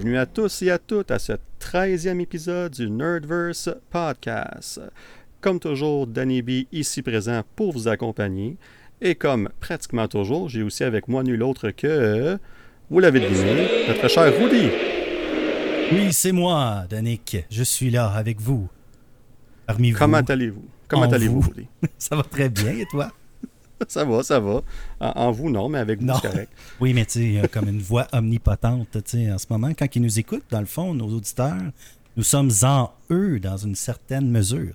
Bienvenue à tous et à toutes à ce 13e épisode du Nerdverse Podcast. Comme toujours, Danny B ici présent pour vous accompagner. Et comme pratiquement toujours, j'ai aussi avec moi nul autre que, vous l'avez deviné, notre cher Rudy. Oui, c'est moi, Danick. Je suis là avec vous. Parmi vous. Comment allez-vous? Comment En allez-vous, vous? Rudy? Ça va très bien, et toi? Ça va, ça va. En, vous, non, mais avec vous, c'est correct. Oui, mais tu sais, comme une voix omnipotente, tu sais, en ce moment, quand ils nous écoutent, dans le fond, nos auditeurs, nous sommes en eux dans une certaine mesure.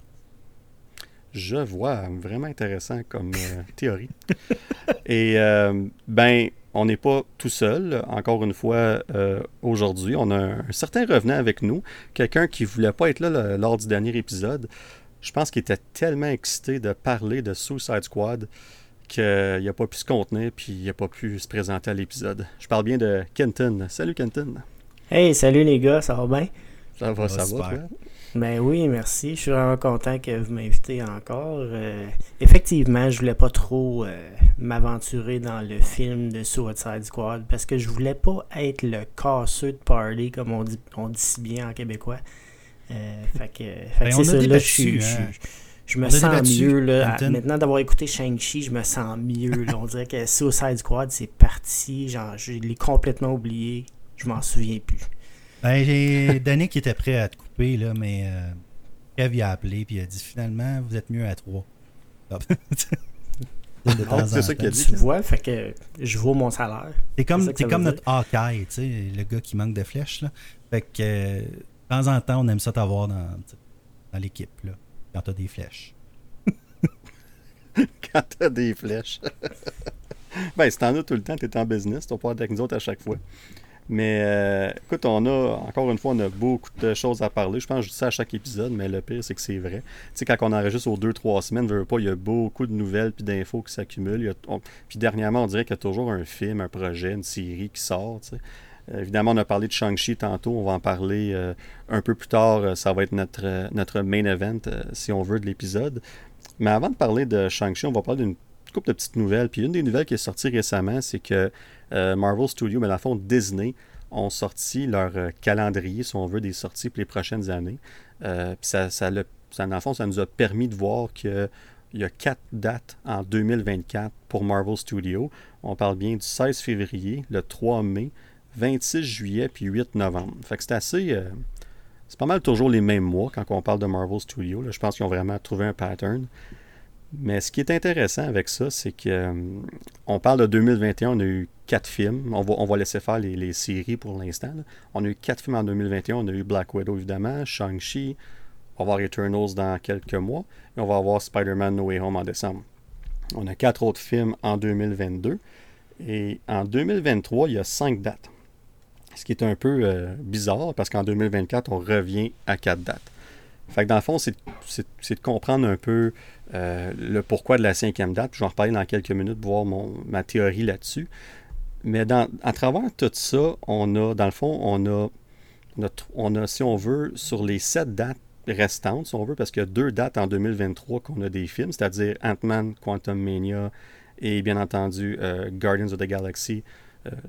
Je vois, vraiment intéressant comme euh, théorie. Et euh, ben, on n'est pas tout seul. Encore une fois, euh, aujourd'hui, on a un, certain revenant avec nous, quelqu'un qui voulait pas être là le- lors du dernier épisode. Je pense qu'il était tellement excité de parler de Suicide Squad qu'il n'a pas pu se contenir puis il n'a pas pu se présenter à l'épisode. Je parle bien de Kenton. Salut Kenton. Hey, salut les gars, ça va bien? Ça va, Ça va ça va, toi? Ben oui, merci. Je suis vraiment content que vous m'invitez encore. Euh, effectivement, je voulais pas trop euh, m'aventurer dans le film de Suicide Squad parce que je voulais pas être le casseux de party, comme on dit, on dit si bien en québécois. Euh, fait que, fait que Ben, c'est ça, là, je suis. Je- me sens mieux, là. Maintenant d'avoir écouté Shang-Chi, je me sens mieux. là. On dirait que Suicide Squad, c'est parti. Genre, je l'ai complètement oublié. Je m'en souviens plus. Ben, j'ai Danny qui était prêt à te couper, là, mais euh, Kev il a appelé, puis il a dit finalement, vous êtes mieux à trois. Temps en c'est ça qu'il a dit. Tu vois, fait que je vaux mon salaire. C'est comme, C'est comme notre Hawkeye, tu sais, le gars qui manque de flèches. Là. Fait que euh, de temps en temps, on aime ça t'avoir dans, dans l'équipe, là, quand t'as des flèches. quand t'as des flèches. ben, si t'en as tout le temps, t'es en business, t'as pas avec nous autres à chaque fois. Mais euh, écoute, on a, encore une fois, on a beaucoup de choses à parler. Je pense que je dis ça à chaque épisode, mais le pire, c'est que c'est vrai. Tu sais, quand on enregistre aux 2-3 semaines, veux, pas, il y a beaucoup de nouvelles puis d'infos qui s'accumulent. Puis dernièrement, on dirait qu'il y a toujours un film, un projet, une série qui sort. tu sais. Euh, évidemment, on a parlé de Shang-Chi tantôt. On va en parler euh, un peu plus tard. Euh, Ça va être notre, notre main event, si on veut, de l'épisode. Mais avant de parler de Shang-Chi, on va parler d'une couple de petites nouvelles. Puis une des nouvelles qui est sortie récemment, c'est que Marvel Studios, mais dans le fond Disney, ont sorti leur calendrier, si on veut, des sorties pour les prochaines années. Puis ça, ça, ça, dans le fond, ça nous a permis de voir que il y a quatre dates en 2024 pour Marvel Studios. On parle bien du 16 février, le 3 mai, 26 juillet, puis 8 novembre. Fait que c'est assez... euh, c'est pas mal toujours les mêmes mois quand on parle de Marvel Studios. là. Je pense qu'ils ont vraiment trouvé un pattern. Mais ce qui est intéressant avec ça, c'est que euh, on parle de 2021, on a eu quatre films. On va, on va laisser faire les, les séries pour l'instant. On a eu quatre films en 2021. On a eu Black Widow, évidemment, Shang-Chi, on va avoir Eternals dans quelques mois, et on va avoir Spider-Man No Way Home en décembre. On a quatre autres films en 2022. Et en 2023, il y a cinq dates. Ce qui est un peu euh, bizarre parce qu'en 2024, on revient à quatre dates. Fait que dans le fond, c'est de comprendre un peu euh, le pourquoi de la cinquième date. Je vais en reparler dans quelques minutes pour voir mon, ma théorie là-dessus. Mais dans, à travers tout ça, on a, dans le fond, on a, on a, si on veut, sur les sept dates restantes, si on veut, parce qu'il y a deux dates en 2023 qu'on a des films, c'est-à-dire Ant-Man, Quantum Mania et bien entendu euh, Guardians of the Galaxy,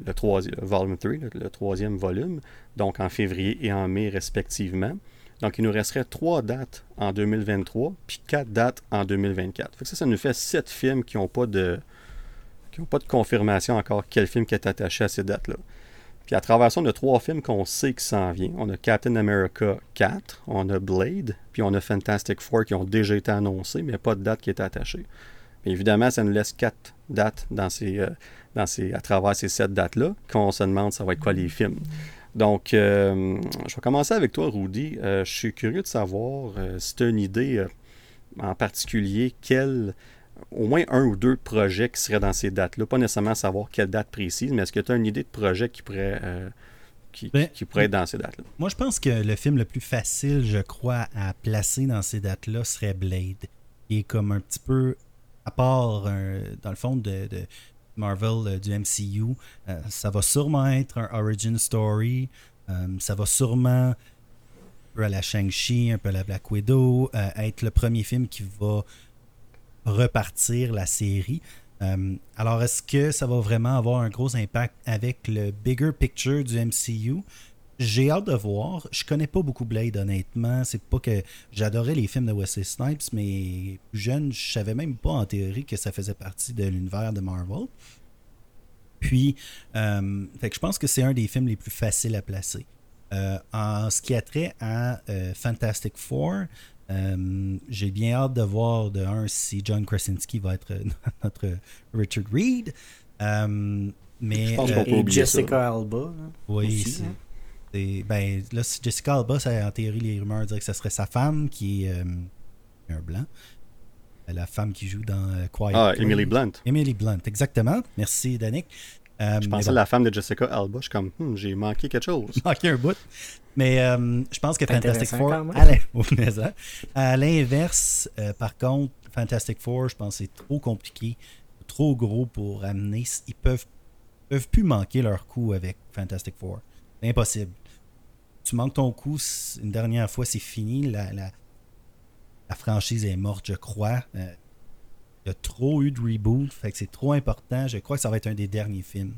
le troisième, volume 3, le, troisième volume, donc en février et en mai respectivement. Donc, il nous resterait trois dates en 2023, puis quatre dates en 2024. Fait que ça, ça nous fait sept films qui n'ont pas de pas de confirmation encore quel film qui est attaché à ces dates-là. Puis à travers ça, on a trois films qu'on sait qui s'en vient. On a Captain America 4, on a Blade, puis on a Fantastic Four qui ont déjà été annoncés, mais pas de date qui est attachée. Mais évidemment, ça nous laisse quatre dates dans ces, euh, dans ces, à travers ces sept dates-là, qu'on se demande ça va être quoi les films. Donc, euh, je vais commencer avec toi, Rudy. Euh, je suis curieux de savoir si tu as une idée en particulier, quel, au moins un ou deux projets qui seraient dans ces dates-là. Pas nécessairement savoir quelle date précise, mais est-ce que tu as une idée de projet qui pourrait, qui, Ben, qui pourrait être dans ces dates-là? Moi, je pense que le film le plus facile, je crois, à placer dans ces dates-là serait Blade. Qui est comme un petit peu, à part, euh, dans le fond, de, Marvel, euh, du MCU. euh, ça va sûrement être un origin story. ça va sûrement, un peu à la Shang-Chi, un peu à la Black Widow, être le premier film qui va repartir la série. Alors, est-ce que ça va vraiment avoir un gros impact avec le bigger picture du MCU? J'ai hâte de voir. Je connais pas beaucoup Blade, honnêtement. C'est pas que j'adorais les films de Wesley Snipes, mais plus jeune, je savais même pas en théorie que ça faisait partie de l'univers de Marvel. Puis, euh, fait que je pense que c'est un des films les plus faciles à placer. Euh, en ce qui a trait à euh, Fantastic Four, j'ai bien hâte de voir de un si John Krasinski va être notre Richard Reed. mais je pense qu'on peut Jessica Alba. oui, Ben, là, Jessica Alba, en théorie, les rumeurs diraient que ce serait sa femme qui est euh, un blanc. La femme qui joue dans euh, Quiet Ah, Emily Blunt. Emily Blunt, exactement. Merci, Danick. Euh, je pensais à la femme de Jessica Alba. Je suis comme, hmm, j'ai manqué quelque chose. manqué un bout. Mais je pense que Fantastic Four. À l'inverse, par contre, Fantastic Four, je pense que c'est trop compliqué, trop gros pour amener. Ils peuvent, peuvent plus manquer leur coup avec Fantastic Four. C'est impossible tu manques ton coup une dernière fois, c'est fini. La, la, franchise est morte, je crois. Euh, il y a trop eu de reboot, fait c'est trop important. Je crois que ça va être un des derniers films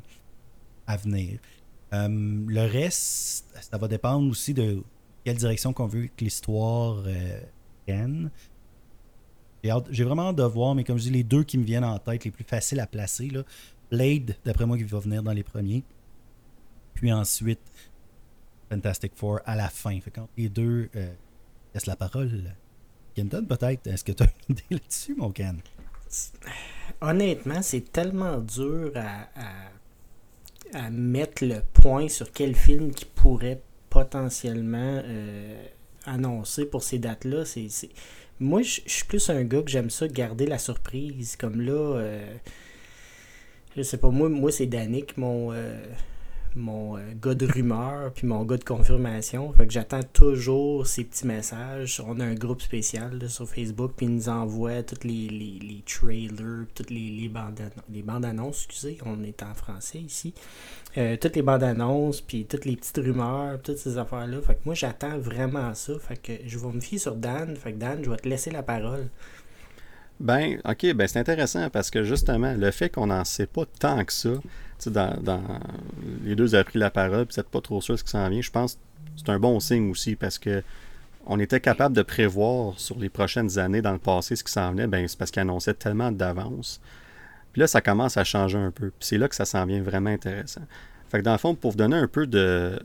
à venir. Euh, le reste, ça va dépendre aussi de quelle direction qu'on veut que l'histoire euh. J'ai vraiment hâte de voir, mais comme je dis, les deux qui me viennent en tête, les plus faciles à placer, là, Blade, d'après moi, qui va venir dans les premiers. Puis ensuite, Fantastic Four à la fin. Fait les deux euh, laissent la parole, Kenton, peut-être, est-ce que tu as une idée là-dessus, mon Ken? Honnêtement, c'est tellement dur à, à, mettre le point sur quel film qui pourrait potentiellement euh, annoncer pour ces dates-là. C'est, Moi, je suis plus un gars que j'aime ça, garder la surprise. Comme là, euh, je sais pas, moi, moi c'est Danick, mon mon euh, gars de rumeur puis mon gars de confirmation. Fait que j'attends toujours ces petits messages. On a un groupe spécial sur Facebook, puis ils nous envoient tous les, les, trailers, toutes les, les, bandes, les bandes annonces, excusez, on est en français ici. Euh, toutes les bandes annonces, puis toutes les petites rumeurs, toutes ces affaires-là. Fait que moi, j'attends vraiment ça. Fait que je vais me fier sur Dan. Fait que Dan, je vais te laisser la parole. Ben, ok, ben c'est intéressant parce que justement, le fait qu'on n'en sait pas tant que ça, les deux ont pris la parole, puis n'êtes pas trop sûr ce qui s'en vient, je pense que c'est un bon signe aussi parce que on était capable de prévoir sur les prochaines années dans le passé ce qui s'en venait, ben c'est parce qu'ils annonçaient tellement d'avance. Puis là, ça commence à changer un peu. Puis c'est là que ça s'en vient vraiment intéressant. Fait que dans le fond, pour vous donner un peu de,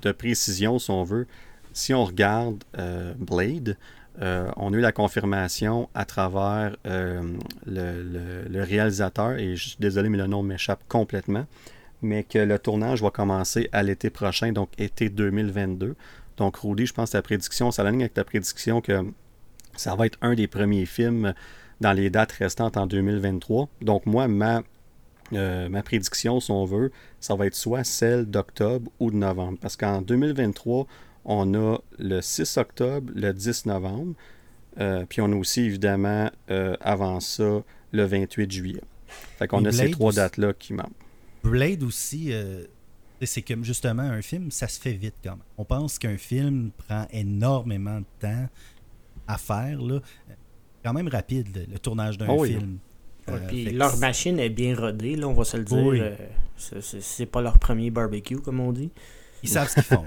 de précision, si on veut, si on regarde euh, Blade, euh, on a eu la confirmation à travers euh, le, réalisateur, et je suis désolé, mais le nom m'échappe complètement, mais que le tournage va commencer à l'été prochain, donc été 2022. Donc, Rudy, je pense que ta prédiction, ça ligne avec ta prédiction que ça va être un des premiers films dans les dates restantes en 2023. Donc, moi, ma, euh, ma prédiction, si on veut, ça va être soit celle d'octobre ou de novembre. Parce qu'en 2023, on a le 6 octobre, le 10 novembre, euh, puis on a aussi évidemment euh, avant ça le 28 juillet. Fait qu'on a ces trois dates-là qui manquent. Blade aussi, euh, c'est que justement un film, ça se fait vite quand même. On pense qu'un film prend énormément de temps à faire, là. quand même rapide le, tournage d'un oh film. puis leur machine est bien rodée, là, on va se le dire. c'est pas leur premier barbecue, comme on dit. Ils savent ce qu'ils font.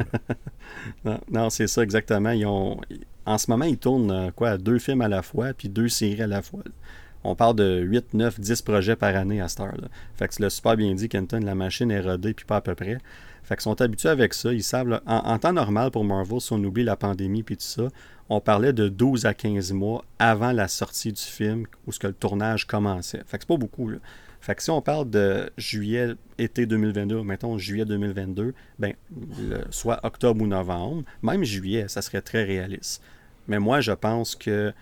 non, c'est ça exactement. Ils ont, en ce moment, ils tournent euh, quoi, deux films à la fois, puis deux séries à la fois. On parle de 8, 9, 10 projets par année à cette heure-là. Fait que c'est super bien dit, Kenton, la machine est rodée, puis pas à peu près. Fait qu'ils sont habitués avec ça. Ils savent, en, temps normal pour Marvel, si on oublie la pandémie puis tout ça, on parlait de 12 à 15 mois avant la sortie du film, où ce que le tournage commençait. Fait que c'est pas beaucoup. Là. Fait que si on parle de juillet, été 2022, mettons juillet 2022, ben, soit octobre ou novembre, même juillet, ça serait très réaliste. Mais moi, je pense que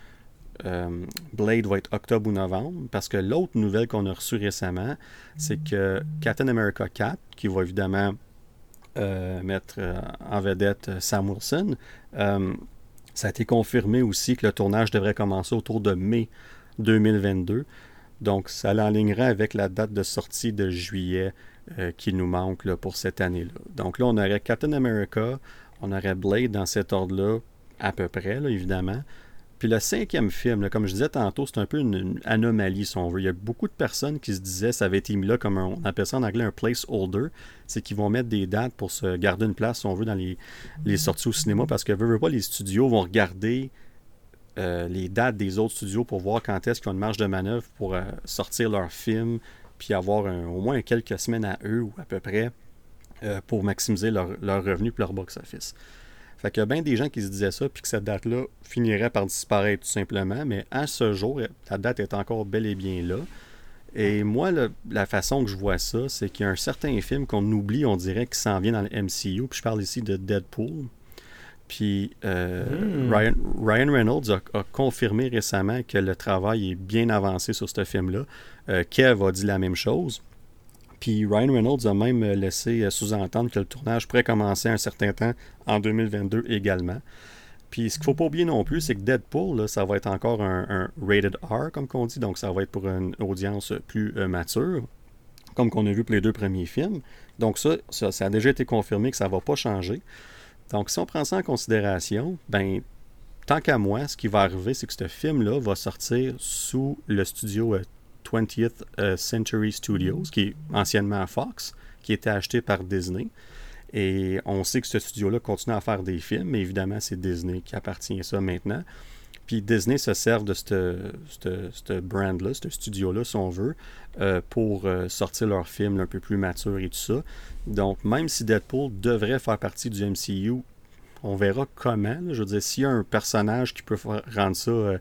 euh, Blade va être octobre ou novembre, parce que l'autre nouvelle qu'on a reçue récemment, c'est que Captain America 4, qui va évidemment euh, mettre euh, en vedette Sam Wilson, ça a été confirmé aussi que le tournage devrait commencer autour de mai 2022. Donc, ça l'alignerait avec la date de sortie de juillet euh, qui nous manque pour cette année-là. Donc là, on aurait Captain America, on aurait Blade dans cet ordre-là, à peu près, évidemment. Puis le cinquième film, comme je disais tantôt, c'est un peu une, anomalie, si on veut. Il y a beaucoup de personnes qui se disaient, ça avait été mis là comme un, on appelle ça en anglais un placeholder, c'est qu'ils vont mettre des dates pour se garder une place, si on veut, dans les, sorties au cinéma, parce que, veut, pas, les studios vont regarder euh, les dates des autres studios pour voir quand est-ce qu'ils ont une marge de manœuvre pour euh, sortir leur film, puis avoir au moins quelques semaines à eux, ou à peu près, euh, pour maximiser leur, leur revenu et leur box-office. Fait qu'il y a bien des gens qui se disaient ça, puis que cette date-là finirait par disparaître tout simplement, mais à ce jour, la date est encore bel et bien là. Et moi, la façon que je vois ça, c'est qu'il y a un certain film qu'on oublie, on dirait, qui s'en vient dans le MCU, puis je parle ici de Deadpool. Puis euh, hmm. Ryan, Reynolds a, confirmé récemment que le travail est bien avancé sur ce film-là. Euh, Kev a dit la même chose. Puis Ryan Reynolds a même laissé euh, sous-entendre que le tournage pourrait commencer un certain temps en 2022 également. Puis ce qu'il ne faut pas oublier non plus, c'est que Deadpool, ça va être encore un, rated R, comme qu'on dit, donc ça va être pour une audience plus euh, mature, comme qu'on a vu pour les deux premiers films. Donc ça, ça, a déjà été confirmé que ça ne va pas changer. Donc si on prend ça en considération, ben tant qu'à moi, ce qui va arriver, c'est que ce film-là va sortir sous le studio euh, 20th euh, Century Studios, qui est anciennement Fox, qui était acheté par Disney. Et on sait que ce studio-là continue à faire des films, mais évidemment, c'est Disney qui appartient à ça maintenant. Puis Disney se sert de ce brand-là, ce studio-là, si on veut, euh, pour euh, sortir leurs films un peu plus matures et tout ça. Donc, même si Deadpool devrait faire partie du MCU, on verra comment. Je veux dire, s'il y a un personnage qui peut rendre ça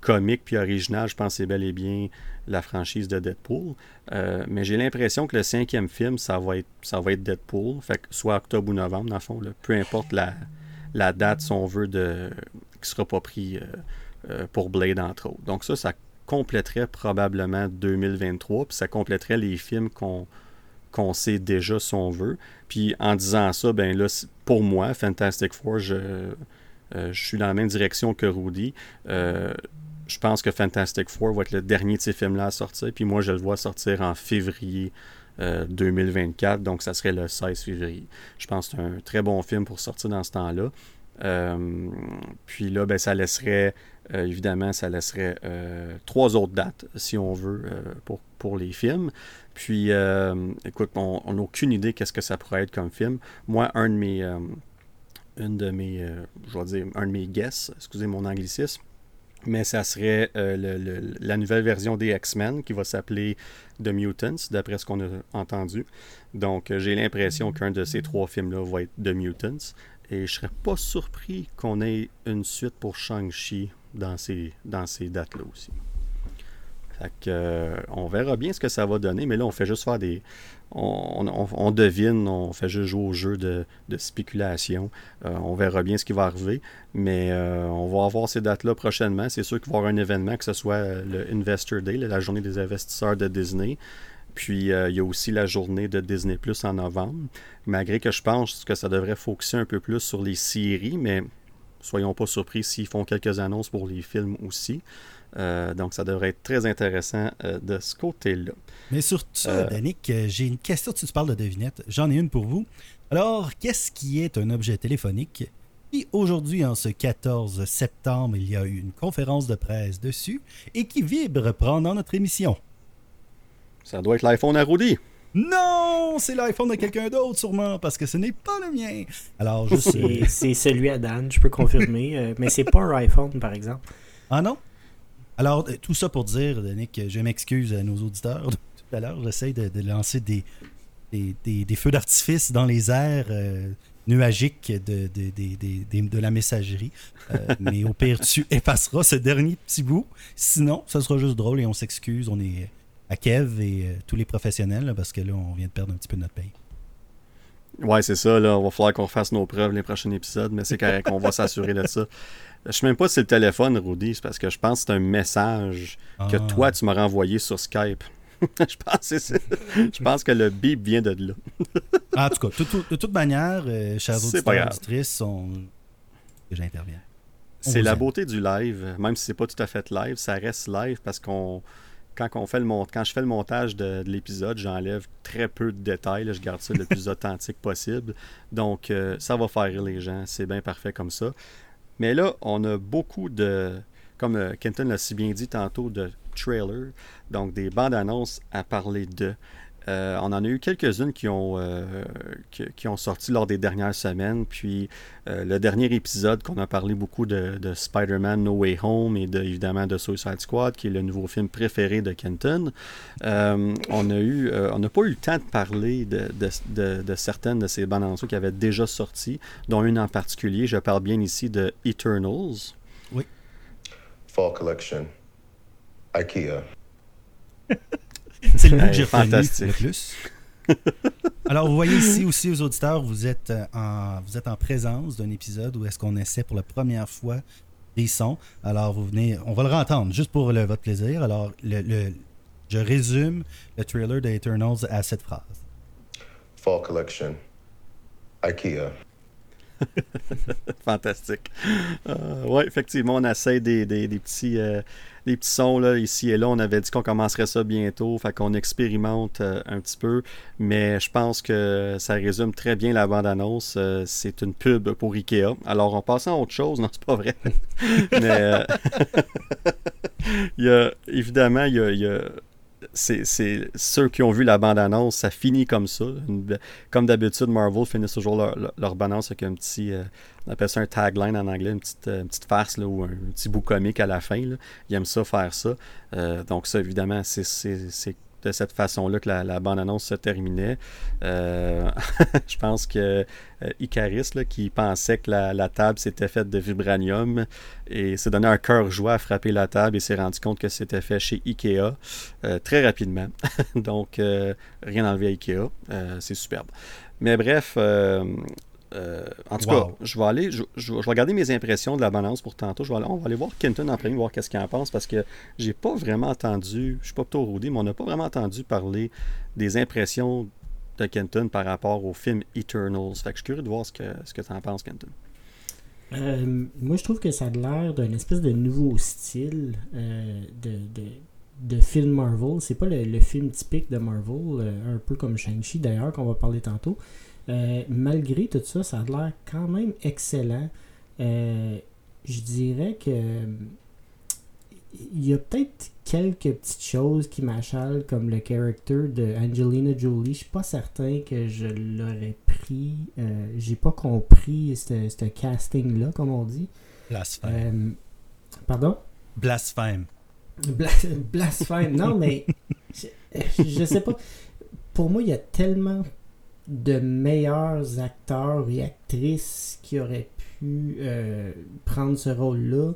comique puis original, je pense que c'est bel et bien la franchise de Deadpool. Euh, mais j'ai l'impression que le cinquième film, ça va être, ça va être Deadpool. Fait que soit octobre ou novembre, dans le fond, peu importe la, la, date, si on veut, de, qui ne sera pas pris euh, euh, pour Blade, entre autres. Donc ça, ça compléterait probablement 2023, puis ça compléterait les films qu'on sait déjà si on veut. Puis en disant ça, ben là, pour moi, Fantastic Four, je, je suis dans la même direction que Rudy je pense que Fantastic Four va être le dernier de ces films-là à sortir. Puis moi, je le vois sortir en février 2024. Euh, donc, ça serait le 16 février. Je pense que c'est un très bon film pour sortir dans ce temps-là. Euh, puis là, ben, ça laisserait, euh, évidemment, ça laisserait trois autres dates, si on veut, pour, pour les films. Puis, écoute, on n'a aucune idée qu'est-ce que ça pourrait être comme film. Moi, un de mes, une de mes, je vais dire, un de mes guesses, excusez mon anglicisme, mais ça serait euh, la nouvelle version des X-Men qui va s'appeler The Mutants, d'après ce qu'on a entendu. Donc, euh, j'ai l'impression qu'un de ces trois films-là va être The Mutants. Et je serais pas surpris qu'on ait une suite pour Shang-Chi dans ces, dans ces dates-là aussi. Fait que, euh, on verra bien ce que ça va donner, mais là, on fait juste faire des on, devine, on fait juste jouer au jeu de, spéculation. Euh, on verra bien ce qui va arriver, mais euh, on va avoir ces dates-là prochainement. C'est sûr qu'il va y avoir un événement, que ce soit le Investor Day, la journée des investisseurs de Disney. Puis il y a aussi la journée de Disney Plus en novembre. Malgré que je pense que ça devrait focuser un peu plus sur les séries, mais soyons pas surpris s'ils font quelques annonces pour les films aussi. Euh, donc, ça devrait être très intéressant euh, de ce côté-là. Mais sur ça, euh, Danick, j'ai une question. Tu parles de devinette, j'en ai une pour vous. Alors, qu'est-ce qui est un objet téléphonique qui, aujourd'hui, en ce 14 septembre, il y a eu une conférence de presse dessus et qui vibre pendant notre émission? Ça doit être l'iPhone à Rudy. Non, c'est l'iPhone de quelqu'un d'autre sûrement parce que ce n'est pas le mien. Alors c'est celui à Dan, je peux confirmer, mais c'est pas un iPhone par exemple. Ah non? Alors, euh, tout ça pour dire, Nick, je m'excuse à nos auditeurs. Tout à l'heure, j'essaye de, lancer des, des, feux d'artifice dans les airs euh, nuagiques de, de, la messagerie. Euh, mais au pire, tu effaceras ce dernier petit bout. Sinon, ça sera juste drôle et on s'excuse. On est à Kev et tous les professionnels parce que là, on vient de perdre un petit peu de notre paye. Ouais, c'est ça. Là, on va falloir qu'on fasse nos preuves les prochains épisodes, mais c'est correct. on va s'assurer de ça. Je sais même pas si c'est le téléphone, Rudy, c'est parce que je pense que c'est un message que ah. toi, tu m'as renvoyé sur Skype. je, pense je pense que le bip vient de là. Ah, en tout cas, de toute manière, euh, chers auditeurs auditrices, j'interviens. C'est la beauté du live, même si c'est pas tout à fait live, ça reste live parce qu'on quand, on fait le quand je fais le montage de, l'épisode, j'enlève très peu de détails. je garde ça le plus authentique possible. Donc, euh, ça va faire rire les gens. C'est bien parfait comme ça. Mais là, on a beaucoup de, comme Kenton l'a si bien dit tantôt, de trailer, donc des bandes annonces à parler de. Euh, on en a eu quelques-unes qui, ont euh, qui, ont sorti lors des dernières semaines. Puis euh, le dernier épisode qu'on a parlé beaucoup de, Spider-Man No Way Home et de, évidemment de Suicide Squad, qui est le nouveau film préféré de Kenton. on a eu, on n'a pas eu le temps de parler de, certaines de ces bandes annonces qui avaient déjà sorti, dont une en particulier. Je parle bien ici de Eternals. Oui. Fall Collection. IKEA. C'est le que j'ai fantastique. le plus. Alors, vous voyez ici aussi aux auditeurs, vous êtes euh, en, vous êtes en présence d'un épisode où est-ce qu'on essaie pour la première fois des sons. Alors, vous venez, on va le rentendre juste pour le, votre plaisir. Alors, le, je résume le trailer de Eternals à cette phrase. Fall Collection. IKEA. Fantastique. Euh, oui, effectivement, on essaie des, des, petits, euh, des petits sons là, ici et là. On avait dit qu'on commencerait ça bientôt, fait qu'on expérimente euh, un petit peu. Mais je pense que ça résume très bien la bande-annonce. c'est une pub pour Ikea. Alors, on passe à autre chose. Non, c'est pas vrai. mais il y a, évidemment, il y a c'est ceux qui ont vu la bande-annonce, ça finit comme ça. comme d'habitude, Marvel finit toujours leur, leur, bande-annonce avec un petit, euh, on appelle ça un tagline en anglais, une petite, euh, petite farce là, ou un, petit bout comique à la fin. Là. Ils aiment ça faire ça. Euh, donc ça, évidemment, c'est de cette façon-là que la, bande-annonce se terminait. Euh, je pense que euh, Icaris, qui pensait que la, table s'était faite de vibranium, et s'est donné un cœur joie à frapper la table et s'est rendu compte que c'était fait chez Ikea euh, très rapidement. Donc, rien enlevé à Ikea. C'est superbe. Mais bref, euh, en tout cas, je vais aller, je, vais regarder mes impressions de la balance pour tantôt. Je vais on va aller voir Kenton en premier, voir qu'est-ce qu'il en pense, parce que j'ai pas vraiment entendu, je suis pas plutôt rodé, mais on n'a pas vraiment entendu parler des impressions de Kenton par rapport au film Eternals. Fait que je suis curieux de voir ce que, ce que tu en penses, Kenton. Euh, moi, je trouve que ça a l'air d'un espèce de nouveau style euh, de, de, de, film Marvel. C'est pas le, le, film typique de Marvel, un peu comme Shang-Chi d'ailleurs, qu'on va parler tantôt. Euh, malgré tout ça, ça a l'air quand même excellent. Euh, je dirais que il y a peut-être quelques petites choses qui m'achalent, comme le character de Angelina Jolie. Je suis pas certain que je l'aurais pris. Euh, J'ai pas compris ce casting-là, comme on dit. Blasphème. pardon? Blasphème. blasphème. Non, mais je, je sais pas. Pour moi, il y a tellement de meilleurs acteurs et actrices qui auraient pu euh, prendre ce rôle-là.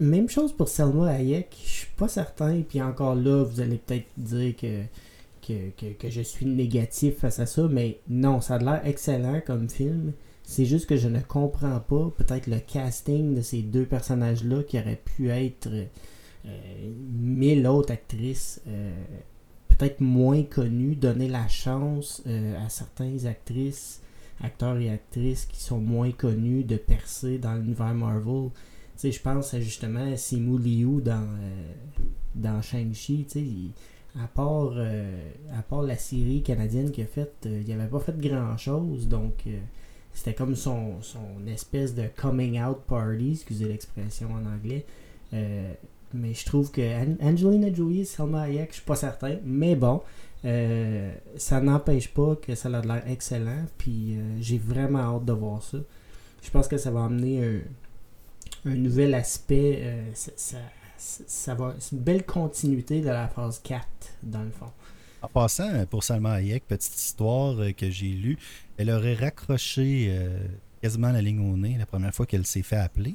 Même chose pour Selma Hayek, je suis pas certain, puis encore là, vous allez peut-être dire que, que, je suis négatif face à ça, mais non, ça a l'air excellent comme film. C'est juste que je ne comprends pas peut-être le casting de ces deux personnages-là qui auraient pu être euh, mille autres actrices. Euh, peut-être moins connu, donner la chance euh, à certaines actrices, acteurs et actrices qui sont moins connus de percer dans l'univers Marvel. Tu sais, je pense justement à Simu Liu dans, euh, dans Shang-Chi, tu sais, à part, euh, à part la série canadienne qu'il a faite, il n'avait pas fait grand-chose, donc c'était comme son, son espèce de coming out party, excusez l'expression en anglais. Mais je trouve que Angelina Jolie, Selma Hayek, je suis pas certain. Mais bon, euh, ça n'empêche pas que ça a l'air excellent. Puis euh, j'ai vraiment hâte de voir ça. Je pense que ça va amener un, nouvel aspect. Euh, ça, va, c'est une belle continuité de la phase 4, dans le fond. En passant, pour Salma Hayek, petite histoire que j'ai lue, elle aurait raccroché quasiment la ligne au nez la première fois qu'elle s'est fait appeler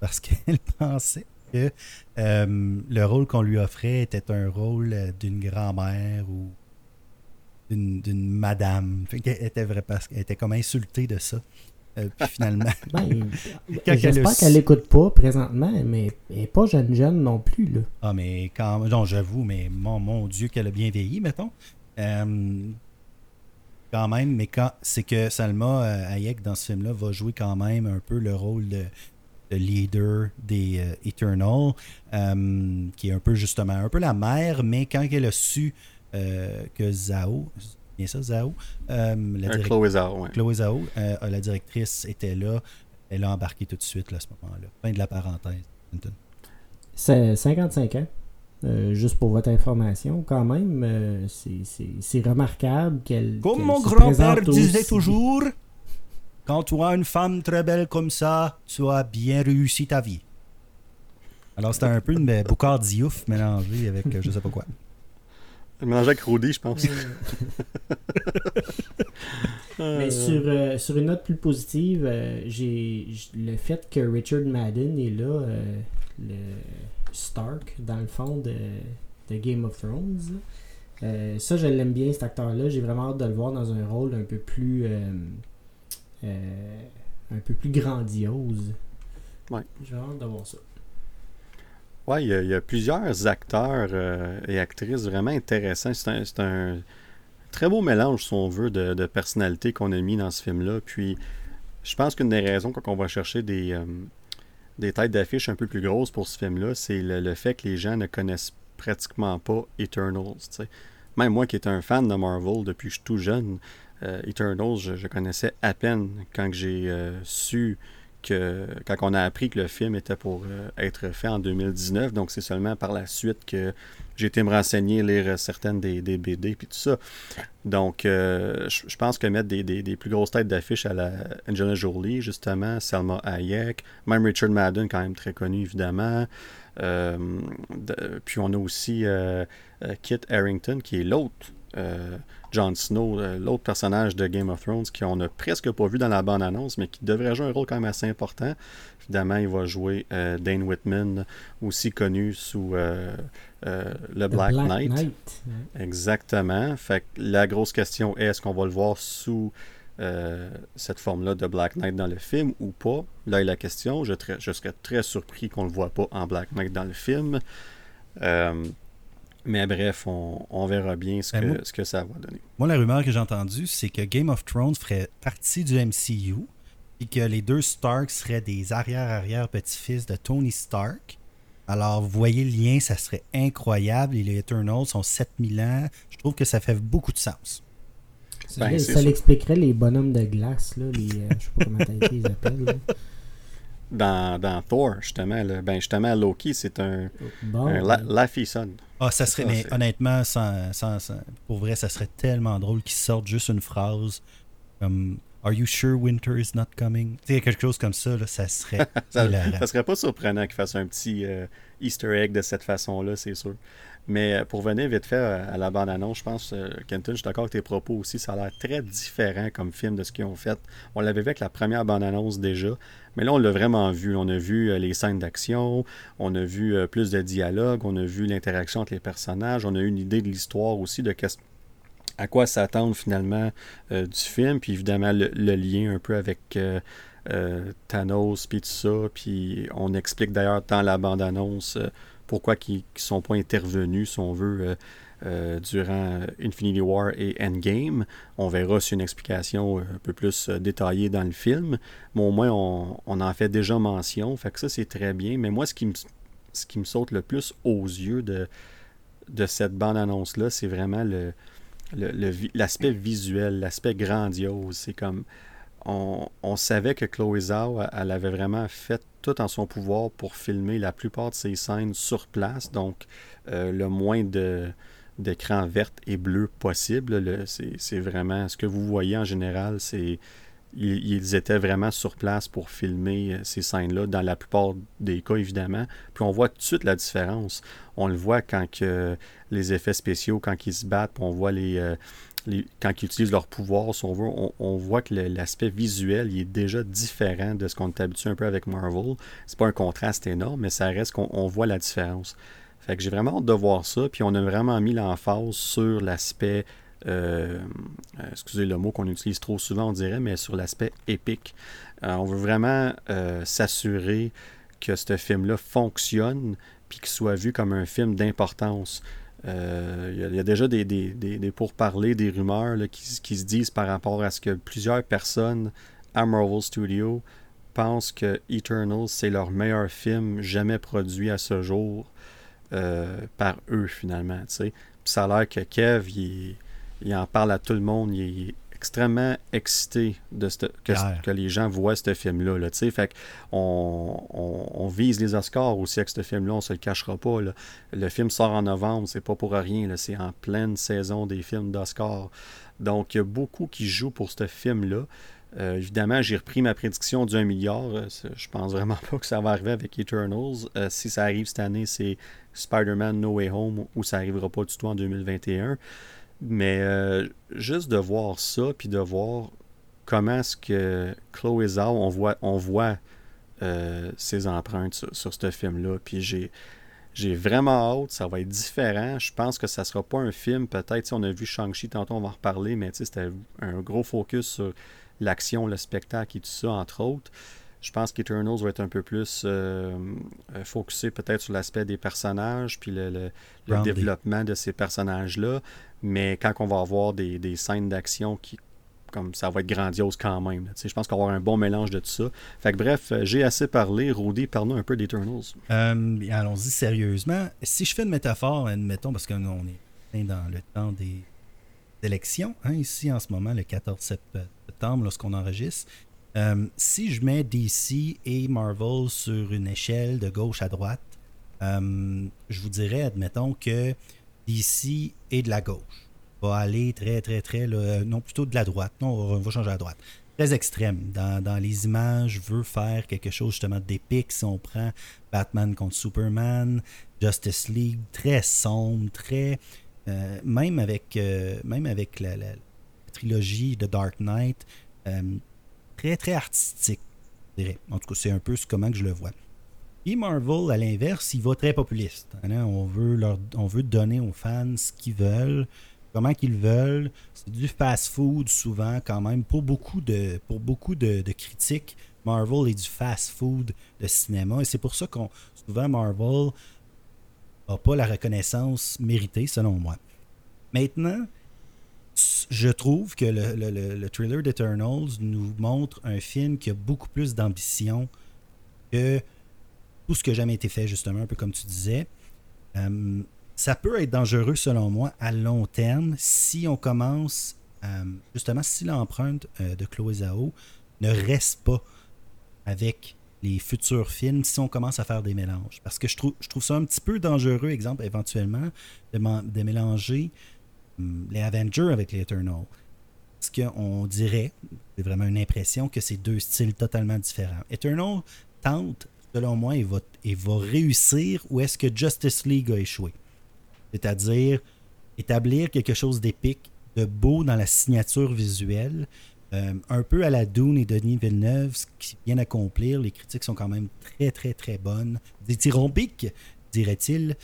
parce qu'elle pensait que euh, le rôle qu'on lui offrait était un rôle d'une grand-mère ou d'une madame. Elle était, vrai, parce qu'elle était comme insultée de ça. Euh, puis finalement. ben, J'espère qu'elle n'écoute pas présentement, mais elle n'est pas jeune jeune non plus. Là. Ah, mais quand. Non, j'avoue, mais mon, mon Dieu, qu'elle a bien vieilli, mettons. Euh, quand même, mais quand c'est que Salma Hayek dans ce film-là va jouer quand même un peu le rôle de, leader des euh, Eternal, euh, qui est un peu justement un peu la mère, mais quand elle a su euh, que Zao, bien ça, Zao, la Chloé Zao, Chloé Zao la directrice était là, elle a embarqué tout de suite là, à ce moment-là. Fin de la parenthèse. C'est 55 ans. Euh, juste pour votre information, quand même, euh, c'est- c'est c'est remarquable qu'elle. Comme mon grand-père disait aussi- toujours, quand tu as une femme très belle comme ça, tu as bien réussi ta vie. Alors c'était un peu une euh, Boucard Diouf mélangée avec euh, je sais pas quoi. Mélangé avec Rudy, je pense. Mais sur, euh, sur une note plus positive, euh, j'ai le fait que Richard Madden est là, euh, le Stark, dans le fond de, de Game of Thrones. Euh, ça, je l'aime bien, cet acteur-là. J'ai vraiment hâte de le voir dans un rôle un peu plus. Euh, un peu plus grandiose. Ouais. J'ai hâte de voir ça. Ouais, il y, a, il y a plusieurs acteurs euh, et actrices vraiment intéressants. C'est un, c'est un très beau mélange, si on veut, de, de personnalités qu'on a mis dans ce film-là. Puis, je pense qu'une des raisons quand on va chercher des, euh, des têtes d'affiche un peu plus grosses pour ce film-là, c'est le, le fait que les gens ne connaissent pratiquement pas Eternals. tu sais. Même moi qui étais un fan de Marvel depuis que je suis tout jeune, euh, Eternals, je, je connaissais à peine quand j'ai euh, su que quand on a appris que le film était pour euh, être fait en 2019, donc c'est seulement par la suite que j'ai été me renseigner, lire certaines des, des BD puis tout ça. Donc, je pense que mettre des, des- des plus grosses têtes d'affiche à la Angelina Jolie, justement, Selma Hayek, même Richard Madden, quand même très connu, évidemment. De- puis on a aussi Kit Harington, qui est l'autre euh, Jon Snow, euh, l'autre personnage de Game of Thrones qu'on n'a presque pas vu dans la bande-annonce, mais qui devrait jouer un rôle quand même assez important. Évidemment, il va jouer euh, Dane Whitman, aussi connu sous euh, le Black, Knight. Exactement. Fait que la grosse question est est-ce qu'on va le voir sous cette forme-là de Black Knight dans le film ou pas? Là est la question. Je, serais très surpris qu'on le voit pas en Black Knight dans le film. Mais bref, on, on verra bien ce Ben, que, moi- ce que ça va donner. Moi, la rumeur que j'ai entendue, c'est que Game of Thrones ferait partie du MCU et que les deux Stark seraient des arrière-arrière-petits-fils de Tony Stark. Alors, vous voyez le lien, ça serait incroyable. Et les Eternals sont 7000 ans. Je trouve que ça fait beaucoup de sens. Ça, Ben, ça l'expliquerait les bonhommes de glace, là, les, euh, je sais pas comment ils appellent. là. Dans, dans Thor, justement, là, ben justement, Loki, c'est un, Bon, un la, ben, Laffy Son. Ah, ça serait, Ça, mais honnêtement, sans, sans- sans- pour vrai, ça serait tellement drôle qu'ils sortent juste une phrase comme Are you sure winter is not coming? Tu sais, quelque chose comme ça, là, ça serait Ça, serait pas surprenant qu'il fasse un petit euh, Easter egg de cette façon-là, c'est sûr. Mais euh, pour venir vite fait euh, à la bande-annonce, je pense, euh, Kenton, je suis d'accord avec tes propos aussi. Ça a l'air très différent comme film de ce qu'ils ont fait. On l'avait vu avec la première bande-annonce déjà, mais là, on l'a vraiment vu. On a vu euh, les scènes d'action, on a vu euh, plus de dialogue, on a vu l'interaction entre les personnages, on a eu une idée de l'histoire aussi, de qu'est-ce à quoi s'attendre finalement euh, du film, puis évidemment le, lien un peu avec Thanos, puis tout ça, puis on explique d'ailleurs dans la bande-annonce pourquoi ils ne sont pas intervenus, si on veut, euh, durant Infinity War et Endgame. On verra si une explication euh, un peu plus euh, détaillée dans le film, mais au moins on, en fait déjà mention, fait que ça c'est très bien, mais moi ce qui me, ce qui me saute le plus aux yeux de, de cette bande-annonce-là, c'est vraiment le, l'aspect visuel, l'aspect grandiose. C'est comme. On, on savait que Chloé Zhao, elle avait vraiment fait tout en son pouvoir pour filmer la plupart de ses scènes sur place, donc le moins de d'écran vert et bleu possible. Le- c'est, vraiment ce que vous voyez en général, c'est ils, étaient vraiment sur place pour filmer euh, ces scènes-là, dans la plupart des cas évidemment. Puis on voit tout de suite la différence. On le voit quand que les effets spéciaux, quand ils se battent, on voit les, euh, les- quand ils utilisent leur pouvoir, si on veut, on, voit que l'aspect visuel est déjà différent de ce qu'on est habitué un peu avec Marvel. C'est pas un contraste énorme, mais ça reste qu'on on voit la différence. J'ai vraiment hâte de voir ça, puis on a vraiment mis l'emphase sur l'aspect, euh, euh, excusez le mot qu'on utilise trop souvent, on dirait, mais sur l'aspect épique. Euh, on veut vraiment s'assurer que ce film-là fonctionne, puis qu'il soit vu comme un film d'importance. Il y, a- déjà des, pourparlers, des rumeurs qui, qui se disent par rapport à ce que plusieurs personnes à Marvel Studios pensent que Eternals, c'est leur meilleur film jamais produit à ce jour euh, par eux, finalement. tu sais. Puis ça a l'air que Kev, il, il en parle à tout le monde, il est extrêmement excité de que, les gens voient ce film-là. Là, fait on, on, vise les Oscars aussi avec ce film-là, on se le cachera pas. Le film sort en novembre, c'est pas pour rien. C'est en pleine saison des films d'Oscars. Donc, il y a beaucoup qui jouent pour ce film-là. Euh, évidemment, j'ai repris ma prédiction d'un milliard. Euh, je pense vraiment pas que ça va arriver avec Eternals. Euh, si ça arrive cette année, c'est Spider-Man No Way Home ou ça arrivera pas du tout en 2021. Mais juste de voir ça, puis de voir comment est-ce que Chloé Zhao, on voit, on voit ses empreintes sur, sur ce film-là. Puis j'ai j'ai vraiment hâte, ça va être différent. Je pense que ça sera pas un film, peut-être, si on a vu Shang-Chi, tantôt on va en reparler, mais c'était un gros focus sur l'action, le spectacle et tout ça, entre autres. Je pense qu'Eternals va être un peu plus euh, euh, focusé peut-être sur l'aspect des personnages, puis le, développement de ces personnages-là. Mais quand on va avoir des, des scènes d'action qui, comme ça va être grandiose quand même. Je pense qu'on va avoir un bon mélange de tout ça. Fait que bref, euh, j'ai assez parlé. Rudy, parle-nous un peu d'Eternals. Euh, Allons-y sérieusement. Si je fais une métaphore, admettons, parce qu'on est dans le temps des élections, hein, ici en ce moment, le 14 septembre, lorsqu'on enregistre. Euh, si je mets DC et Marvel sur une échelle de gauche à droite, euh, je vous dirais, admettons que DC est de la gauche va aller très, très, très, non, plutôt de la droite. Non, on va changer à droite. Très extrême. Dans, les images, veut faire quelque chose justement d'épique. Si on prend Batman contre Superman, Justice League, très sombre, très. Euh, même avec, euh, même avec la, trilogie de Dark Knight, euh, très, très artistique, je dirais. En tout cas, c'est un peu comment que je le vois. Et Marvel, à l'inverse, il va très populiste. Hein. On, veut leur, on veut donner aux fans ce qu'ils veulent comment qu'ils veulent. C'est du fast-food souvent quand même. Pour beaucoup de, pour beaucoup de, critiques, Marvel est du fast-food de cinéma. Et c'est pour ça qu'on souvent Marvel n'a pas la reconnaissance méritée, selon moi. Maintenant, je trouve que le, le, le trailer d'Eternals nous montre un film qui a beaucoup plus d'ambition que tout ce qui a jamais été fait, justement, un peu comme tu disais. Euh, ça peut être dangereux selon moi à long terme si on commence, euh, justement, si l'empreinte euh, de Chloé Zhao ne reste pas avec les futurs films si on commence à faire des mélanges. Parce que je trouve, ça un petit peu dangereux, exemple, éventuellement, de, mélanger hum, les Avengers avec les Eternals. Parce qu'on dirait, c'est vraiment une impression, que c'est deux styles totalement différents. Eternal tente, selon moi, et va, va réussir où est-ce que Justice League a échoué? C'est-à-dire établir quelque chose d'épique, de beau dans la signature visuelle, euh, un peu à la Dune et Denis Villeneuve, ce qui vient d'accomplir. Les critiques sont quand même très, très, très bonnes. Dithyrambiques, dirait-il,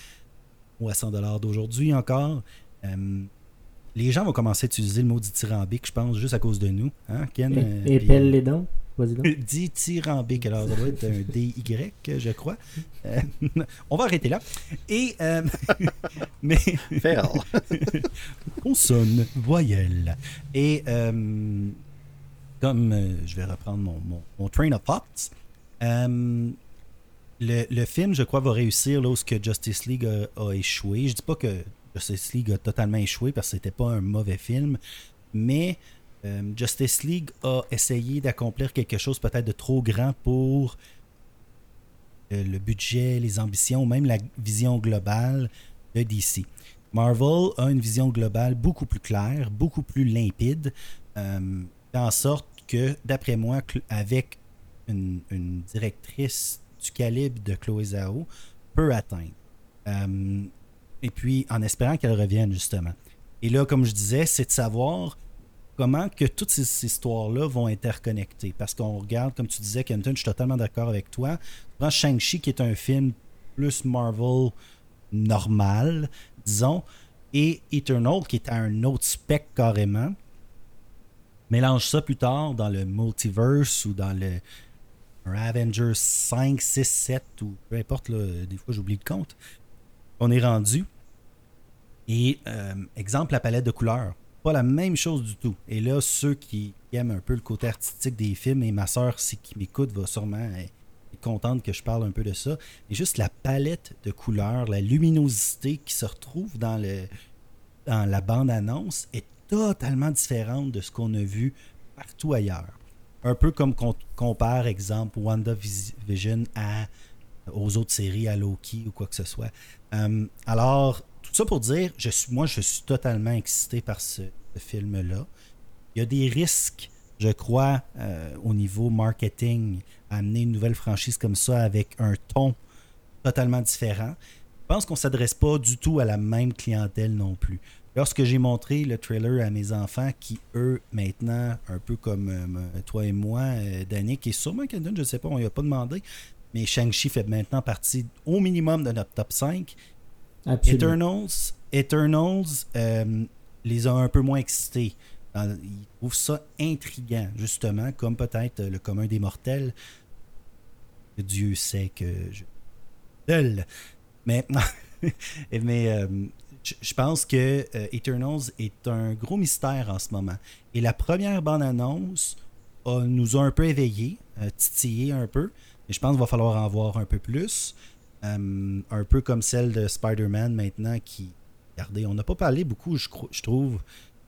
ou à 100 d'aujourd'hui encore. Euh, les gens vont commencer à utiliser le mot dithyrambique, je pense, juste à cause de nous. Hein, Ken, et, euh, les dents. Dithyrambique. Alors, ça doit être un DY, je crois. Euh, on va arrêter là. Et. Euh, mais. Consonne, voyelle. Et. Euh, comme je vais reprendre mon, train of thoughts. le, le, film, je crois, va réussir lorsque Justice League a, échoué. Je dis pas que Justice League a totalement échoué parce que c'était pas un mauvais film, mais euh, Justice League a essayé d'accomplir quelque chose peut-être de trop grand pour euh, le budget, les ambitions, même la vision globale de DC. Marvel a une vision globale beaucoup plus claire, beaucoup plus limpide, euh, en sorte que, d'après moi, avec une, directrice du calibre de Chloé Zhao, peut atteindre. et puis, en espérant qu'elle revienne, justement. Et là, comme je disais, c'est de savoir comment que toutes ces, histoires-là vont interconnecter. Parce qu'on regarde, comme tu disais, Kenton, je suis totalement d'accord avec toi. Tu prends Shang-Chi, qui est un film plus Marvel normal, disons, et Eternal, qui est à un autre spec carrément. Mélange ça plus tard dans le multiverse ou dans le Avengers 5, 6, 7 ou peu importe, des fois j'oublie le compte. On est rendu. Et euh, exemple, la palette de couleurs la même chose du tout. Et là, ceux qui aiment un peu le côté artistique des films, et ma soeur, si qui m'écoute, va sûrement être contente que je parle un peu de ça. Et juste la palette de couleurs, la luminosité qui se retrouve dans, le, dans la bande-annonce est totalement différente de ce qu'on a vu partout ailleurs. Un peu comme qu'on compare, exemple, WandaVision à, aux autres séries, à Loki ou quoi que ce soit. Euh, alors, tout ça pour dire, moi, je suis totalement excité par ce, film-là. Il y a des risques, je crois, euh, au niveau marketing, amener une nouvelle franchise comme ça avec un ton totalement différent. Je pense qu'on ne s'adresse pas du tout à la même clientèle non plus. Lorsque j'ai montré le trailer à mes enfants, qui eux, maintenant, un peu comme euh, toi et moi, euh, Danick, et sûrement Kendon, je ne sais pas, on lui a pas demandé, mais Shang-Chi fait maintenant partie au minimum de notre top 5. Eternals, Eternals euh, les a un peu moins excités. Ils trouvent ça intriguant, justement, comme peut-être le commun des mortels. Dieu sait que je. Mais, mais je pense que euh, Eternals est un gros mystère en ce moment. Et la première bande-annonce nous a un peu éveillés, euh, titillés un peu. Mais je pense qu'il va falloir en voir un peu plus. Euh, un peu comme celle de Spider-Man maintenant qui. Regardez, on n'a pas parlé beaucoup, je, je trouve,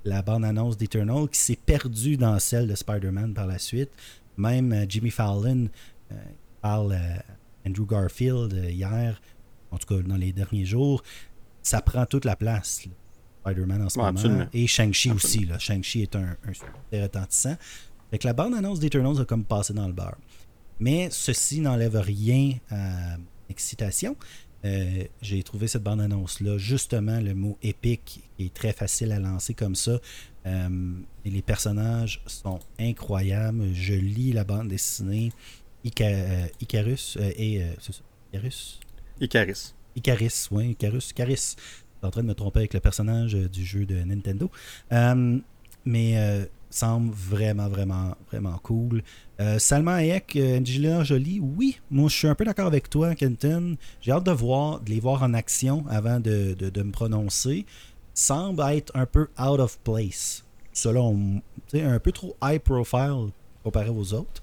la bande-annonce d'Eternal qui s'est perdue dans celle de Spider-Man par la suite. Même Jimmy Fallon parle à Andrew Garfield hier, en tout cas dans les derniers jours, ça prend toute la place, Spider-Man en ce moment. Et Shang-Chi aussi. Shang-Chi est un, un super retentissant. Fait que la bande-annonce d'Eternals a comme passé dans le beurre. Mais ceci n'enlève rien à l'excitation. Euh, j'ai trouvé cette bande-annonce-là, justement, le mot épique est très facile à lancer comme ça. Euh, et les personnages sont incroyables. Je lis la bande dessinée euh, Icarus et. Icarus? Icarus. Icaris, oui, Icarus, Icaris. Je suis en train de me tromper avec le personnage euh, du jeu de Nintendo. Euh, mais euh, semble vraiment, vraiment, vraiment cool. Salma Hayek, Angelina Jolie, oui, moi je suis un peu d'accord avec toi, Kenton. J'ai hâte de voir, de les voir en action avant de, de, me prononcer. Semble être un peu out of place. Selon, un peu trop high profile comparé aux autres.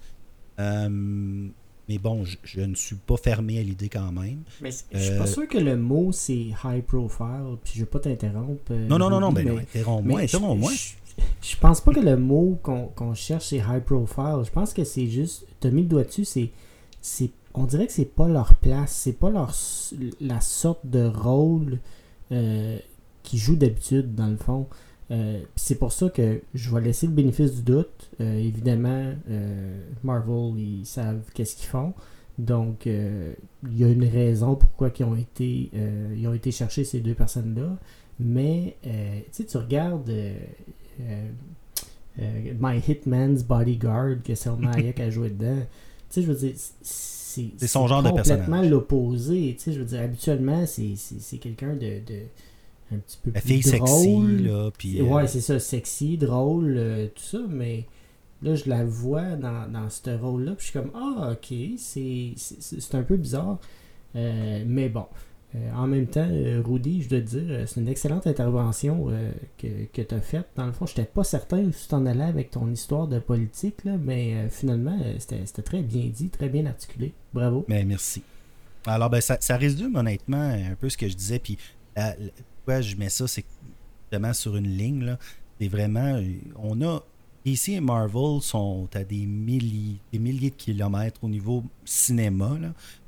Mais bon, je, ne suis pas fermé à l'idée quand même. Mais je suis pas euh, sûr que le mot c'est high profile, puis je vais pas t'interrompre. Euh, non, non, non, non, ben mais, interromps-moi, interromps-moi. Je, pense pas que le mot qu'on cherche c'est high profile. Je pense que c'est juste. Tu as mis le doigt dessus, c'est. On dirait que c'est pas leur place, c'est pas leur la sorte de rôle euh, qu'ils jouent d'habitude, dans le fond. Euh, c'est pour ça que je vais laisser le bénéfice du doute. Euh, évidemment, euh, Marvel, ils savent qu'est-ce qu'ils font. Donc, il y a une raison pourquoi ils ont été, ils ont été chercher ces deux personnes-là. Mais, tu sais, tu regardes My Hitman's Bodyguard que Selma Hayek a joué dedans. Tu sais, je veux dire, c'est son genre de complètement l'opposé. Tu sais, je veux dire, habituellement, c'est quelqu'un de un petit peu La plus fille drôle. sexy, là. Puis, Ouais, euh, c'est ça, sexy, drôle, euh, tout ça, mais là, je la vois dans, dans ce rôle-là, puis je suis comme, ah, ok, c'est un peu bizarre. Euh, mais bon, en même temps, Rudy, je dois te dire, c'est une excellente intervention que, que tu as faite. Dans le fond, je n'étais pas certain où tu t'en allais avec ton histoire de politique, là, mais finalement, c'était très bien dit, très bien articulé. Bravo. Mais merci. Alors, ben, ça, ça résume honnêtement un peu ce que je disais. Puis, pourquoi je mets ça, c'est vraiment sur une ligne. C'est vraiment. On a. DC et Marvel sont à des milliers, des milliers de kilomètres au niveau cinéma,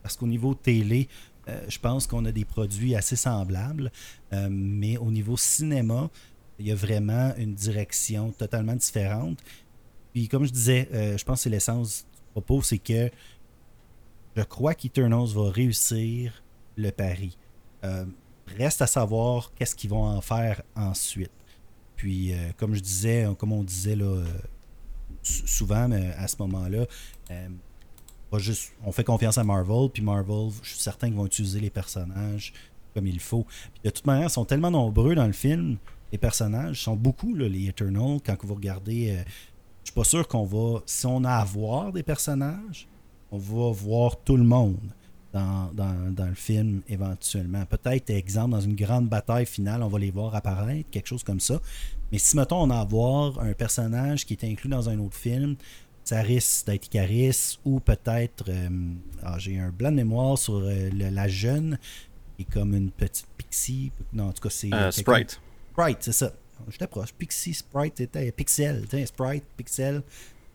parce qu'au niveau télé, euh, je pense qu'on a des produits assez semblables, euh, mais au niveau cinéma, il y a vraiment une direction totalement différente. Puis comme je disais, euh, je pense que c'est l'essence du propos, c'est que je crois qu'Eternals va réussir le pari. Reste à savoir qu'est-ce qu'ils vont en faire ensuite. Puis, euh, comme je disais, comme on disait là, euh, souvent à ce moment-là, euh, on fait confiance à Marvel, puis Marvel, je suis certain qu'ils vont utiliser les personnages comme il faut. De toute manière, ils sont tellement nombreux dans le film, les personnages, sont beaucoup, les Eternals. Quand vous regardez, je suis pas sûr qu'on va, si on a à voir des personnages, on va voir tout le monde dans, le film éventuellement. Peut-être, exemple, dans une grande bataille finale, on va les voir apparaître, quelque chose comme ça. Mais si, mettons, on a à voir un personnage qui est inclus dans un autre film, ça risque d'être Icaris ou peut-être, euh, ah, j'ai un blanc de mémoire sur euh, la jeune, qui est comme une petite pixie. Non, en tout cas, c'est. Euh, Sprite. Sprite, c'est ça. J'étais proche. Pixie, Sprite, c'était Pixel. Sprite, Pixel.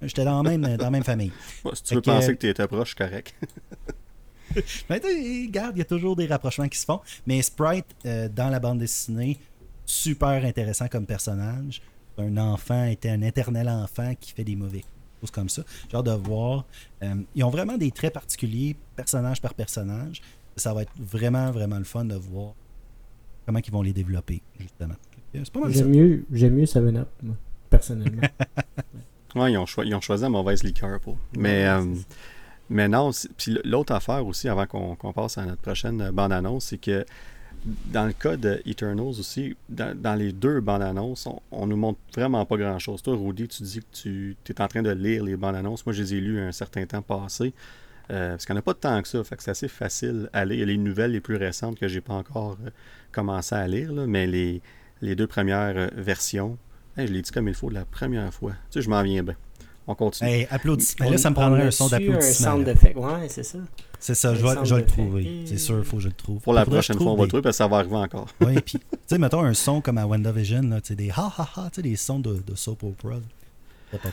J'étais dans, la même, dans la même famille. si tu veux penser que tu étais proche, correct. Mais regarde, il y a toujours des rapprochements qui se font. Mais Sprite, euh, dans la bande dessinée, super intéressant comme personnage. Un enfant était un éternel enfant qui fait des mauvais choses comme ça. Genre de voir. Euh, ils ont vraiment des traits particuliers, personnage par personnage. Ça va être vraiment, vraiment le fun de voir comment ils vont les développer, justement. J'aime mieux, j'aime mieux 7-Up, personnellement. ouais, ils ont, ils ont, choisi la mauvaise liqueur pour. Mais, euh, mais non, puis l'autre affaire aussi, avant qu'on passe à notre prochaine bande-annonce, c'est que dans le cas de Eternals aussi, dans, les deux bandes annonces, on, nous montre vraiment pas grand chose. Toi, Rudy, tu dis que tu es en train de lire les bandes annonces. Moi, je les ai lues un certain temps passé. Euh, parce qu'il n'y en a pas de temps que ça. Fait que c'est assez facile à lire. Il y a les nouvelles les plus récentes que j'ai pas encore euh, commencé à lire, mais les, les deux premières euh, versions, je l'ai dit comme il faut la première fois. Tu sais, je m'en viens bien. On continue. Hey, applaudissements. là, ça me prendrait un son d'applaudissement. Un sound Ouais, c'est ça. C'est ça, je vais, le trouver. C'est sûr, il faut que je le trouve. Pour la prochaine fois, on va le trouver parce que ça va arriver encore. oui, puis, tu sais, mettons un son comme à WandaVision, là, des ha ha ha, tu sais, des sons de, de soap opera.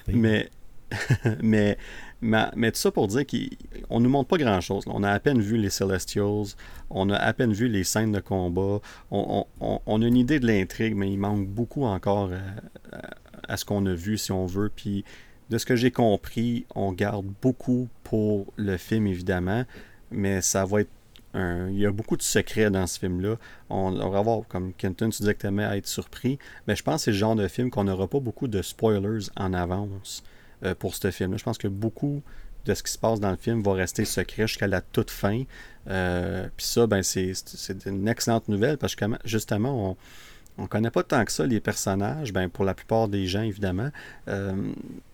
Mais, mais, mais, mais, tout ça pour dire qu'on nous montre pas grand chose. On a à peine vu les Celestials, on a à peine vu les scènes de combat, on, on, on a une idée de l'intrigue, mais il manque beaucoup encore à, à ce qu'on a vu, si on veut. Puis de ce que j'ai compris, on garde beaucoup pour le film, évidemment, mais ça va être. Il y a beaucoup de secrets dans ce film-là. On, va voir, comme Kenton, tu disais que aimais être surpris, mais je pense que c'est le genre de film qu'on n'aura pas beaucoup de spoilers en avance euh, pour ce film-là. Je pense que beaucoup de ce qui se passe dans le film va rester secret jusqu'à la toute fin. Euh, puis ça, ben, c'est une excellente nouvelle parce que justement, on on ne connaît pas tant que ça les personnages, ben, pour la plupart des gens, évidemment. Euh,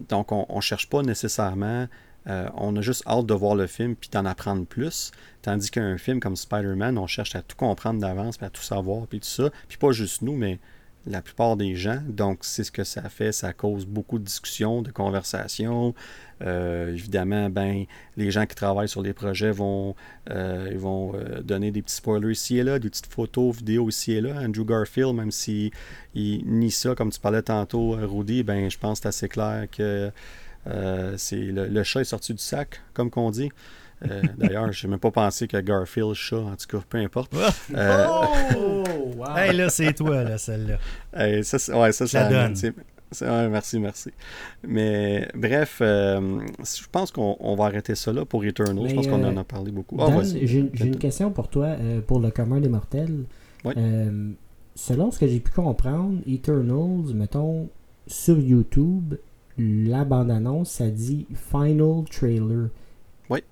donc, on ne cherche pas nécessairement. Euh, on a juste hâte de voir le film puis d'en apprendre plus. Tandis qu'un film comme Spider-Man, on cherche à tout comprendre d'avance, puis à tout savoir, puis tout ça. Puis pas juste nous, mais la plupart des gens. Donc, c'est ce que ça fait. Ça cause beaucoup de discussions, de conversations. Euh, évidemment, ben, les gens qui travaillent sur les projets vont, euh, euh, donner des petits spoilers ici et là, des petites photos, vidéos ici et là. Andrew Garfield, même s'il il nie ça, comme tu parlais tantôt, Rudy, ben, je pense que c'est assez clair que c'est le, le, chat est sorti du sac, comme qu'on dit. Euh, d'ailleurs, je n'ai même pas pensé que Garfield chat, en tout cas, peu importe. Euh, oh! Wow. Hey, là, c'est toi, là, celle-là. Hey, ça, ouais, ça, ça, donne. Ouais, merci, merci. Mais bref, euh, je pense qu'on va arrêter ça là pour Eternal. je pense qu'on en a parlé beaucoup. Ah, j'ai une question pour toi, pour le commun des mortels. selon ce que j'ai pu comprendre, Eternals, mettons, sur YouTube, la bande-annonce, ça dit Final Trailer.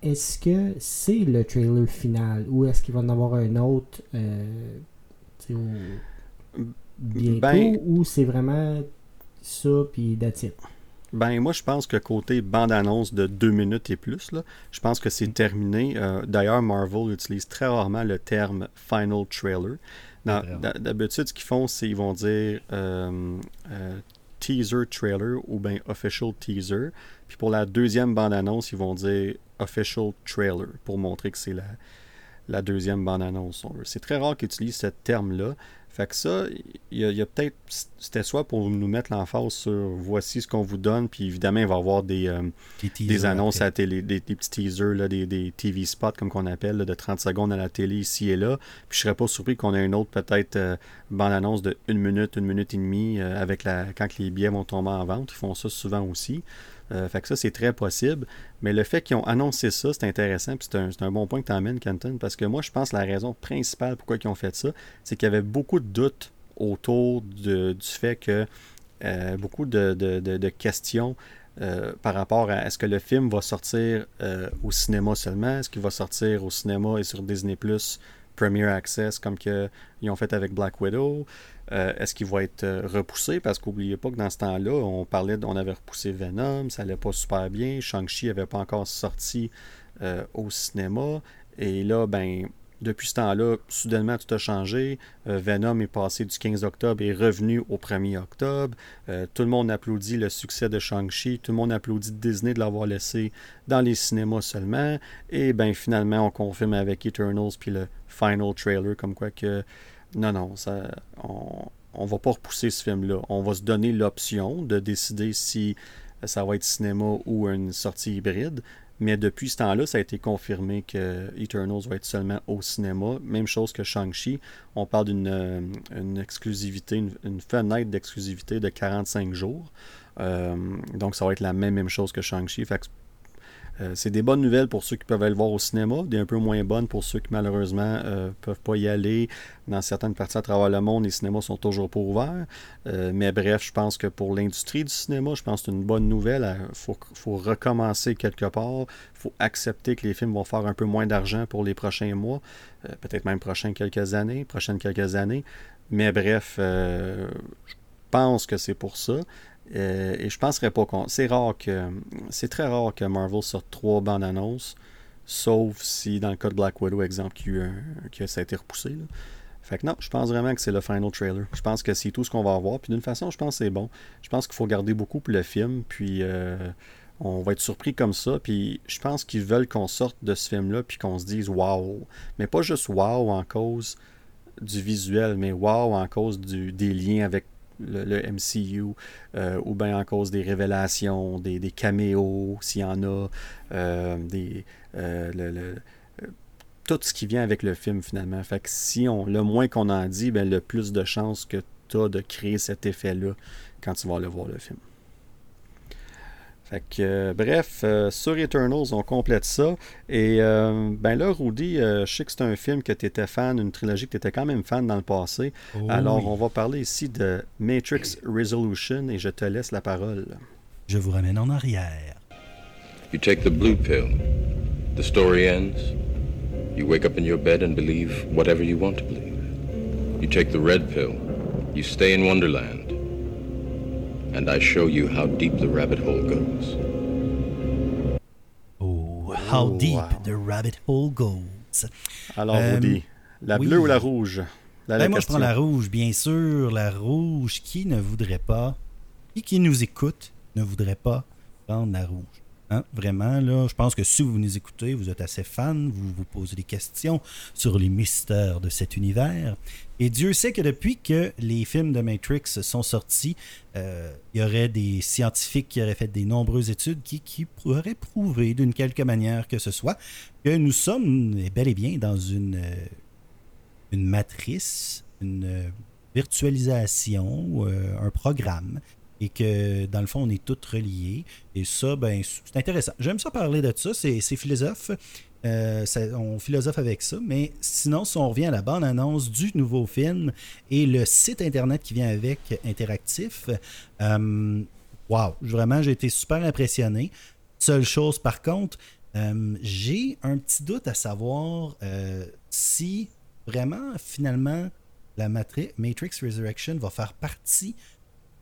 Est-ce que c'est le trailer final ou est-ce qu'il va en avoir un autre euh, bientôt ben- ou c'est vraiment ça puis that's Ben, moi, je pense que côté bande-annonce de deux minutes et plus, là, je pense que c'est terminé. Euh, d'ailleurs, Marvel utilise très rarement le terme final trailer. D'habitude, ce qu'ils font, c'est qu'ils vont dire euh, teaser trailer ou bien official teaser. Puis pour la deuxième bande-annonce, ils vont dire official trailer pour montrer que c'est la, deuxième bande-annonce. C'est très rare qu'ils utilisent ce terme-là. Fait que ça, il y a, peut-être. C'était soit pour nous mettre l'emphase sur voici ce qu'on vous donne, puis évidemment, il va y avoir des, euh, des, annonces à la télé, des, petits teasers, là, des, des, TV spots, comme qu'on appelle, de 30 secondes à la télé ici et là. Puis je serais pas surpris qu'on ait une autre, peut-être, euh, bande-annonce de une minute, une minute et demie, euh, avec la, quand les billets vont tomber en vente. Ils font ça souvent aussi. Euh, fait que ça, c'est très possible. Mais le fait qu'ils ont annoncé ça, c'est intéressant. Puis c'est un, bon point que tu amènes, Kenton, parce que moi, je pense que la raison principale pourquoi ils ont fait ça, c'est qu'il y avait beaucoup de doutes autour du fait que euh, beaucoup de, questions euh, par rapport à est-ce que le film va sortir au cinéma seulement, est-ce qu'il va sortir au cinéma et sur Disney Plus Premier Access comme qu'ils ont fait avec Black Widow. Euh, est-ce qu'il va être euh, repoussé? Parce qu'oubliez pas que dans ce temps-là, on parlait, on avait repoussé Venom, ça allait pas super bien. Shang-Chi n'avait pas encore sorti euh, au cinéma. Et là, ben, depuis ce temps-là, soudainement, tout a changé. Venom est passé du 15 octobre et revenu au 1er octobre. tout le monde applaudit le succès de Shang-Chi. Tout le monde applaudit Disney de l'avoir laissé dans les cinémas seulement. Et ben finalement, on confirme avec Eternals puis le final trailer comme quoi que non, non, ça, on va pas repousser ce film-là. On va se donner l'option de décider si ça va être cinéma ou une sortie hybride. Mais depuis ce temps-là, ça a été confirmé que Eternals va être seulement au cinéma. Même chose que Shang-Chi. On parle d'une euh, exclusivité, une, fenêtre d'exclusivité de 45 jours. Euh, donc ça va être la même, même chose que Shang-Chi. Euh, c'est des bonnes nouvelles pour ceux qui peuvent aller le voir au cinéma, des un peu moins bonnes pour ceux qui malheureusement ne euh, peuvent pas y aller. Dans certaines parties à travers le monde, les cinémas sont toujours pas ouverts. Euh, mais bref, je pense que pour l'industrie du cinéma, je pense que c'est une bonne nouvelle. Il faut, recommencer quelque part. Il faut accepter que les films vont faire un peu moins d'argent pour les prochains mois, peut-être même prochaines quelques années, prochaines quelques années. Mais bref, je pense que c'est pour ça. Euh, et je penserais pas qu'on. C'est rare que. C'est très rare que Marvel sorte trois bandes annonces. Sauf si, dans le cas de Black Widow, exemple, qui, a, ça a été repoussé. Fait que non, je pense vraiment que c'est le final trailer. Je pense que c'est tout ce qu'on va avoir. Puis d'une façon, je pense que c'est bon. Je pense qu'il faut garder beaucoup pour le film. Puis euh, on va être surpris comme ça. Puis je pense qu'ils veulent qu'on sorte de ce film-là. Puis qu'on se dise waouh. Mais pas juste waouh en cause du visuel, mais waouh en cause du, des liens avec le, MCU, euh, ou bien en cause des révélations, des, des caméos, s'il y en a, euh, des, euh, tout ce qui vient avec le film finalement. Fait que si on, le moins qu'on en dit, ben, le plus de chances que tu as de créer cet effet-là quand tu vas aller voir le film. Fait que, euh, bref, euh, sur Eternals, on complète ça. Et euh, ben là, Rudy, je sais que c'est un film que tu étais fan, une trilogie que tu étais quand même fan dans le passé. Oh Alors, on va parler ici de Matrix Resolution et je te laisse la parole. Je vous ramène en arrière. You take the blue pill. The story ends. You wake up in your bed and believe whatever you want to believe. You take the red pill. You stay in Wonderland. And I show you how deep the rabbit hole goes. Oh, how oh, deep the rabbit hole goes. Alors, euh, Rudy, la bleue ou la rouge? Ben, Moi, je prends la rouge, bien sûr. La rouge, qui ne voudrait pas, qui qui nous écoute, ne voudrait pas prendre la rouge. Hein? Vraiment, là, je pense que si vous nous écoutez, vous êtes assez fan, vous vous posez des questions sur les mystères de cet univers. Et Dieu sait que depuis que les films de Matrix sont sortis, euh, il y aurait des scientifiques qui auraient fait des nombreuses études qui, qui pourraient prouver d'une quelque manière que ce soit que nous sommes bel et bien dans une, euh, matrice, une euh, virtualisation, un programme et que dans le fond, on est tous reliés. Et ça, ben, c'est intéressant. J'aime ça parler de ça, c'est philosophe. Euh, on philosophe avec ça, mais sinon, si on revient à la bande-annonce du nouveau film et le site internet qui vient avec interactif, euh, wow, vraiment, j'ai été super impressionné. Seule chose, par contre, euh, j'ai un petit doute à savoir si vraiment, finalement, la Matrix Resurrection va faire partie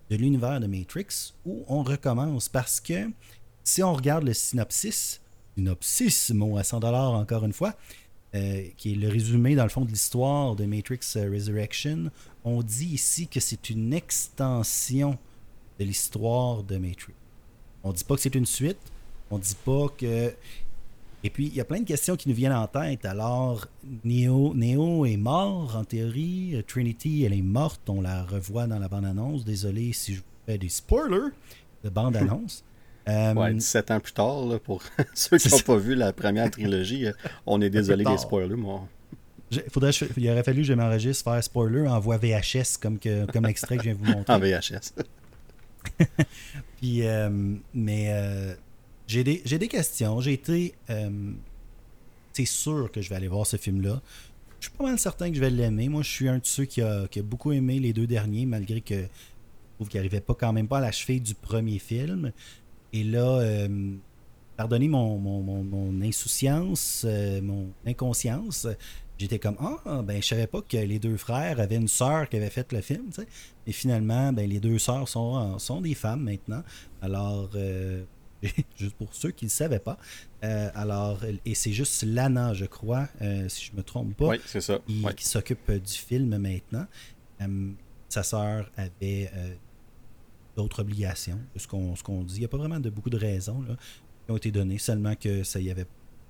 de l'univers de Matrix où on recommence parce que si on regarde le synopsis, synopsis, mot à 100$ encore une fois, euh, qui est le résumé dans le fond de l'histoire de Matrix euh, Resurrection, on dit ici que c'est une extension de l'histoire de Matrix. On dit pas que c'est une suite, on dit pas que et puis, il y a plein de questions qui nous viennent en tête. Alors, Neo, Neo est mort, en théorie. Trinity, elle est morte. On la revoit dans la bande-annonce. Désolé si je vous fais des spoilers de bande-annonce. Euh, ouais, 17 ans plus tard, pour ceux qui n'ont pas vu la première trilogie, euh, on est désolé des spoilers, moi. Faudrait, il aurait fallu que je m'enregistre faire spoiler en voix VHS comme, que, comme extrait que je viens vous montrer. en VHS. Puis, euh, mais j'ai des, des, questions. J'ai été. Euh, c'est sûr que je vais aller voir ce film-là. Je suis pas mal certain que je vais l'aimer. Moi, je suis un de ceux qui a, qui a beaucoup aimé les deux derniers, malgré que je trouve qu'il n'arrivait pas quand même pas à la cheville du premier film. Et là, euh, pardonnez mon, mon, mon, insouciance, euh, mon inconscience. J'étais comme Ah, ben je savais pas que les deux frères avaient une sœur qui avait fait le film. Tu Et finalement, ben, les deux sœurs sont, sont des femmes maintenant. Alors, juste pour ceux qui ne le savaient pas. Euh, alors, et c'est juste Lana, je crois, euh, si je me trompe pas, qui, s'occupe euh, du film maintenant. sa sœur avait d'autres obligations, ce qu'on dit. Il n'y a pas vraiment de beaucoup de raisons qui ont été données, seulement que ça y avait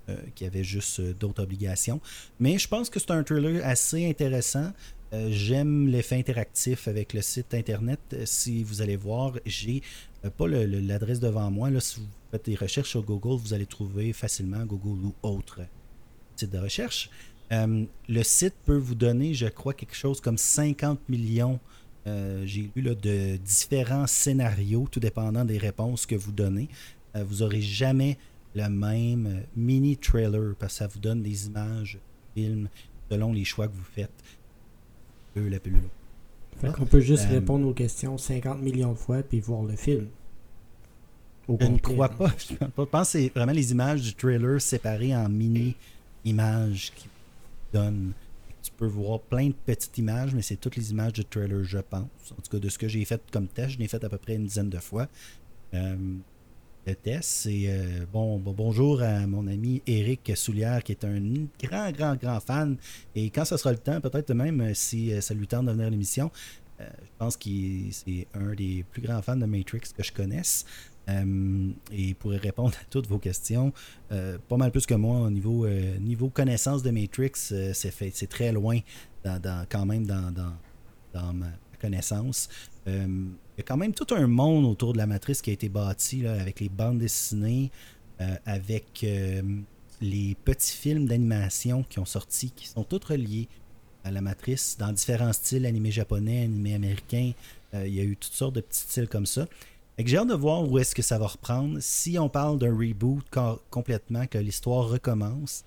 euh, qui avait juste euh, d'autres obligations. Mais je pense que c'est un trailer assez intéressant. Euh, J'aime l'effet interactif avec le site internet. Si vous allez voir, j'ai pas l'adresse devant moi. Là, si vous faites des recherches sur Google, vous allez trouver facilement Google ou autre site de recherche. Le site peut vous donner, je crois, quelque chose comme 50 millions. Euh, j'ai lu là, de différents scénarios, tout dépendant des réponses que vous donnez. Euh, vous n'aurez jamais le même euh, mini trailer parce que ça vous donne des images, films, selon les choix que vous faites. Eux, la pilule. Fait qu'on peut juste Euh, répondre aux questions 50 millions de fois puis voir le film. Au Je ne crois hein. pas. Je pense que c'est vraiment les images du trailer séparées en mini-images qui donnent. Peux voir plein de petites images, mais c'est toutes les images du trailer, je pense. En tout cas, de ce que j'ai fait comme test, je l'ai fait à peu près une dizaine de fois. Euh, le test, c'est euh, bon, bon, bonjour à mon ami Eric Soulière, qui est un grand, grand, grand fan. Et quand ça sera le temps, peut-être même euh, si euh, ça lui tente de venir à l'émission, je pense qu'il c'est un des plus grands fans de Matrix que je connaisse. Euh, et il pourrait répondre à toutes vos questions. Euh, pas mal plus que moi au niveau, euh, niveau connaissance de Matrix, c'est très loin dans, quand même dans, dans, dans ma connaissance. Il y a quand même tout un monde autour de la matrice qui a été bâti là, avec les bandes dessinées, avec les petits films d'animation qui ont sorti, qui sont tous reliés à la matrice dans différents styles, animé japonais, animé américain. Euh, il y a eu toutes sortes de petits styles comme ça. J'ai hâte de voir où est-ce que ça va reprendre. Si on parle d'un reboot complètement, que l'histoire recommence,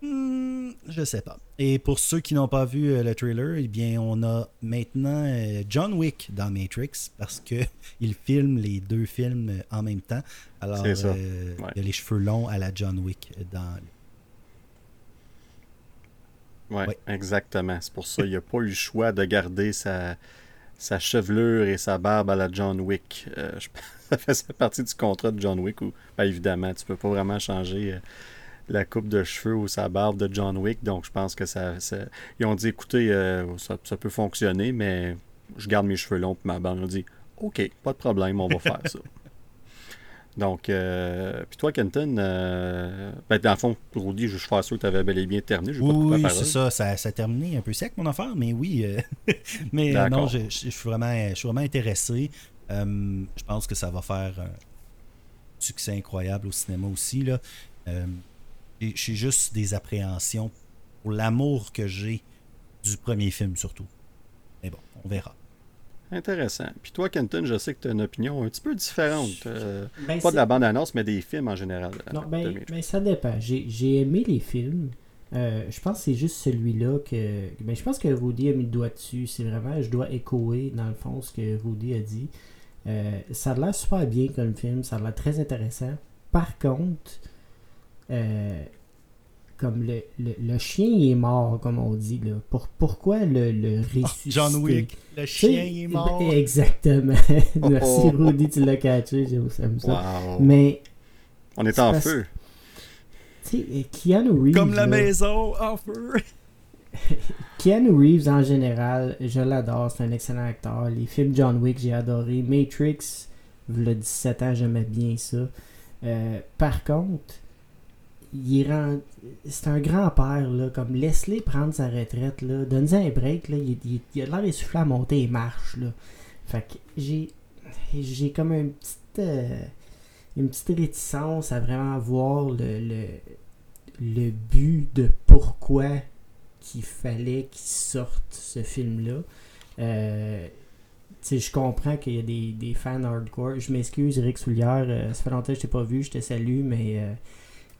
hmm, je sais pas. Et pour ceux qui n'ont pas vu euh, le trailer, eh bien, on a maintenant euh, John Wick dans Matrix parce que il filme les deux films euh, en même temps. Alors, C'est ça. euh, Ouais. il y a les cheveux longs à la John Wick dans. Ouais, Ouais. exactement. C'est pour ça qu'il n'a pas eu le choix de garder sa, sa chevelure et sa barbe à la John Wick. Euh, ça faisait partie du contrat de John Wick où, ben, évidemment, tu peux pas vraiment changer euh, la coupe de cheveux ou sa barbe de John Wick. Donc, je pense que ça. ça- Ils ont dit écoutez, euh, ça, ça peut fonctionner, mais je garde mes cheveux longs et ma barbe. Ils ont dit OK, pas de problème, on va faire ça. Donc, euh, puis toi, Kenton, euh, ben, dans le fond, Rudy, je suis pas sûr que tu avais bel et bien terminé. Oui, la c'est ça, ça. Ça a terminé un peu sec, mon affaire, mais oui. euh, mais non, je, je- je suis vraiment, je suis vraiment intéressé. Je pense que ça va faire un succès incroyable au cinéma aussi. Là. Et j'ai juste des appréhensions pour l'amour que j'ai du premier film, surtout. Mais bon, on verra. Intéressant. Puis toi, Kenton, je sais que tu as une opinion un petit peu différente. euh, Ben, pas de la bande-annonce, mais des films en général. euh, Non, ben, ben, ça dépend. J'ai aimé les films. Euh, je pense que c'est juste celui-là que. Ben, je pense que Rudy a mis le doigt dessus. C'est vraiment, je dois échoer dans le fond ce que Rudy a dit. Euh, ça a l'air super bien comme film. Ça a l'air très intéressant. Par contre, comme le, le, le chien il est mort, comme on dit. Là. Pour, pourquoi le, le ressusciter Ah, John Wick, le chien il est mort. ben, exactement. Merci Oh. Rudy, tu l'as catché. J'aime ça. Wow. Mais, On est en parce- feu. tu sais, Keanu Reeves. Comme la là, maison en feu. Keanu Reeves, en général, je l'adore, c'est un excellent acteur. Les films John Wick, j'ai adoré. Matrix, le 17 ans, j'aimais bien ça. Euh, par contre, il rend- c'est un grand-père, là, comme laisse-les prendre sa retraite, là. Donne-lui un break, là. Il, a l'air essoufflé à monter les marches, là. Fait que j'ai, j'ai comme une petite, euh, une petite réticence à vraiment voir le, le, le but de pourquoi qu'il fallait qu'il sorte ce film-là. Euh, je comprends qu'il y a des, des fans hardcore. Je m'excuse, Eric Soulière, euh, ça fait longtemps que je t'ai pas vu, je te salue, mais euh,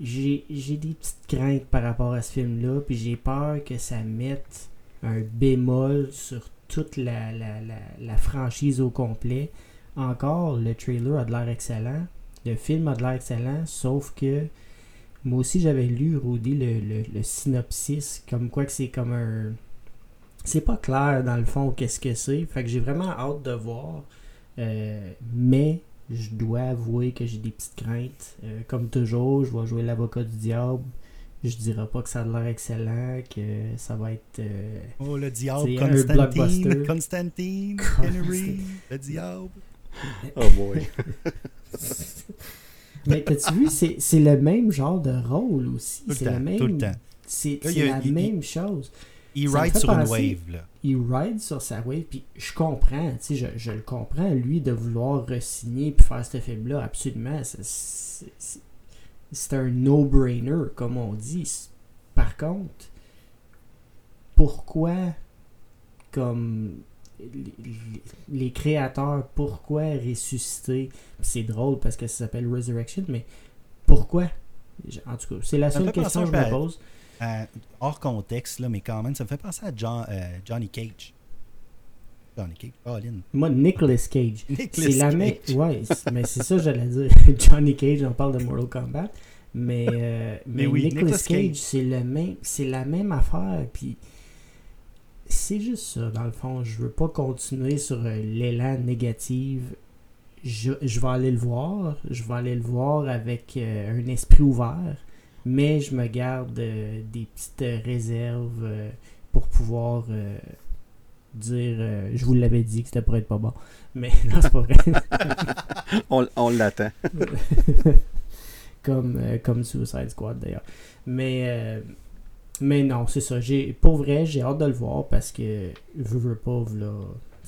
j'ai des petites craintes par rapport à ce film-là, puis j'ai peur que ça mette un bémol sur toute la, la, la, la franchise au complet. Encore, le trailer a de l'air excellent, le film a de l'air excellent, sauf que moi aussi, j'avais lu, Rudy, le, le, le synopsis, comme quoi que c'est comme un... C'est pas clair, dans le fond, qu'est-ce que c'est. Fait que j'ai vraiment hâte de voir. Euh, mais je dois avouer que j'ai des petites craintes. Euh, comme toujours, je vais jouer l'avocat du diable. Je dirais pas que ça a l'air excellent, que ça va être... euh, Oh, le diable, Constantine, blockbuster. Constantine. Henry, le diable. Oh boy. Mais t'as-tu vu, c'est c'est le même genre de rôle aussi. Le C'est même, tout le temps. C'est y la il- même chose. Il Ça ride sur une wave, là. il ride sur sa wave, puis je comprends, tu sais, je, je le comprends, lui, de vouloir re-signer puis faire ce film-là, absolument. c'est- un no-brainer, comme on dit. Par contre, pourquoi, comme les, créateurs, pourquoi ressusciter C'est drôle parce que ça s'appelle Resurrection, mais pourquoi? En tout cas, c'est la seule question que je me à- pose. À- hors contexte, là, mais quand même, ça me fait penser à John, euh, Johnny Cage. Johnny Cage, Colin. Moi, Nicolas Cage. Nicolas C'est la même. Cage. Ouais, mais c'est ça j'allais dire. Johnny Cage, on parle de Mortal Kombat. Mais, euh, mais, Mais oui, Nicolas, Nicolas Cage, Cage. c'est le même, c'est la même affaire. Puis c'est juste ça, dans le fond. Je veux pas continuer sur euh, l'élan négatif. Je, je vais aller le voir. Je vais aller le voir avec euh, un esprit ouvert. Mais je me garde euh, des petites réserves euh, pour pouvoir euh, dire. je vous l'avais dit que c'était pour être pas bon. Mais non, c'est pas vrai. On, on l'attend. comme, comme Suicide Squad d'ailleurs. Mais, mais non, c'est ça. J'ai, pour vrai, j'ai hâte de le voir parce que veux, veux pas, là,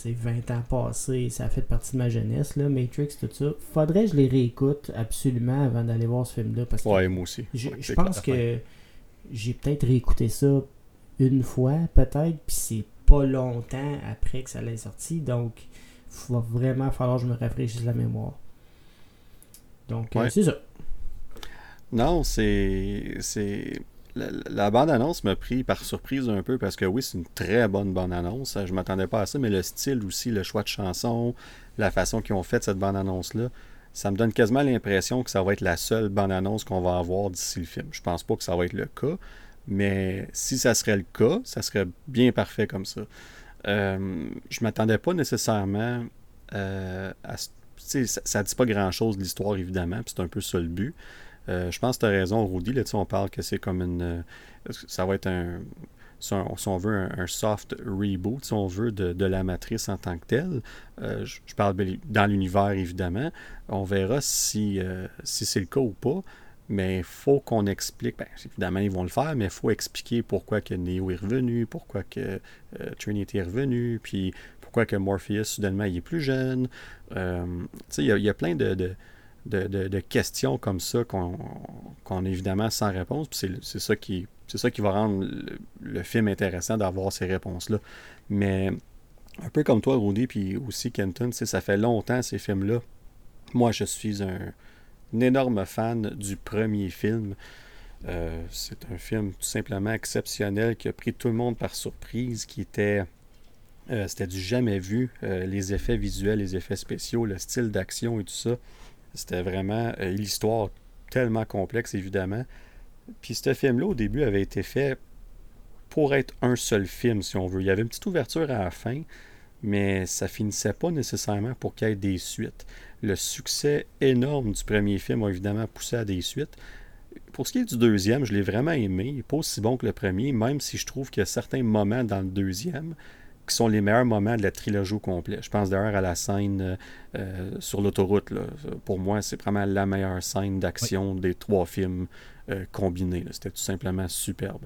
20 ans passés, ça a fait partie de ma jeunesse, là, Matrix, tout ça. Faudrait que je les réécoute absolument avant d'aller voir ce film-là parce que Ouais, moi aussi. je, Ouais, je c'est pense que j'ai peut-être réécouté ça une fois, peut-être, puis c'est pas longtemps après que ça l'ait sorti, donc il va vraiment falloir que je me rafraîchisse la mémoire. Donc, euh, c'est ça. Non, c'est. La, bande-annonce m'a pris par surprise un peu parce que oui, c'est une très bonne bande-annonce. Je m'attendais pas à ça, mais le style aussi, le choix de chanson, la façon qu'ils ont fait cette bande-annonce-là, ça me donne quasiment l'impression que ça va être la seule bande-annonce qu'on va avoir d'ici le film. Je pense pas que ça va être le cas, mais si ça serait le cas, ça serait bien parfait comme ça. Euh, je m'attendais pas nécessairement euh, à. Ça, ça dit pas grand-chose l'histoire, évidemment, puis c'est un peu ça le but. Euh, je pense que tu as raison, Rudy. Là, on parle que c'est comme une. euh, ça va être un. Si on, veut un, soft reboot, si on veut, de, la matrice en tant que telle. Euh, je, parle dans l'univers, évidemment. On verra si, si c'est le cas ou pas. Mais il faut qu'on explique. Ben, évidemment, ils vont le faire, mais il faut expliquer pourquoi que Neo est revenu, pourquoi que Trinity est revenu, puis pourquoi que Morpheus, soudainement, il est plus jeune. Il y, a- plein de, de- questions comme ça qu'on qu'on a évidemment sans réponse. C'est ça qui ça qui va rendre le, film intéressant d'avoir ces réponses-là. Mais un peu comme toi, Rudy, puis aussi Kenton, ça fait longtemps ces films-là. Moi, je suis un, un énorme fan du premier film. Euh, c'est un film tout simplement exceptionnel qui a pris tout le monde par surprise, qui était euh, c'était du jamais vu. Euh, les effets visuels, les effets spéciaux, le style d'action et tout ça. C'était vraiment euh, l'histoire tellement complexe, évidemment. Puis ce film-là, au début, avait été fait pour être un seul film, si on veut. Il y avait une petite ouverture à la fin, mais ça finissait pas nécessairement pour qu'il y ait des suites. Le succès énorme du premier film a évidemment poussé à des suites. Pour ce qui est du deuxième, je l'ai vraiment aimé. Il n'est pas aussi bon que le premier, même si je trouve qu'il y a certains moments dans le deuxième qui sont les meilleurs moments de la trilogie au complet. Je pense d'ailleurs à la scène euh, euh, sur l'autoroute. Pour moi, c'est vraiment la meilleure scène d'action des trois films euh, combinés. C'était tout simplement superbe.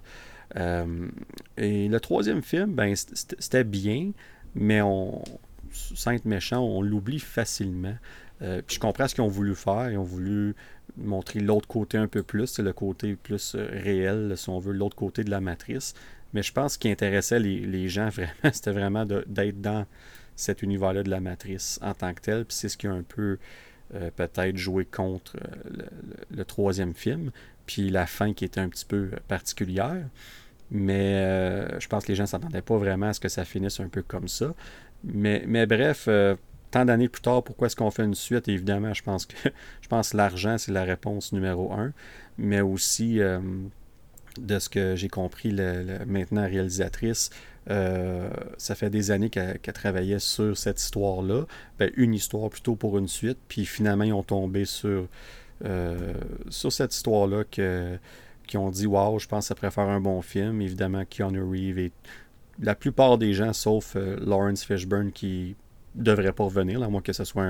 Euh, et le troisième film, ben, c'était bien, mais on, sans être méchant, on l'oublie facilement. Puis je comprends ce qu'ils ont voulu faire. Ils ont voulu montrer l'autre côté un peu plus, c'est le côté plus réel, si on veut, l'autre côté de la matrice. Mais je pense qui intéressait les, les gens vraiment, c'était vraiment d'être dans cet univers-là de la matrice en tant que tel. Puis c'est ce qui a un peu euh, peut-être joué contre euh, le, troisième film. Puis la fin qui était un petit peu euh, particulière. Mais je pense que les gens ne s'attendaient pas vraiment à ce que ça finisse un peu comme ça. Mais, mais bref, tant d'années plus tard, pourquoi est-ce qu'on fait une suite? Évidemment, je pense que je pense l'argent, c'est la réponse numéro un. Mais aussi, de ce que j'ai compris, le- maintenant réalisatrice, euh, ça fait des années qu'elle qu'elle travaillait sur cette histoire-là. Ben, une histoire plutôt pour une suite. Puis finalement, ils ont tombé sur, euh, sur cette histoire-là que, qui ont dit Waouh, je pense que ça pourrait faire un bon film. Évidemment, Keanu Reeves et la plupart des gens, sauf euh, Lawrence Fishburne, qui devrait pas revenir, à moins que ce soit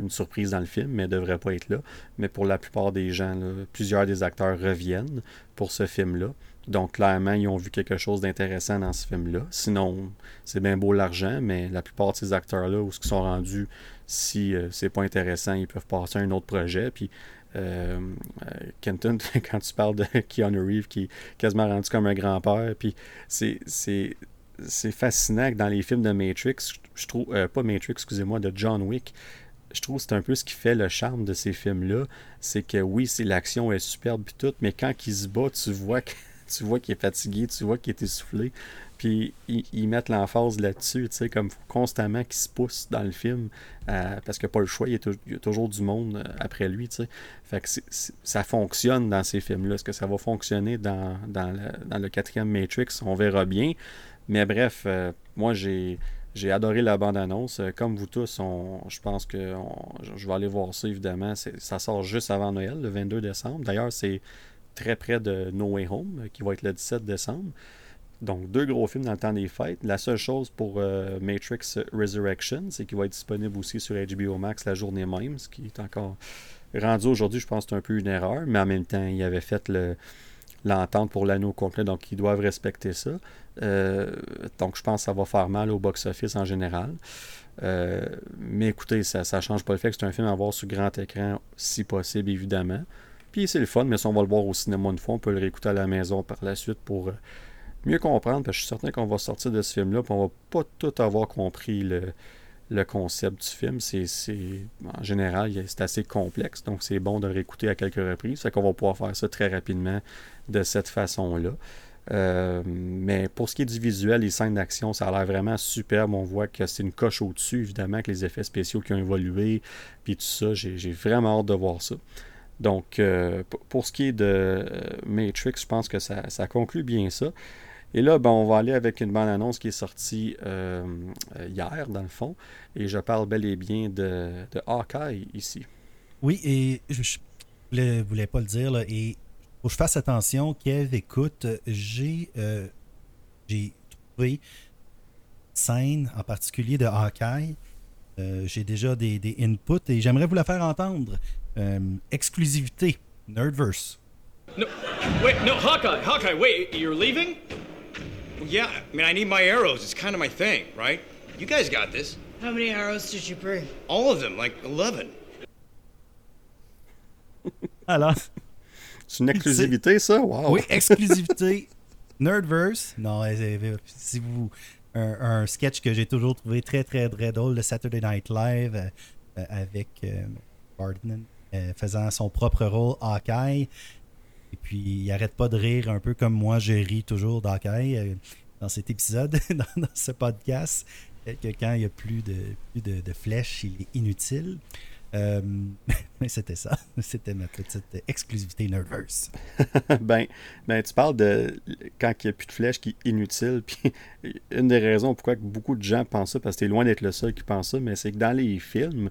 une surprise dans le film, mais devrait pas être là. Mais pour la plupart des gens, plusieurs des acteurs reviennent pour ce film-là. Donc, clairement, ils ont vu quelque chose d'intéressant dans ce film-là. Sinon, c'est bien beau l'argent, mais la plupart de ces acteurs-là, où ce qu'ils sont rendus, si euh, c'est pas intéressant, ils peuvent passer à un autre projet. Puis, euh, euh, Kenton, quand tu parles de Keanu Reeves, qui est quasiment rendu comme un grand-père, puis c'est, c'est, fascinant que dans les films de Matrix, je trouve, pas Matrix, excusez-moi, de John Wick, je trouve que c'est un peu ce qui fait le charme de ces films-là. C'est que oui, c'est l'action est superbe et tout, mais quand il se bat, tu vois que tu vois qu'il est fatigué, tu vois qu'il est essoufflé. Puis ils, mettent l'emphase là-dessus, tu sais, comme constamment qu'il se pousse dans le film, euh, parce a pas le choix, il y, a, toujours du monde euh, après lui, tu sais. Fait que ça fonctionne dans ces films-là. Est-ce que ça va fonctionner dans, le, quatrième Matrix? On verra bien. Mais bref, euh, moi j'ai j'ai adoré la bande-annonce. Comme vous tous, je pense que je vais aller voir ça évidemment. Ça sort juste avant Noël, le 22 décembre. D'ailleurs, c'est très près de No Way Home, qui va être le 17 décembre. Donc, deux gros films dans le temps des fêtes. La seule chose pour euh, Matrix Resurrection, c'est qu'il va être disponible aussi sur HBO Max la journée même, ce qui est encore rendu aujourd'hui, je pense c'est un peu une erreur, mais en même temps, il avait fait l'entente pour l'anneau complet, donc ils doivent respecter ça. Euh, donc, je pense que ça va faire mal au box-office en général. Euh, mais écoutez, ça ne change pas le fait que c'est un film à voir sur grand écran, si possible, évidemment. Puis c'est le fun, mais si on va le voir au cinéma une fois, on peut le réécouter à la maison par la suite pour euh, mieux comprendre, parce que je suis certain qu'on va sortir de ce film-là, puis on va pas tout avoir compris le, concept du film. C'est, en général, c'est assez complexe, donc c'est bon de le réécouter à quelques reprises. Fait qu'on va pouvoir faire ça très rapidement de cette façon-là. Euh, mais pour ce qui est du visuel, les scènes d'action, ça a l'air vraiment superbe. On voit que c'est une coche au-dessus, évidemment, que les effets spéciaux qui ont évolué, puis tout ça. J'ai vraiment hâte de voir ça. Donc, euh, pour ce qui est de euh, Matrix, je pense que ça, conclut bien ça. Et là, ben, on va aller avec une bonne annonce qui est sortie hier, dans le fond. Et je parle bel et bien de, de Hawkeye ici. Oui, et je ne voulais pas le dire, là, faut que je fasse attention. Kev, écoute, j'ai j'ai trouvé scène en particulier de Hawkeye. j'ai déjà des, des, inputs et j'aimerais vous la faire entendre. Um, exclusivité, Nerdverse. No, wait, no, Hawkeye, Hawkeye, wait, you're leaving? Well, yeah, I mean, I need my arrows. It's kind of my thing, right? You guys got this. How many arrows did you bring? All of them, like 11. Alors. C'est une exclusivité, ça? Wow. Oui, exclusivité. Nerdverse. Non, si vous. Un, sketch que j'ai toujours trouvé très, très, très drôle, le Saturday Night Live, euh, avec euh, euh, faisant son propre rôle Hawkeye. Et puis, il arrête pas de rire, un peu comme moi, j'ai ri toujours d'Hawkeye euh, dans cet épisode, dans, ce podcast. Que quand il n'y a plus de, plus de, flèches, il est inutile. Euh, mais c'était ça. C'était ma petite exclusivité nerveuse. ben, ben, tu parles de quand il n'y a plus de flèches qui est inutile. Puis une des raisons pourquoi beaucoup de gens pensent ça, parce que tu es loin d'être le seul qui pense ça, mais c'est que dans les films,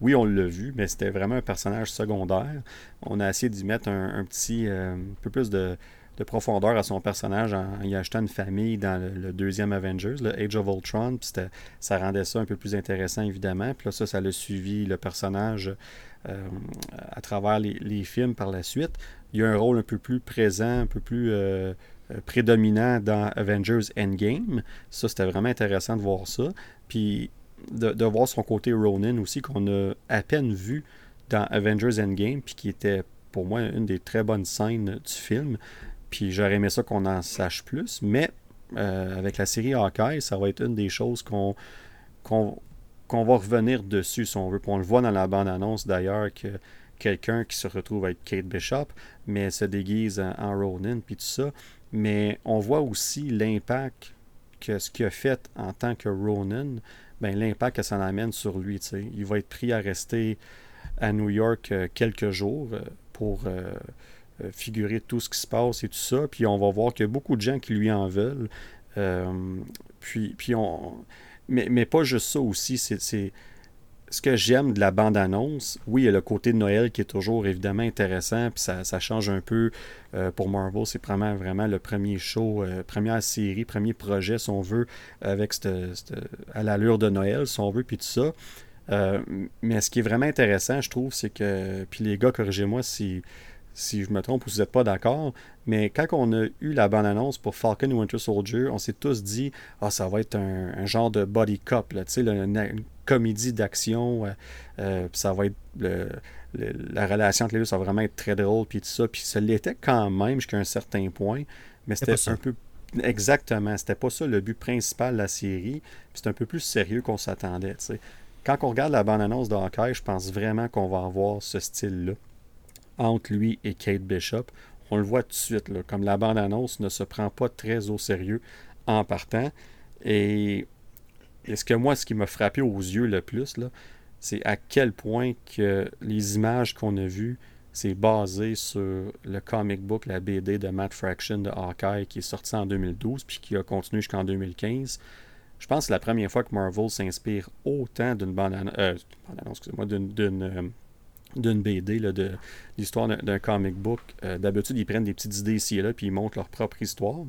oui, on l'a vu, mais c'était vraiment un personnage secondaire. On a essayé d'y mettre un, petit, euh, peu plus de, profondeur à son personnage en, y achetant une famille dans le, deuxième Avengers, le Age of Ultron. Puis ça rendait ça un peu plus intéressant, évidemment. Puis là, ça, ça l'a suivi le personnage euh, à travers les, films par la suite. Il y a un rôle un peu plus présent, un peu plus euh, prédominant dans Avengers Endgame. Ça, c'était vraiment intéressant de voir ça. Puis de, voir son côté Ronin aussi, qu'on a à peine vu dans Avengers Endgame, puis qui était pour moi une des très bonnes scènes du film. Puis j'aurais aimé ça qu'on en sache plus, mais euh, avec la série Hawkeye, ça va être une des choses qu'on va revenir dessus si on veut. on le voit dans la bande-annonce d'ailleurs que quelqu'un qui se retrouve avec Kate Bishop, mais se déguise en, en Ronin, puis tout ça. Mais on voit aussi l'impact que ce qu'il a fait en tant que Ronin ben, l'impact que ça amène sur lui. Il va être pris à rester à New York euh, quelques jours euh, pour figurer tout ce qui se passe et tout ça. Puis on va voir qu'il y a beaucoup de gens qui lui en veulent. puis, puis on... mais, pas juste ça aussi. C'est, ce que j'aime de la bande-annonce, oui, il y a le côté de Noël qui est toujours évidemment intéressant, puis ça, change un peu. Euh, pour Marvel, c'est vraiment, vraiment le premier show, euh, première série, premier projet, si on veut, avec à l'allure de Noël, si on veut, puis tout ça. Euh, mais ce qui est vraiment intéressant, je trouve, c'est que, puis les gars, corrigez-moi si, si je me trompe ou si vous n'êtes pas d'accord, mais quand on a eu la bande-annonce pour Falcon Winter Soldier, on s'est tous dit Ah, ça va être un, genre de body cop, là, une, une comédie d'action, euh, euh, ça va être la relation entre les deux, ça va vraiment être très drôle, puis tout ça. Puis ça l'était quand même jusqu'à un certain point, mais c'était un peu. Exactement, c'était pas ça le but principal de la série. C'est un peu plus sérieux qu'on s'attendait. Quand on regarde la bande-annonce de Hawkeye, je pense vraiment qu'on va avoir ce style-là entre lui et Kate Bishop. On le voit tout de suite, comme la bande-annonce ne se prend pas très au sérieux en partant. Et, ce que moi, ce qui m'a frappé aux yeux le plus, c'est à quel point que les images qu'on a vues, c'est basé sur le comic book, la BD de Matt Fraction de Hawkeye qui est sorti en 2012 puis qui a continué jusqu'en 2015. Je pense que c'est la première fois que Marvel s'inspire autant d'une bande-annonce, euh, excusez-moi, d'une euh, d'une BD, de l'histoire d'un comic book. Euh, d'habitude, ils prennent des petites idées ici et là, puis ils montrent leur propre histoire.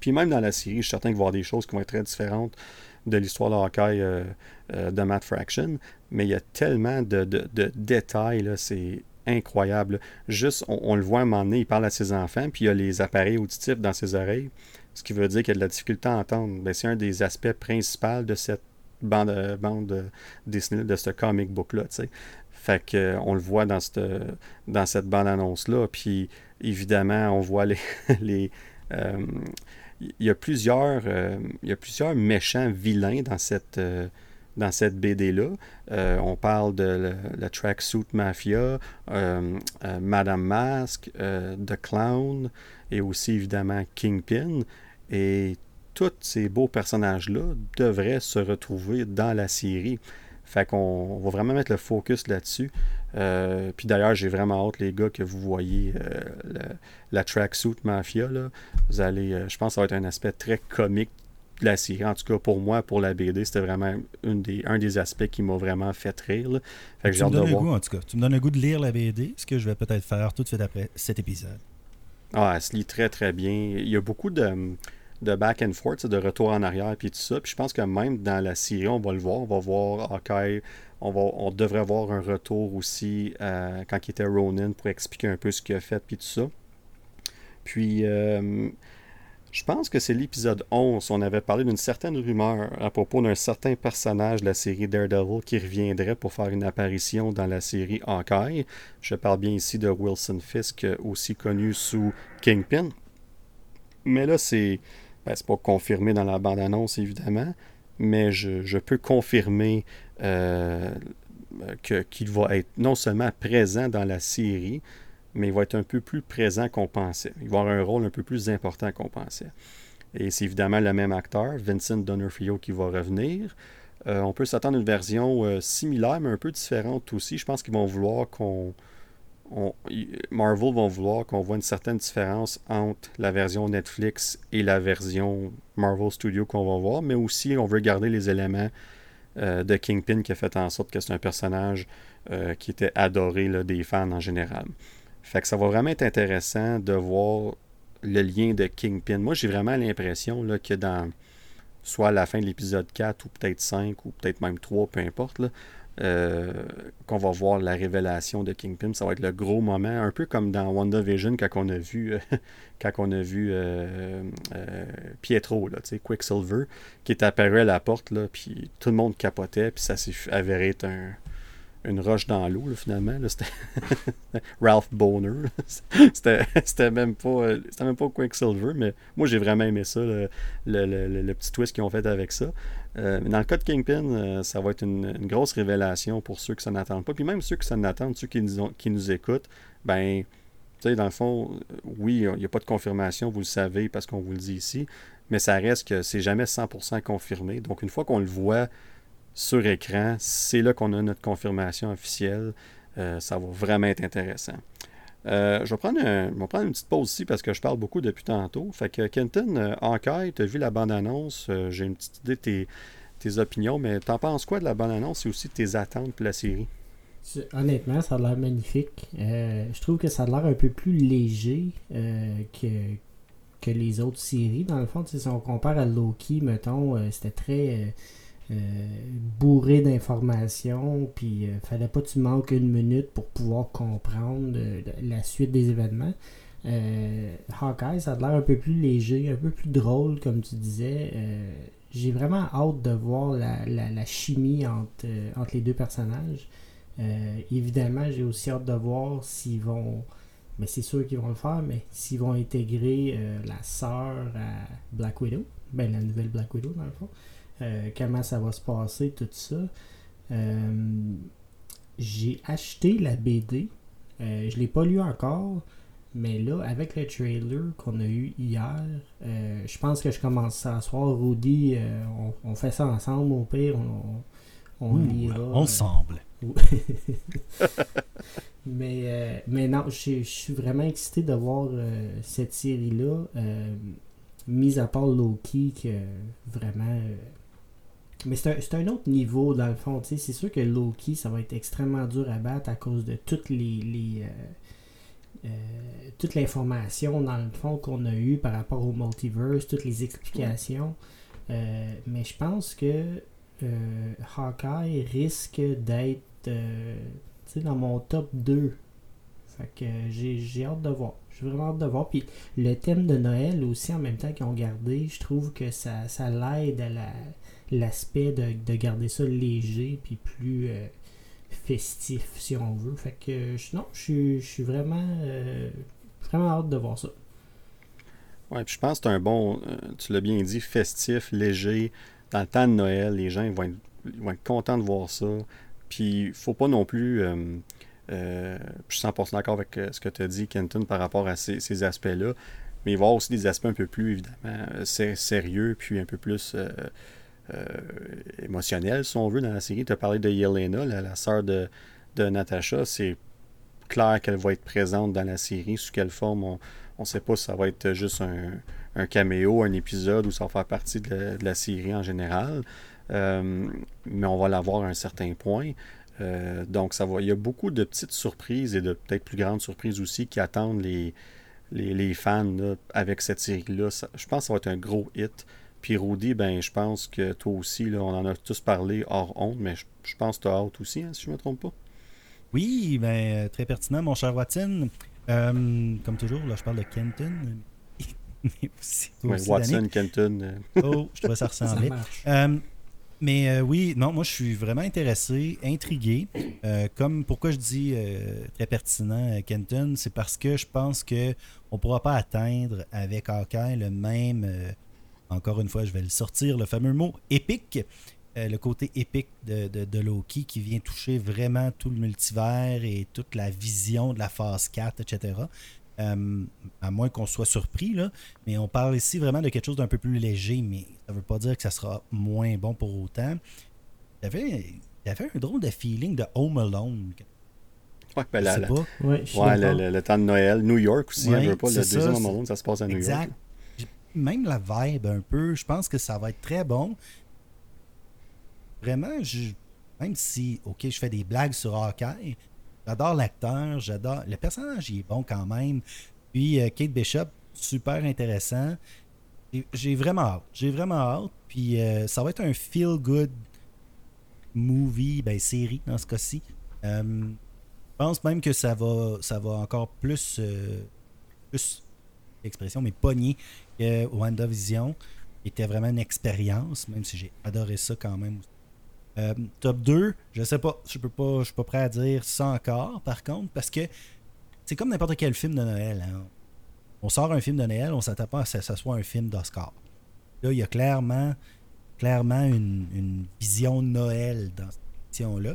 Puis même dans la série, je suis certain qu'il va y avoir des choses qui vont être très différentes de l'histoire de Hawkeye euh, euh, de Matt Fraction. Mais il y a tellement de, détails, c'est incroyable. Juste, on, le voit à un moment donné, il parle à ses enfants, puis il y a les appareils auditifs dans ses oreilles, ce qui veut dire qu'il y a de la difficulté à entendre. Ben, c'est un des aspects principaux de cette bande, bande dessinée, de ce comic book-là. Fait qu'on euh, le voit dans cette, dans cette bande-annonce-là. Puis évidemment, on voit les. les euh, il y a plusieurs euh, il y a plusieurs méchants vilains dans cette dans cette BD-là. on parle de la Tracksuit Mafia, Madame Mask, The Clown et aussi évidemment Kingpin. Et tous ces beaux personnages-là devraient se retrouver dans la série. Fait qu'on va vraiment mettre le focus là-dessus. Euh, puis d'ailleurs, j'ai vraiment hâte, les gars, que vous voyez euh, la tracksuit Mafia. Là. Vous allez, euh, je pense que ça va être un aspect très comique de la série. En tout cas, pour moi, pour la BD, c'était vraiment une des, un des aspects qui m'a vraiment fait rire. Fait que tu me donnes le goût, en tout cas. Tu me donnes le goût de lire la BD, ce que je vais peut-être faire tout de suite après cet épisode. Ah, elle se lit très, très bien. Il y a beaucoup de de back and forth, de retour en arrière, puis tout ça. Puis je pense que même dans la série, on va le voir. On va voir Hawkeye. On, va, on devrait voir un retour aussi euh, quand il était Ronin pour expliquer un peu ce qu'il a fait, puis tout ça. Puis, euh, je pense que c'est l'épisode 11. On avait parlé d'une certaine rumeur à propos d'un certain personnage de la série Daredevil qui reviendrait pour faire une apparition dans la série Hawkeye. Je parle bien ici de Wilson Fisk, aussi connu sous Kingpin. Mais là, c'est ben, c'est pas confirmé dans la bande-annonce, évidemment, mais je, peux confirmer euh, qu'il va être non seulement présent dans la série, mais il va être un peu plus présent qu'on pensait. Il va avoir un rôle un peu plus important qu'on pensait. Et c'est évidemment le même acteur, Vincent D'Onofrio, qui va revenir. Euh, on peut s'attendre à une version euh, similaire, mais un peu différente aussi. Je pense qu'ils vont vouloir qu'on Marvel vont vouloir qu'on voit une certaine différence entre la version Netflix et la version Marvel Studio qu'on va voir, mais aussi on veut garder les éléments euh, de Kingpin qui a fait en sorte que c'est un personnage euh, qui était adoré des fans en général. Fait que ça va vraiment être intéressant de voir le lien de Kingpin. Moi, j'ai vraiment l'impression que dans soit la fin de l'épisode 4 ou peut-être 5 ou peut-être même 3, peu importe, euh, qu'on va voir la révélation de Kingpin. Ça va être le gros moment, un peu comme dans WandaVision quand on a vu, quand on a vu euh, euh, Pietro, là, Quicksilver, qui est apparu à la porte, là, puis tout le monde capotait, puis ça s'est avéré être un, une roche dans l'eau, finalement. C'était Ralph Boner. C'était même pas euh, c'était même pas Quicksilver, mais moi j'ai vraiment aimé ça, le, petit twist qu'ils ont fait avec ça. Euh, dans le cas de Kingpin, euh, ça va être une, grosse révélation pour ceux qui s'en attendent pas. Puis même ceux qui s'en attendent, ceux qui nous, qui nous écoutent, ben, tu sais, dans le fond, oui, il n'y a pas de confirmation, vous le savez parce qu'on vous le dit ici, mais ça reste que c'est jamais 100% confirmé. Donc une fois qu'on le voit, sur écran. C'est là qu'on a notre confirmation officielle. Euh, ça va vraiment être intéressant. Euh, je, vais prendre prendre une petite pause ici parce que je parle beaucoup depuis tantôt. Fait que Kenton, euh, Hawkeye, tu as vu la bande-annonce? J'ai une petite idée de tes, tes opinions, mais t'en penses quoi de la bonne annonce et aussi de tes attentes pour la série? Honnêtement, ça a l'air magnifique. Euh, je trouve que ça a l'air un peu plus léger euh, que, que les autres séries. Dans le fond, si on compare à Loki, mettons, euh, c'était très bourré d'informations, puis fallait pas que tu manques une minute pour pouvoir comprendre la suite des événements. Hawkeye, ça a l'air un peu plus léger, un peu plus drôle, comme tu disais. J'ai vraiment hâte de voir la, la chimie entre, entre les deux personnages. Euh, évidemment, j'ai aussi hâte de voir s'ils vont. Mais c'est sûr qu'ils vont le faire, mais s'ils vont intégrer euh, la sœur à Black Widow, ben la nouvelle Black Widow dans le fond. Euh, comment ça va se passer, tout ça. j'ai acheté la BD. je l'ai pas lu encore. Mais là, avec le trailer qu'on a eu hier, je pense que je commence à soir. Rudy, on, fait ça ensemble au pire. On, on, lira. Ensemble. mais, euh, mais non, je suis vraiment excité de voir euh, cette série-là. Euh, mise à part Loki, que vraiment. Mais c'est un, autre niveau dans le fond. C'est sûr que Loki, ça va être extrêmement dur à battre à cause de toutes les. toute l'information dans le fond qu'on a eu par rapport au multiverse, toutes les explications. mais je pense que Hawkeye risque d'être euh, dans mon top 2. Fait que j'ai hâte de voir. J'ai vraiment hâte de voir. Puis le thème de Noël aussi, en même temps qu'ils ont gardé, je trouve que ça, ça l'aide à l'aspect de, garder ça léger puis plus euh, festif, si on veut. Fait que non, je suis vraiment, euh, vraiment hâte de voir ça. Ouais, puis je pense que c'est un bon, tu l'as bien dit, festif, léger. Dans le temps de Noël, les gens vont être, vont contents de voir ça. Puis, faut pas non plus. Euh, euh, je suis 100% d'accord avec euh, ce que tu as dit, Kenton, par rapport à ces, aspects-là. Mais il va y avoir aussi des aspects un peu plus, évidemment, sérieux, puis un peu plus émotionnels, si on veut, dans la série. Tu as parlé de Yelena, la, sœur de, de Natasha. C'est clair qu'elle va être présente dans la série. Sous quelle forme, on ne sait pas si ça va être juste un, caméo, un épisode, ou ça va faire partie de la série en général. Euh, mais on va l'avoir à un certain point. Euh, donc, ça va. Il y a beaucoup de petites surprises et de peut-être plus grandes surprises aussi qui attendent les, les, fans avec cette série-là. Je pense que ça va être un gros hit. Puis Rudy, ben, je pense que toi aussi, là, on en a tous parlé hors honte, mais je, pense que tu as hâte aussi, hein, si je ne me trompe pas. Oui, ben, très pertinent, mon cher Watson. Euh, comme toujours, là, je parle de Kenton. Watson, Kenton. Oh, je trouvais ça ressembler. Mais euh, oui, non, moi je suis vraiment intéressé, intrigué. Euh, comme pourquoi je dis euh, très pertinent Kenton, c'est parce que je pense que on pourra pas atteindre avec Hawkeye le même. Encore une fois, je vais le sortir, le fameux mot épique. le côté épique de, de, Loki qui vient toucher vraiment tout le multivers et toute la vision de la phase 4, etc. Euh, à moins qu'on soit surpris, là. Mais on parle ici vraiment de quelque chose d'un peu plus léger, mais ça ne veut pas dire que ça sera moins bon pour autant. Il y avait, il y avait un drôle de feeling de Home Alone. Ouais, ben là, ouais, le, temps de Noël. New York aussi, ouais, veut pas. Le deuxième Home Alone, ça se passe à New exact. York. Même la vibe un peu, je pense que ça va être très bon. Vraiment, je, même si, ok, je fais des blagues sur Hawkeye, J'adore l'acteur, j'adore. Le personnage, il est bon quand même. Puis euh, Kate Bishop, super intéressant. J'ai vraiment hâte. J'ai vraiment hâte. Puis euh, ça va être un feel-good movie, ben série dans ce cas-ci. Euh, je pense même que ça va, ça va encore plus, plus expression, mais pogné que WandaVision. Était vraiment une expérience, même si j'ai adoré ça quand même euh, top 2, je sais pas. Je peux pas. Je suis pas prêt à dire ça encore, par contre, parce que c'est comme n'importe quel film de Noël. Hein. On sort un film de Noël, on s'attend pas à ce que ce soit un film d'Oscar. Là, il y a clairement, clairement une, vision Noël dans cette vision-là.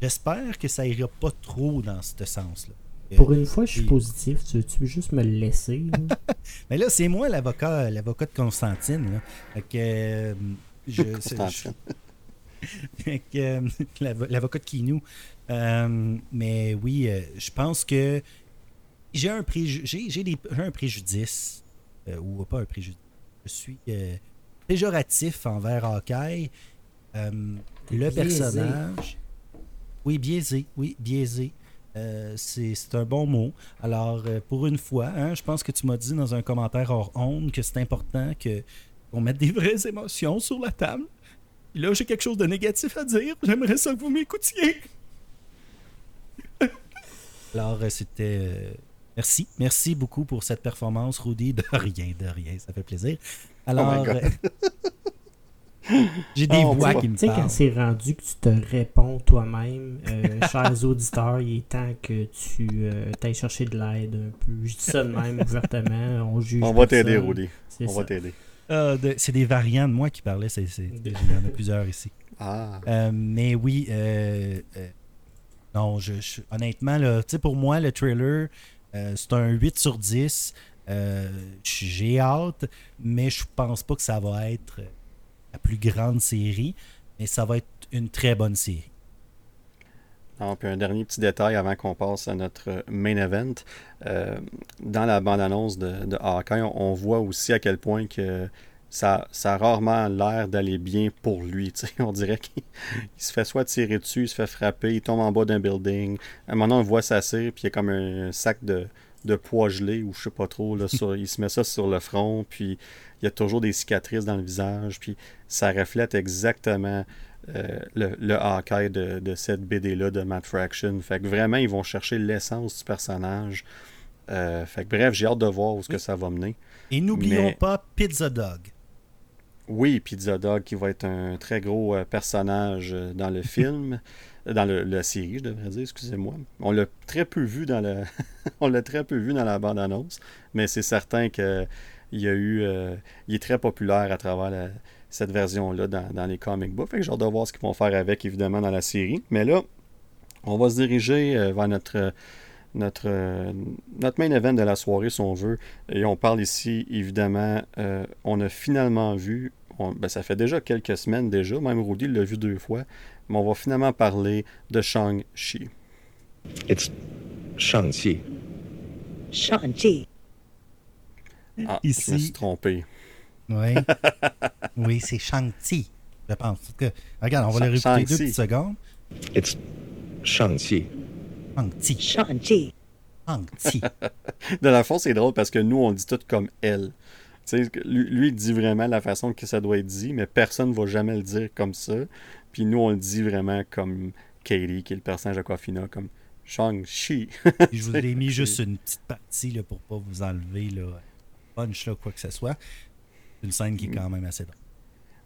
J'espère que ça ira pas trop dans ce sens-là. Pour une fois, je suis positif. Tu veux, juste me le laisser? Mais là, c'est moi l'avocat, l'avocat de Constantine. Fait que, euh, je, euh, l'avocat de Kinou. Euh, mais oui, euh, je pense que j'ai un, j'ai, un préjudice, ou pas un préjudice, je suis péjoratif envers Hawkeye. Euh, le Biaisé. personnage. Oui, biaisé. Oui, biaisé. Euh, c'est un bon mot. Alors, euh, pour une fois, hein, je pense que tu m'as dit dans un commentaire hors onde que c'est important que qu'on mette des vraies émotions sur la table. Puis là, j'ai quelque chose de négatif à dire. J'aimerais ça que vous m'écoutiez. Alors, euh, c'était. euh, merci. Merci beaucoup pour cette performance, Rudy. De rien, de rien. Ça fait plaisir. Alors. God. euh, j'ai des Oh, voix qui me Tu sais, quand parlent. c'est rendu que tu te réponds toi-même, euh, chers auditeurs, il est temps que tu euh, t'ailles chercher de l'aide un peu. Je dis ça de même ouvertement. On juge. On va t'aider. Rudy. On ça. va t'aider. De- c'est des variants de moi qui parlaient. c'est c'est- il y en a plusieurs ici. Ah. Euh, mais oui, euh, euh, non, je, je- honnêtement, là, pour moi, le trailer, euh, c'est un 8 sur 10. Euh, J'ai hâte, mais je pense pas que ça va être plus grande série, mais ça va être une très bonne série. Non, puis un dernier petit détail avant qu'on passe à notre main event. Euh, dans la bande-annonce de, de Hawkeye, on, on voit aussi à quel point que ça, a rarement l'air d'aller bien pour lui. tu sais. On dirait qu'il il se fait soit tirer dessus, il se fait frapper, il tombe en bas d'un building. À un moment, on voit s'asseoir, puis il y a comme un sac de, de poids gelé, ou je sais pas trop. Là, il se met ça sur le front, puis il y a toujours des cicatrices dans le visage, puis ça reflète exactement euh, le, le Hawkeye de, de cette BD-là de Matt Fraction. Fait que vraiment, ils vont chercher l'essence du personnage. Euh, fait que bref, j'ai hâte de voir où ce que ça va mener. Et n'oublions Mais- pas Pizza Dog. Oui, Pizza Dog qui va être un très gros euh, personnage dans le film, dans le, la série, je devrais dire, excusez-moi. On l'a très peu vu dans le, on l'a très peu vu dans la bande-annonce, mais c'est certain que il y a eu, euh, il est très populaire à travers la- cette version-là dans, dans les comic books. Fait que j'ai hâte de voir ce qu'ils vont faire avec, évidemment, dans la série. Mais là, on va se diriger euh, vers notre notre, euh, notre main event de la soirée, si on veut. Et on parle ici, évidemment, euh, on a finalement vu, on- ben, ça fait déjà quelques semaines déjà, même Rudy l'a vu deux fois, mais on va finalement parler de Shang-Chi. It's Shang-Chi. Shang-Chi. Ah, Ici- je me suis trompé. Oui, oui c'est Shang-Chi, je pense. Regarde, on va le Shang- répéter deux Shang-Chi. petites secondes. It's Shang-Chi. Shang-Chi, Shang-Chi. Shang-Chi. De la fond, c'est drôle parce que nous, on dit tout comme elle. Tu sais, lui, lui, il dit vraiment la façon que ça doit être dit, mais personne ne va jamais le dire comme ça. Puis nous, on le dit vraiment comme Katie, qui est le personnage de Aquafina, comme Shang-Chi. Je vous ai mis juste une petite partie là, pour pas vous enlever là, punch là, quoi que ce soit. Une scène qui est quand même assez drôle.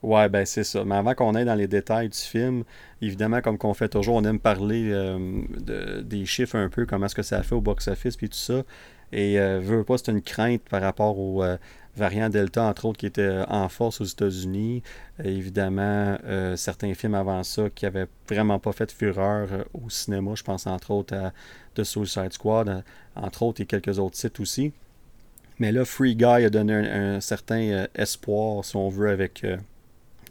Ouais, ben c'est ça. Mais avant qu'on aille dans les détails du film, évidemment, comme qu'on fait toujours, on aime parler euh, de- des chiffres un peu, comment est-ce que ça a fait au box-office, puis tout ça. Et euh, veux pas, c'est une crainte par rapport au euh, variant Delta, entre autres, qui était en force aux États-Unis. Euh, évidemment, euh, certains films avant ça qui avaient vraiment pas fait fureur euh, au cinéma. Je pense entre autres à The Suicide Squad, euh, entre autres, et quelques autres sites aussi. Mais là, Free Guy a donné un, certain euh, espoir, si on veut, avec euh,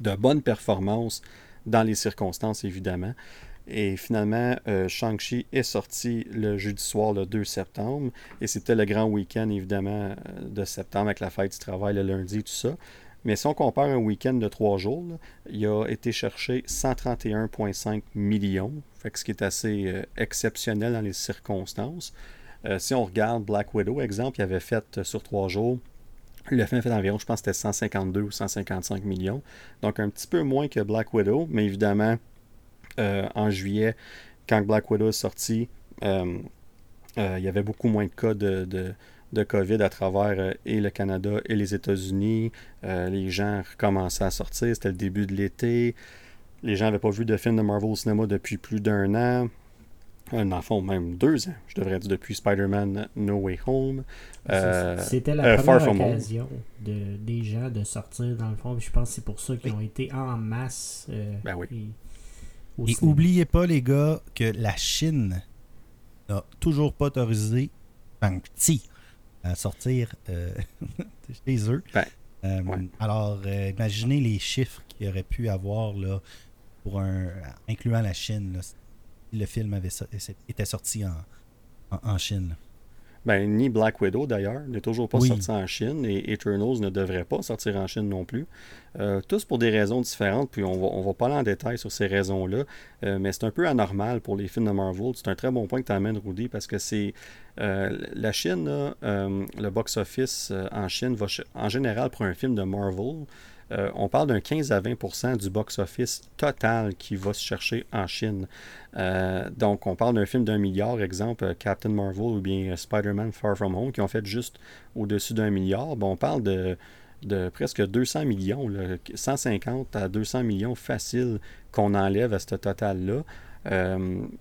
de bonnes performances dans les circonstances, évidemment. Et finalement, euh, Shang-Chi est sorti le jeudi soir, le 2 septembre. Et c'était le grand week-end, évidemment, de septembre avec la fête du travail le lundi et tout ça. Mais si on compare un week-end de trois jours, il a été cherché 131,5 millions, ce qui est assez exceptionnel dans les circonstances. Euh, si on regarde Black Widow, exemple, il avait fait euh, sur trois jours, le film a fait environ, je pense c'était 152 ou 155 millions. Donc un petit peu moins que Black Widow, mais évidemment, euh, en juillet, quand Black Widow est sorti, il y avait beaucoup moins de cas de, de, COVID à travers et le Canada et les États-Unis. Les gens recommençaient à sortir, c'était le début de l'été. Les gens n'avaient pas vu de film de Marvel au cinéma depuis plus d'un an. Un enfant, même deux ans, je devrais dire, depuis Spider-Man No Way Home. Euh, C'était la euh, première occasion de, des gens de sortir dans le fond. Je pense que c'est pour ça qu'ils ont été en masse. euh, Ben oui. et- Et oubliez pas, les gars, que la Chine n'a toujours pas autorisé Shang-Chi à sortir euh, chez eux. Ben, Euh, ouais. Alors, euh, imaginez les chiffres qu'il aurait pu avoir là, pour un, incluant la Chine, là, le film avait était sorti en, en, en Chine. Ben, ni Black Widow d'ailleurs, n'est toujours pas Oui. sorti en Chine et Eternals ne devrait pas sortir en Chine non plus. Euh, tous pour des raisons différentes, puis on va, on va pas aller en détail sur ces raisons-là, euh, mais c'est un peu anormal pour les films de Marvel. C'est un très bon point que tu amènes, Rudy, parce que c'est euh, la Chine, là, le box-office en Chine, va, en général, pour un film de Marvel, euh, on parle d'un 15 à 20% du box-office total qui va se chercher en Chine. Euh, donc, on parle d'un film d'un milliard, exemple euh, Captain Marvel ou bien Spider-Man Far From Home, qui ont fait juste au-dessus d'un milliard. Bon, on parle de, presque 200 millions, là, 150 à 200 millions faciles qu'on enlève à ce total-là.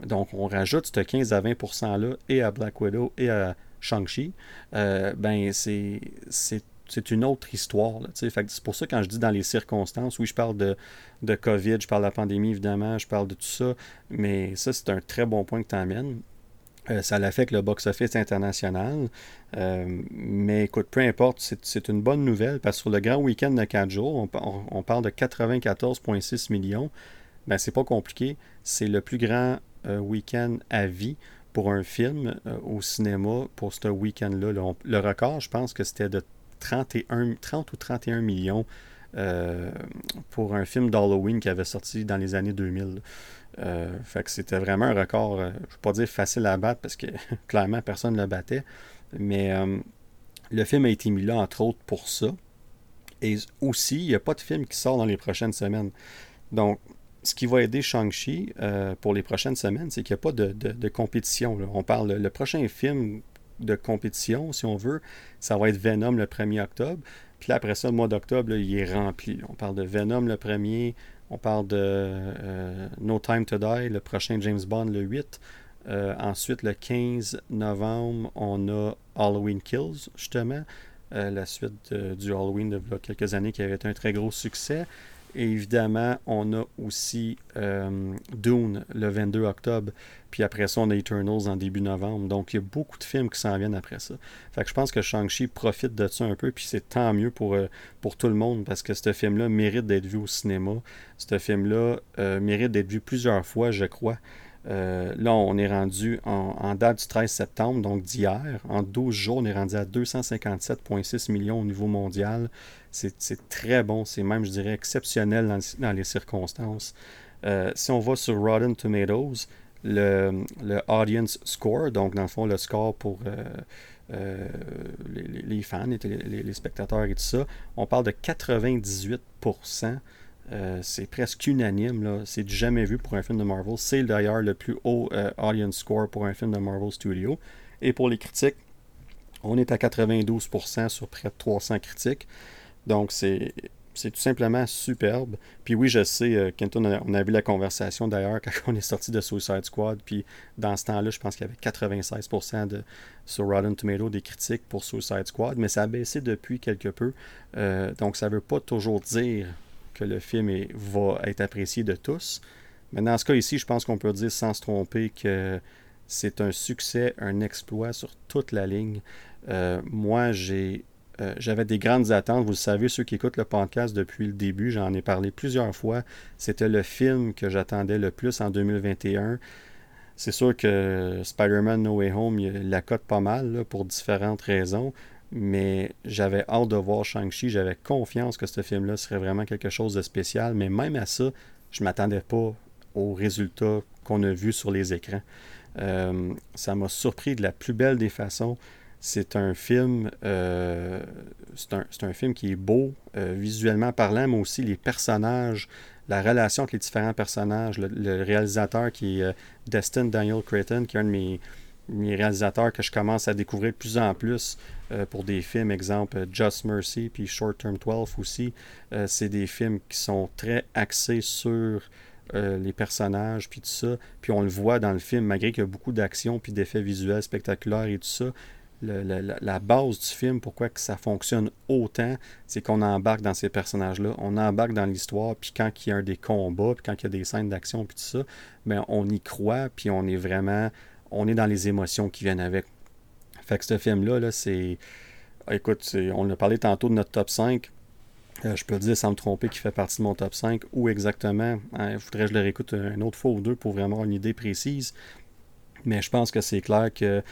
Donc, on rajoute ce 15 à 20 %-là et à Black Widow et à Shang-Chi. Ben, c'est c'est une autre histoire. c'est pour ça quand je dis dans les circonstances, oui, je parle de, de COVID, je parle de la pandémie, évidemment, je parle de tout ça, mais ça, c'est un très bon point que tu amènes. Euh, ça l'affecte le box-office international. Euh, mais écoute, peu importe, c'est une bonne nouvelle parce que sur le grand week-end de 4 jours, on, on- parle de 94,6 millions. Ben, c'est pas compliqué. C'est le plus grand euh, week-end à vie pour un film au cinéma pour ce week-end-là. là. On- le record, je pense que c'était de 31, 30 ou 31 millions euh, pour un film d'Halloween qui avait sorti dans les années 2000. Euh, fait que c'était vraiment un record, euh, je ne vais pas dire facile à battre parce que clairement personne ne le battait. Mais le film a été mis là entre autres pour ça. Et aussi, il n'y a pas de film qui sort dans les prochaines semaines. Donc, ce qui va aider Shang-Chi pour les prochaines semaines, c'est qu'il n'y a pas de, de- compétition. On parle, le prochain film de compétition, si on veut, ça va être Venom le 1er octobre. Puis là, après ça, le mois d'octobre, il est rempli. On parle de Venom le 1er, on parle de euh, No Time to Die, le prochain James Bond le 8. Euh, ensuite, le 15 novembre, on a Halloween Kills, justement. Euh, la suite du Halloween de quelques années qui avait été un très gros succès. Et évidemment, on a aussi euh, Dune le 22 octobre. Puis après ça, on a Eternals en début novembre. Donc, il y a beaucoup de films qui s'en viennent après ça. Fait que je pense que Shang-Chi profite de ça un peu. Puis c'est tant mieux pour, euh, pour tout le monde parce que ce film-là mérite d'être vu au cinéma. Ce film-là euh, mérite d'être vu plusieurs fois, je crois. Là, on est rendu en, en date du 13 septembre, donc d'hier. En 12 jours, on est rendu à 257,6 millions au niveau mondial. C'est très bon, c'est même, je dirais, exceptionnel dans, les circonstances. Euh, si on va sur Rotten Tomatoes, le, le audience score, donc dans le fond, le score pour euh, euh, les, les- fans, les, les- spectateurs et tout ça, on parle de 98%. Euh, c'est presque unanime, c'est jamais vu pour un film de Marvel. C'est d'ailleurs le plus haut audience score pour un film de Marvel Studio. Et pour les critiques, on est à 92% sur près de 300 critiques. Donc c'est c'est tout simplement superbe. Puis oui, je sais, euh, Kenton, on a, vu la conversation d'ailleurs quand on est sorti de Suicide Squad. Puis dans ce temps-là, je pense qu'il y avait 96% de, sur Rotten Tomato des critiques pour Suicide Squad. Mais ça a baissé depuis quelque peu. Euh, donc ça ne veut pas toujours dire que le film va être apprécié de tous. Mais dans ce cas ici, je pense qu'on peut dire sans se tromper que c'est un succès, un exploit sur toute la ligne. Euh, moi, j'ai euh, j'avais des grandes attentes. Vous le savez, ceux qui écoutent le podcast depuis le début, j'en ai parlé plusieurs fois. C'était le film que j'attendais le plus en 2021. C'est sûr que Spider-Man No Way Home la cote pas mal pour différentes raisons. Mais j'avais hâte de voir Shang-Chi. J'avais confiance que ce film-là serait vraiment quelque chose de spécial. Mais même à ça, je ne m'attendais pas aux résultats qu'on a vus sur les écrans. Euh, ça m'a surpris de la plus belle des façons. C'est un film, euh, c'est un, un film qui est beau, euh, visuellement parlant, mais aussi les personnages, la relation entre les différents personnages, le, réalisateur qui est euh, Destin Daniel Creighton, qui est un de mes, mes réalisateurs que je commence à découvrir de plus en plus pour des films, exemple Just Mercy, puis Short Term 12 aussi. C'est des films qui sont très axés sur les personnages, puis tout ça. Puis on le voit dans le film, malgré qu'il y a beaucoup d'action, puis d'effets visuels spectaculaires et tout ça. Le- la, base du film, pourquoi que ça fonctionne autant, c'est qu'on embarque dans ces personnages-là, on embarque dans l'histoire, puis quand il y a des combats, puis quand il y a des scènes d'action, puis tout ça, ben on y croit, puis on est vraiment, on est dans les émotions qui viennent avec. Fait que ce film-là, là, c'est, écoute, on a parlé tantôt de notre top 5, euh, je peux dire sans me tromper qu'il fait partie de mon top 5. Où exactement? Il faudrait que je le réécoute une autre fois ou deux pour vraiment avoir une idée précise. Mais je pense que c'est clair que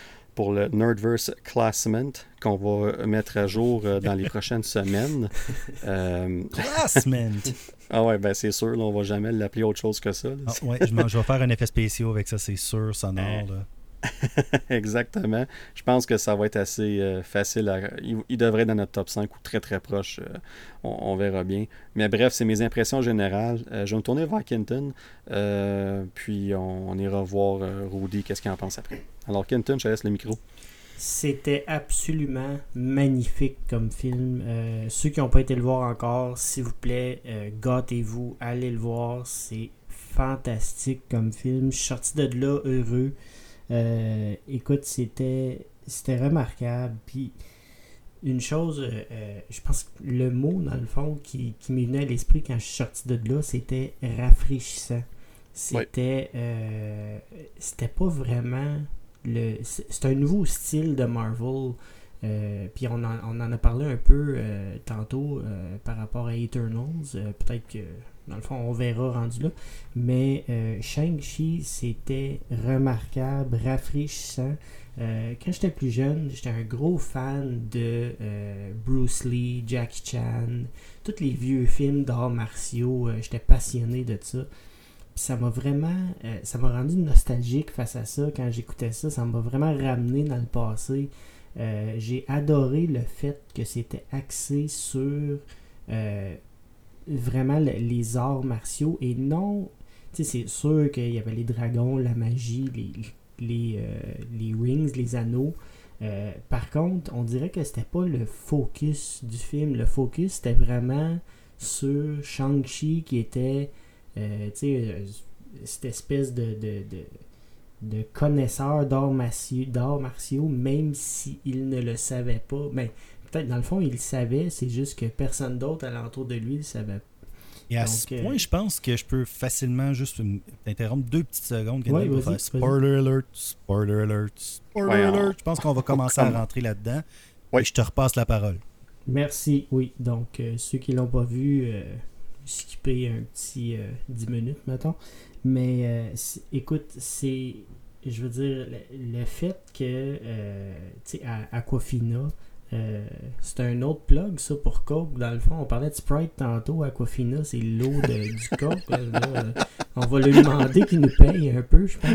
pour le Nerdverse Classment qu'on va mettre à jour euh, dans les prochaines semaines. Euh, Classment! ah ouais, ben c'est sûr, là, on va jamais l'appeler autre chose que ça. Ah, ouais, je vais faire un effet spécial avec ça, c'est sûr, sonore. Là. Exactement. Je pense que ça va être assez euh, facile. Il, devrait être dans notre top 5 ou très très proche. euh, on, verra bien. Mais bref, c'est mes impressions générales. Euh, je vais me tourner vers Kenton. puis on, on ira voir Rudy, qu'est-ce qu'il en pense après. Alors, Kenton, je te laisse le micro. C'était absolument magnifique comme film. Ceux qui n'ont pas été le voir encore, s'il vous plaît, gâtez-vous, allez le voir. C'est fantastique comme film. Je suis sorti de là heureux. Euh, écoute, c'était c'était remarquable. Puis une chose, euh, euh, je pense que le mot dans le fond qui, qui m'est venu à l'esprit quand je suis sorti de là, c'était rafraîchissant. C'était euh, c'était pas vraiment le c'est un nouveau style de Marvel. Euh, puis on en, on en a parlé un peu euh, tantôt euh, par rapport à Eternals. Peut-être que dans le fond on verra rendu là. Mais euh, Shang-Chi c'était remarquable, rafraîchissant. Euh, quand j'étais plus jeune, j'étais un gros fan de euh, Bruce Lee, Jackie Chan, tous les vieux films d'arts martiaux. j'étais passionné de ça. Puis ça m'a vraiment, ça m'a rendu nostalgique face à ça quand j'écoutais ça. Ça m'a vraiment ramené dans le passé. J'ai adoré le fait que c'était axé sur vraiment le- les arts martiaux et non, tu sais, c'est sûr qu'il y avait les dragons, la magie, les, les, euh, les rings, les anneaux. Euh, par contre, on dirait que c'était pas le focus du film. Le focus c'était vraiment sur Shang-Chi qui était euh, tu sais, cette espèce de, de, de, connaisseur d'arts martiaux, martiaux, même s'il ne le savait pas. Mais peut-être dans le fond, il le savait, c'est juste que personne d'autre alentour de lui le savait. Et à Donc, ce euh, point, je pense que je peux facilement juste t'interrompre deux petites secondes Ouais, pour faire spoiler alert, spoiler alert, spoiler Ouais, on- alert. Je pense qu'on va commencer à rentrer là-dedans. Ouais. Et je te repasse la parole. Merci, oui. Donc, euh, ceux qui l'ont pas vu, euh, skipper un petit euh, 10 minutes, mettons. Mais euh, écoute, c'est. Je veux dire, le, le fait que, euh, tu sais, à Aquafina, euh, c'est un autre plug, ça, pour Coke. Dans le fond, on parlait de Sprite tantôt. Aquafina, c'est l'eau de- du Coke. là, là, euh, on va lui demander qu'il nous paye un peu, je pense.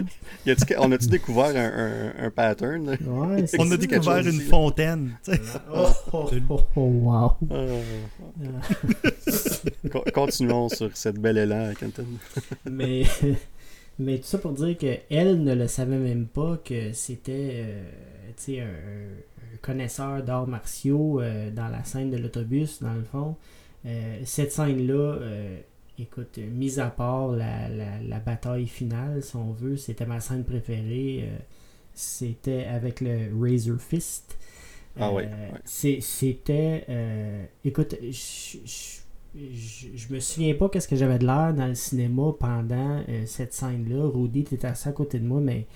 Y a-tu- on a-tu découvert un, un- un pattern? Ouais, On a découvert chose une fontaine. sais. Oh, oh, oh, oh, wow. Euh, con- continuons sur cette belle élan, Kenton. mais, mais tout ça pour dire qu'elle ne le savait même pas que c'était euh, tu sais, un, un connaisseur d'arts martiaux euh, dans la scène de l'autobus, dans le fond. Euh, cette scène-là, euh, écoute, euh, mis à part la, la, la bataille finale, si on veut, c'était ma scène préférée. c'était avec le Razor Fist. Ah ouais, C'était. écoute, je, je, je, je me souviens pas qu'est-ce que j'avais de l'air dans le cinéma pendant euh, cette scène-là. Rudy était assis à côté de moi, mais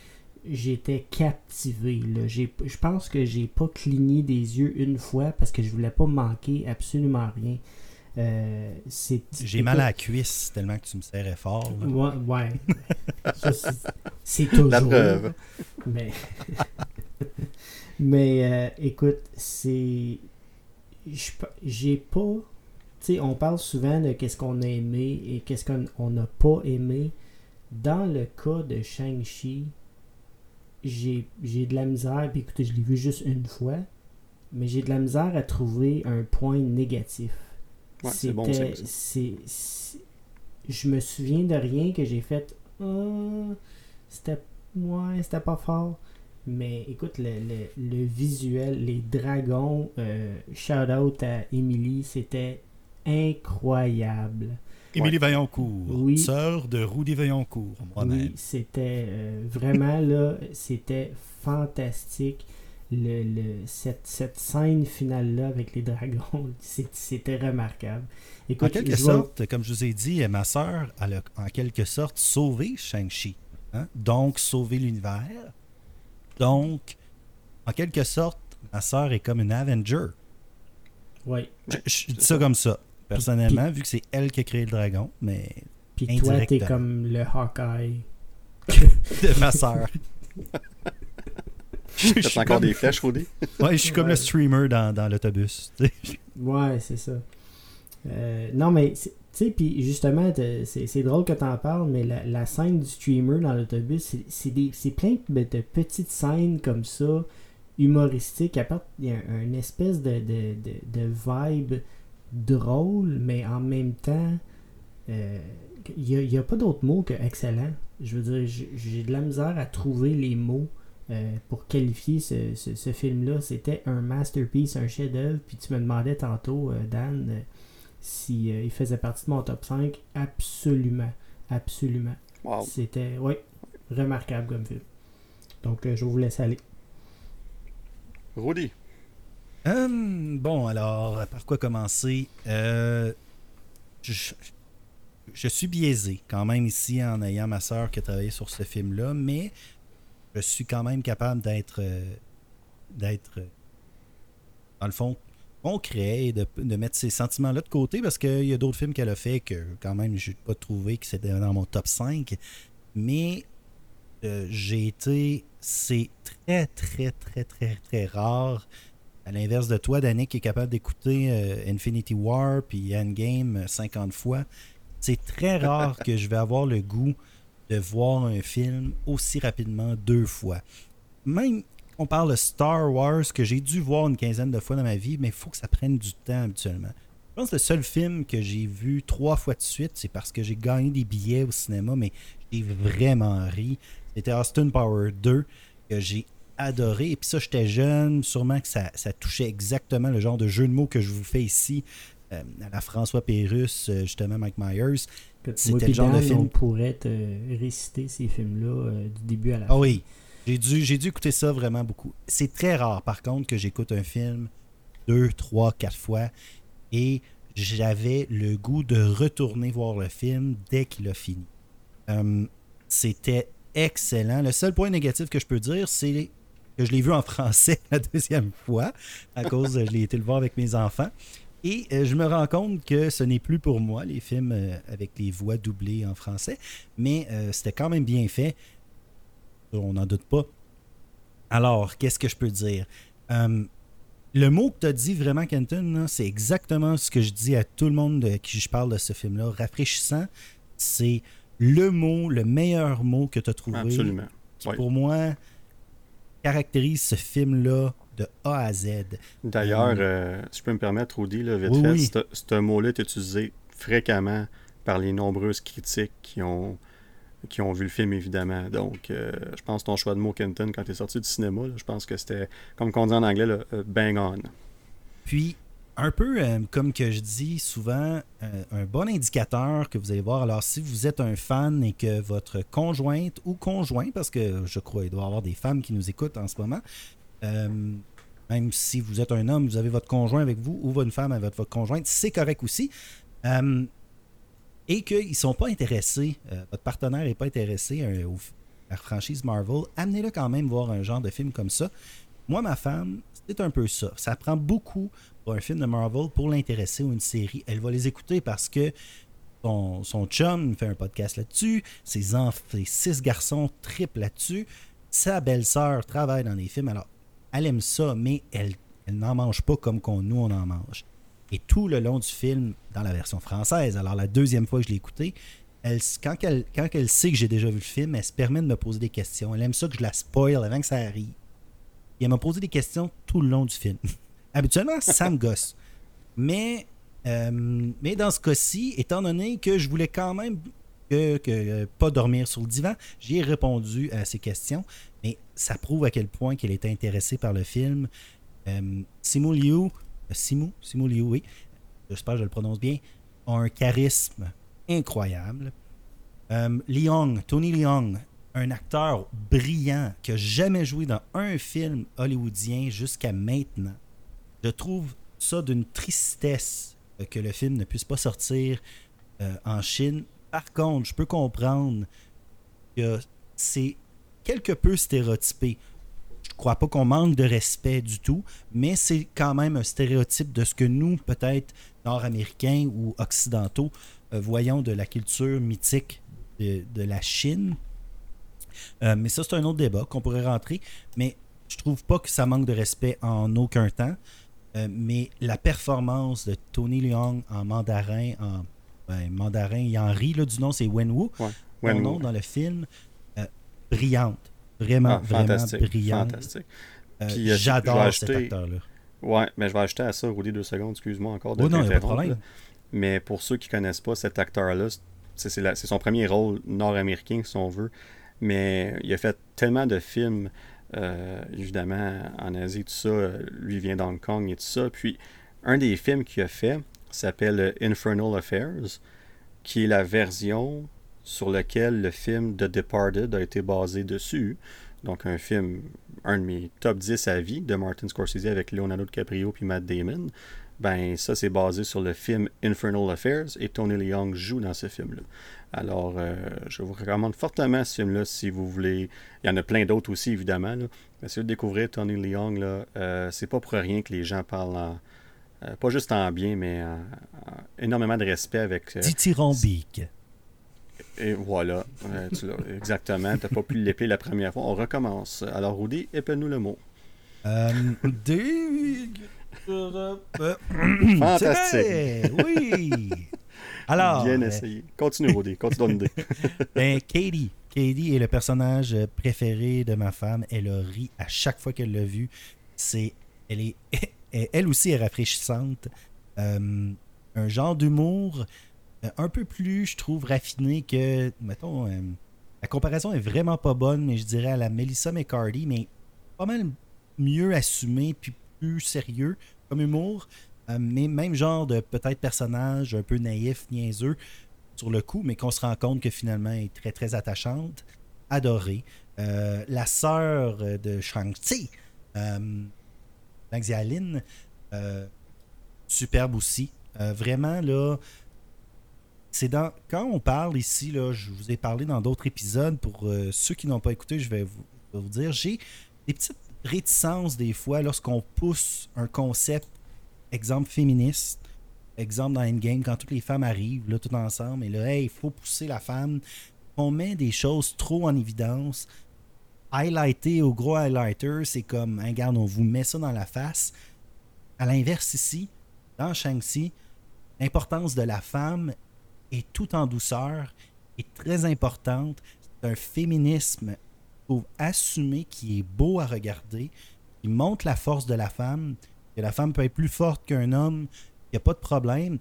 j'étais captivé. là. J'ai- Je pense que j'ai pas cligné des yeux une fois parce que je voulais pas manquer absolument rien. Euh, J'ai mal à la cuisse tellement que tu me serrais fort. là. Ouais, c'est- toujours. La preuve. Mais, mais euh, écoute, c'est. J'ai pas. Tu sais, on parle souvent de qu'est-ce qu'on a aimé et qu'est-ce qu'on on n'a pas aimé. Dans le cas de Shang-Chi, j'ai j'ai de la misère. Puis écoutez, je l'ai vu juste une fois. Mais j'ai de la misère à trouver un point négatif. Ouais, c'est bon, c'est- Je me souviens de rien que j'ai fait. Ah, c'était. Ouais, c'était pas fort. Mais écoute, le, le- le visuel, les dragons, euh, shout out à Emily, c'était incroyable. Émilie Vaillancourt, Oui. sœur de Rudy Vaillancourt, moi-même. Oui, c'était euh, vraiment là, c'était fantastique. Le, le- cette, cette scène finale-là avec les dragons, c'était remarquable. En Écoute, quelque je vais- sorte, comme je vous ai dit, ma sœur, elle a en quelque sorte sauvé Shang-Chi. hein? Donc, sauvé l'univers. Donc, en quelque sorte, ma sœur est comme une Avenger. ouais. Je, je dis ça comme ça, personnellement, vu que c'est elle qui a créé le dragon, mais Puis toi, t'es comme le Hawkeye. de ma sœur. T'as encore comme- des flèches, Rudy? Ouais, je suis comme Ouais. le streamer dans, dans l'autobus. Ouais, c'est ça. Euh, non, mais, tu sais, puis justement, c'est c'est drôle que t'en parles, mais la, la scène du streamer dans l'autobus, c'est- c'est des- c'est plein de, de petites scènes comme ça, humoristiques. À part, il y a un- une espèce de, de, de, de vibe drôle, mais en même temps, euh, il n'y a, il y a pas d'autre mot que excellent. Je veux dire, j'ai- j'ai de la misère à trouver les mots euh, pour qualifier ce, ce- ce film-là. C'était un masterpiece, un chef-d'œuvre. Puis tu me demandais tantôt, euh, Dan, euh, si euh, il faisait partie de mon top 5. Absolument. Absolument. Wow. C'était, oui, remarquable comme film. Donc, euh, je vais vous laisser aller. Rudy. Hum, bon, alors, par quoi commencer? Euh, je, suis biaisé quand même ici en ayant ma soeur qui a travaillé sur ce film-là, mais je suis quand même capable d'être, euh, d'être, euh, dans le fond, concret et de, mettre ces sentiments-là de côté parce qu'il y a d'autres films qu'elle a fait que quand même je n'ai pas trouvé que c'était dans mon top 5. Mais j'ai été. C'est très, très, très, très, très rare. À l'inverse de toi, Danick, qui est capable d'écouter euh, Infinity War puis Endgame euh, 50 fois. C'est très rare que je vais avoir le goût de voir un film aussi rapidement deux fois. Même on parle de Star Wars que j'ai dû voir une quinzaine de fois dans ma vie, mais il faut que ça prenne du temps habituellement. Je pense que le seul film que j'ai vu trois fois de suite, c'est parce que j'ai gagné des billets au cinéma, mais j'ai vraiment ri. C'était Austin Power 2 que j'ai adoré. Et puis ça, j'étais jeune, sûrement que ça, ça touchait exactement le genre de jeu de mots que je vous fais ici euh, à la François Pérus, euh, justement Mike Myers. C'était le genre de film- on pourrait te réciter ces films-là euh, du début à la Ah fin. oui, j'ai dû, j'ai dû écouter ça vraiment beaucoup. C'est très rare, par contre, que j'écoute un film deux, trois, quatre fois et j'avais le goût de retourner voir le film dès qu'il a fini. Euh, C'était excellent. Le seul point négatif que je peux dire, c'est que je l'ai vu en français la deuxième fois, à cause je l'ai été le voir avec mes enfants. Et euh, je me rends compte que ce n'est plus pour moi, les films euh, avec les voix doublées en français, mais euh, c'était quand même bien fait. On n'en doute pas. Alors, qu'est-ce que je peux dire? Euh, le mot que tu as dit vraiment, Kenton, c'est exactement ce que je dis à tout le monde de qui je parle de ce film-là. Rafraîchissant, c'est le mot, le meilleur mot que tu as trouvé. Absolument. Qui, Oui. pour moi, caractérise ce film-là de A à Z. D'ailleurs, Euh, euh, si je peux me permettre, Rudy, là, vite Oui, fait, oui. ce- mot-là est utilisé fréquemment par les nombreuses critiques qui ont, qui ont vu le film, évidemment. Donc, euh, je pense que ton choix de mot, Kenton, quand tu es sorti du cinéma, là, je pense que c'était, comme on dit en anglais, là, bang on. Puis, un peu euh, comme que je dis souvent, euh, un bon indicateur que vous allez voir. Alors, si vous êtes un fan et que votre conjointe ou conjoint, parce que je crois qu'il doit y avoir des femmes qui nous écoutent en ce moment, euh, même si vous êtes un homme, vous avez votre conjoint avec vous ou votre femme avec votre conjointe, c'est correct aussi. Et qu'ils ne sont pas intéressés, votre partenaire n'est pas intéressé au- à la franchise Marvel, amenez-le quand même voir un genre de film comme ça. Moi, ma femme, c'est un peu ça. Ça prend beaucoup un film de Marvel pour l'intéresser ou une série. Elle va les écouter parce que son, son chum fait un podcast là-dessus, ses, six garçons trippent là-dessus, sa belle-sœur travaille dans des films. Alors, elle aime ça, mais elle, n'en mange pas comme nous, on en mange. Et tout le long du film, dans la version française, alors la deuxième fois que je l'ai écouté, quand, elle, quand elle sait que j'ai déjà vu le film, elle se permet de me poser des questions. Elle aime ça que je la spoil avant que ça arrive. Et elle m'a posé des questions tout le long du film. Habituellement, ça me gosse. Mais, euh, mais dans ce cas-ci, étant donné que je voulais quand même que, euh, pas dormir sur le divan, j'ai répondu à ces questions. Mais ça prouve à quel point qu'elle était intéressée par le film. Euh, Simu Liu, euh, Simu, Simu Liu, oui, j'espère que je le prononce bien, a un charisme incroyable. Euh, Leong, Tony Leong, un acteur brillant qui n'a jamais joué dans un film hollywoodien jusqu'à maintenant. Je trouve ça d'une tristesse que le film ne puisse pas sortir euh, en Chine. Par contre, je peux comprendre que c'est quelque peu stéréotypé. Je crois pas qu'on manque de respect du tout, mais c'est quand même un stéréotype de ce que nous, peut-être nord-américains ou occidentaux, euh, voyons de la culture mythique de, de la Chine. Euh, mais ça, c'est un autre débat qu'on pourrait rentrer. Mais je trouve pas que ça manque de respect en aucun temps. Euh, mais la performance de Tony Leung en mandarin, en ben, mandarin, il en rit là, du nom, c'est Wenwu, Ouais. son Wenwu. nom dans le film, euh, brillante. Vraiment, Ah, vraiment fantastique. brillante. Fantastique. Euh, J'adore cet acteur-là. Ouais, mais je vais ajouter à ça, Rudy, deux secondes, excuse-moi encore de Oh non, y a pas de problème. là. Mais pour ceux qui connaissent pas cet acteur-là, c'est son premier rôle nord-américain, si on veut. Mais il a fait tellement de films, euh, évidemment, en Asie, tout ça. Lui vient d'Hong Kong et tout ça. Puis, un des films qu'il a fait s'appelle Infernal Affairs, qui est la version sur laquelle le film The Departed a été basé dessus. Donc, un film, un de mes top 10 à vie de Martin Scorsese avec Leonardo DiCaprio puis Matt Damon. Ben, ça, c'est basé sur le film Infernal Affairs et Tony Leung joue dans ce film-là. Alors, euh, je vous recommande fortement ce film-là si vous voulez. Il y en a plein d'autres aussi, évidemment. Là. Mais si vous découvrir Tony Leung, là, euh, c'est pas pour rien que les gens parlent en- euh, pas juste en bien, mais en- en énormément de respect avec. Dithyrambique. et voilà, tu l'as exactement. Tu n'as pas pu l'épeler la première fois. On recommence. Alors, Rudy, épelle-nous le mot. Des- Fantastique. Oui. Alors, Bien euh, essayé. Continue, Rudy. Continue ton idée. ben, Katie. Katie est le personnage préféré de ma femme. Elle a ri à chaque fois qu'elle l'a vu. C'est, elle est, elle aussi est rafraîchissante. Euh, un genre d'humour euh, un peu plus, je trouve, raffiné que, mettons, euh, la comparaison est vraiment pas bonne, mais je dirais à la Melissa McCarthy, mais pas mal mieux assumé puis plus sérieux comme humour. Euh, mais même genre de peut-être personnage un peu naïf, niaiseux sur le coup, mais qu'on se rend compte que finalement est très très attachante, adorée. Euh, la sœur de Shang-Chi, euh, Xiaolin, superbe aussi. Vraiment là, c'est dans quand on parle ici là, je vous ai parlé dans d'autres épisodes. Pour ceux qui n'ont pas écouté, je vais vous dire, j'ai des petites réticences des fois lorsqu'on pousse un concept, exemple féministe, exemple dans Endgame, quand toutes les femmes arrivent, là, tout ensemble, et là, hey, il faut pousser la femme. On met des choses trop en évidence. Highlighter au gros highlighter, c'est comme, hein, regarde, on vous met ça dans la face. À l'inverse, ici, dans Shang-Chi, l'importance de la femme est tout en douceur, est très importante. C'est un féminisme trouve, assumé qui est beau à regarder, qui montre la force de la femme, que la femme peut être plus forte qu'un homme, il n'y a pas de problème.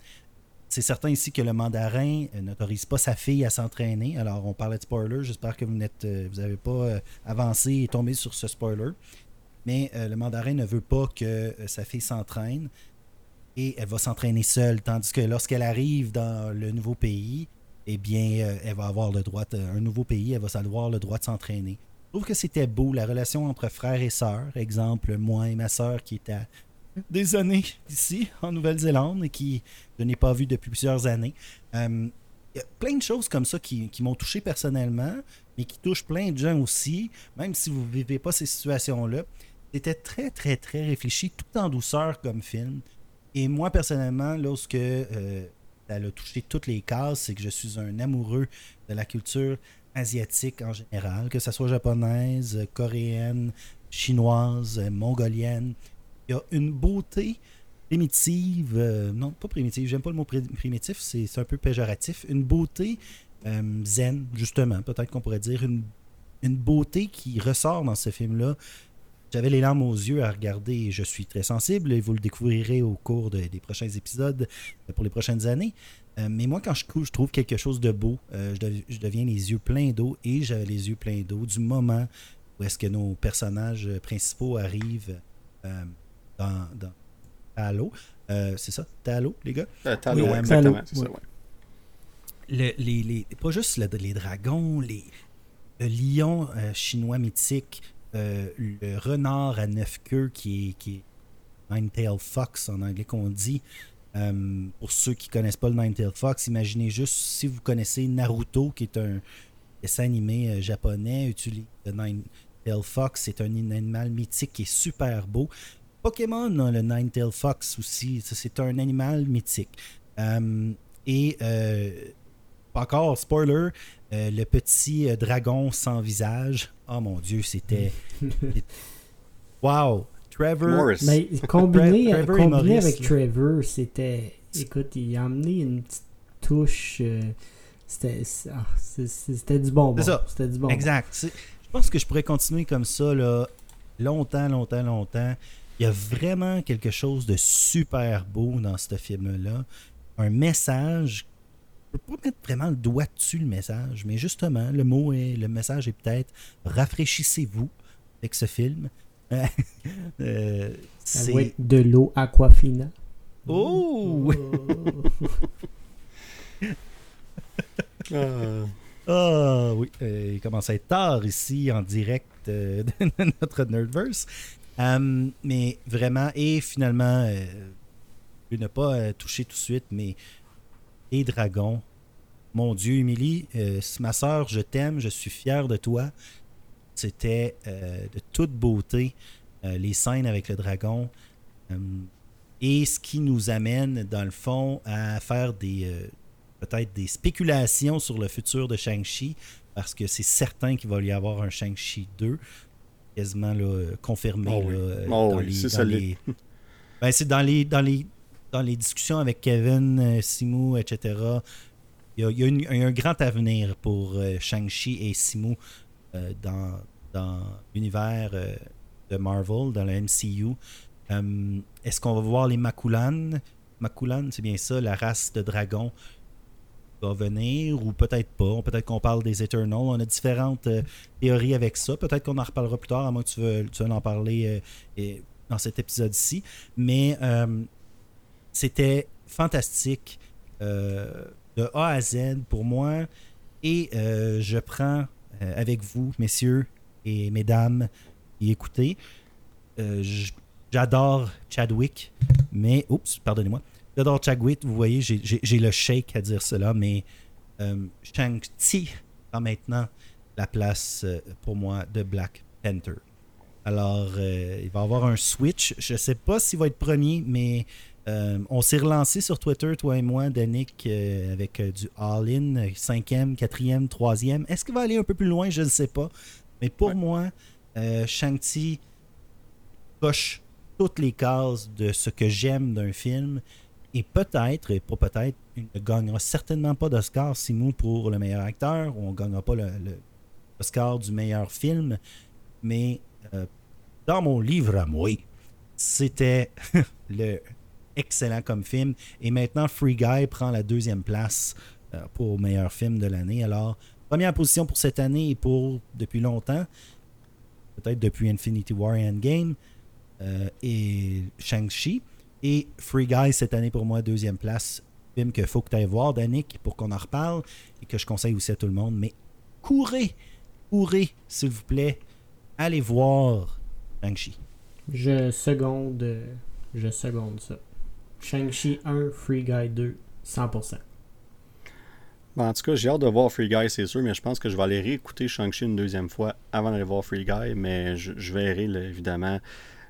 C'est certain ici que le mandarin euh, n'autorise pas sa fille à s'entraîner. Alors, on parlait de spoiler. J'espère que vous n'êtes, euh, vous n'avez pas euh, avancé et tombé sur ce spoiler. Mais le mandarin ne veut pas que sa fille s'entraîne et elle va s'entraîner seule. Tandis que lorsqu'elle arrive dans le nouveau pays, eh bien, elle va avoir le droit, de- un nouveau pays, elle va avoir le droit de s'entraîner. Je trouve que c'était beau, la relation entre frères et sœurs. Exemple, moi et ma sœur qui est à des années ici, en Nouvelle-Zélande, et qui je n'ai pas vu depuis plusieurs années. Euh, Il y a plein de choses comme ça qui, qui m'ont touché personnellement, mais qui touchent plein de gens aussi, même si vous ne vivez pas ces situations-là. C'était très, très, très réfléchi, tout en douceur comme film. Et moi, personnellement, lorsque euh, elle a touché toutes les cases, c'est que je suis un amoureux de la culture asiatique en général, que ce soit japonaise, coréenne, chinoise, euh, mongolienne. Il y a une beauté primitive, euh, non pas primitive, j'aime pas le mot primitif, c'est un peu péjoratif, une beauté euh, zen, justement, peut-être qu'on pourrait dire, une, une beauté qui ressort dans ce film-là. J'avais les larmes aux yeux à regarder je suis très sensible et vous le découvrirez au cours de- des prochains épisodes pour les prochaines années. Euh, mais moi, quand je couche, je trouve quelque chose de beau. Euh, je, dev- je deviens les yeux pleins d'eau et j'avais les yeux pleins d'eau du moment où est-ce que nos personnages euh, principaux arrivent euh, dans, dans Talo. Euh, c'est ça, Talo, les gars? Talo, Oui, exactement. C'est ça, ouais. ouais. le- les, les- pas juste le- les dragons, les, le lion chinois mythique, le renard à neuf queues qui est, qui est Nine-Tailed Fox en anglais qu'on dit. Euh, pour ceux qui connaissent pas le Nine-Tailed Fox, imaginez juste si vous connaissez Naruto, qui est un dessin animé euh, japonais, utilise le Nine-Tailed Fox, c'est un animal mythique qui est super beau. Pokémon a le Nine-Tailed Fox aussi, c'est un animal mythique. Euh, et euh, encore, spoiler, euh, le petit dragon sans visage. Oh mon dieu, c'était. Wow! Trevor. Morris. Mais combiné, Trevor et combiné Maurice, avec là. Trevor, c'était. Écoute, il a amené une petite touche. euh, c'était ah, c'était du. C'est ça. C'était du bonbon. Exact. Je pense que je pourrais continuer comme ça là, longtemps, longtemps, longtemps. Il y a vraiment quelque chose de super beau dans ce film-là. Un message. Je peux pas mettre vraiment le doigt dessus, le message, mais justement, le mot est, le message est peut-être rafraîchissez-vous avec ce film. Euh, c'est. De l'eau Aquafina. Oh! Ah, Ah oui, euh, il commence à être tard ici en direct euh, de notre Nerdverse. Euh, mais vraiment, et finalement, euh, je vais ne pas euh, toucher tout de suite, mais les dragons. Mon Dieu, Émilie, euh, ma soeur, je t'aime, je suis fier de toi. C'était euh, de toute beauté, euh, les scènes avec le dragon. Euh, et ce qui nous amène, dans le fond, à faire des, peut-être des spéculations sur le futur de Shang-Chi, parce que c'est certain qu'il va y avoir un Shang-Chi 2, quasiment là, confirmé. Oh oui. là, dans oui, les- c'est dans les- Ben, c'est dans les, dans, les, dans les discussions avec Kevin, Simu, etc. Il y a, il y a une- il y a un grand avenir pour Shang-Chi et Simu euh, dans, l'univers euh, de Marvel, dans le MCU. Euh, Est-ce qu'on va voir les Makulan? Makulan, c'est bien ça, la race de dragons va venir ou peut-être pas? Peut-être qu'on parle des Eternals. On a différentes euh, théories avec ça. Peut-être qu'on en reparlera plus tard, à moins que tu veux, tu veux en parler dans cet épisode-ci. Mais euh, c'était fantastique de A à Z pour moi. Et je prends euh, avec vous, messieurs et mesdames, qui écoutez, euh, j'adore Chadwick, mais... Oups, pardonnez-moi. J'adore Chadwick, vous voyez, j'ai- le shake à dire cela, mais euh, Shang-Chi a maintenant la place pour moi de Black Panther. Alors, il va y avoir un switch. Je ne sais pas s'il va être premier, mais euh, on s'est relancé sur Twitter, toi et moi, Danick, euh, avec euh, du all-in, cinquième, quatrième, troisième. Est-ce qu'il va aller un peu plus loin? Je ne sais pas. Mais pour moi, euh, Shang-Chi coche toutes les cases de ce que j'aime d'un film. Et peut-être, et pas peut-être, il ne gagnera certainement pas d'Oscar Simon pour le meilleur acteur, ou on ne gagnera pas le, le du meilleur film. Mais dans mon livre à moi, c'était le excellent comme film. Et maintenant, Free Guy prend la deuxième place euh, pour meilleur film de l'année. Alors, première position pour cette année et pour depuis longtemps, peut-être depuis Infinity War et Endgame, euh, et Shang-Chi. Et Free Guy cette année pour moi, deuxième place. Film qu'il faut que tu ailles voir, Danick, pour qu'on en reparle et que je conseille aussi à tout le monde. Mais courez, courez, s'il vous plaît, allez voir Shang-Chi. Je seconde, je seconde ça. Shang-Chi 1, Free Guy 2, 100%. Ben, en tout cas, j'ai hâte de voir Free Guy, c'est sûr, mais je pense que je vais aller réécouter Shang-Chi une deuxième fois avant d'aller voir Free Guy, mais je, verrai évidemment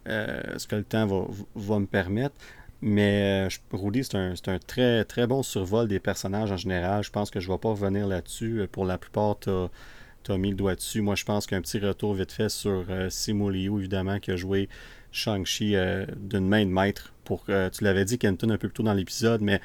euh, ce que le temps va, me permettre. Mais euh, je- Rudy, c'est un, très, très bon survol des personnages en général. Je pense que je ne vais pas revenir là-dessus. Euh, Pour la plupart, tu as, mis le doigt dessus. Moi, je pense qu'un petit retour vite fait sur euh, Simu évidemment, qui a joué Shang-Chi d'une main de maître. Pour, euh, tu l'avais dit, Kenton, un peu plus tôt dans l'épisode, mais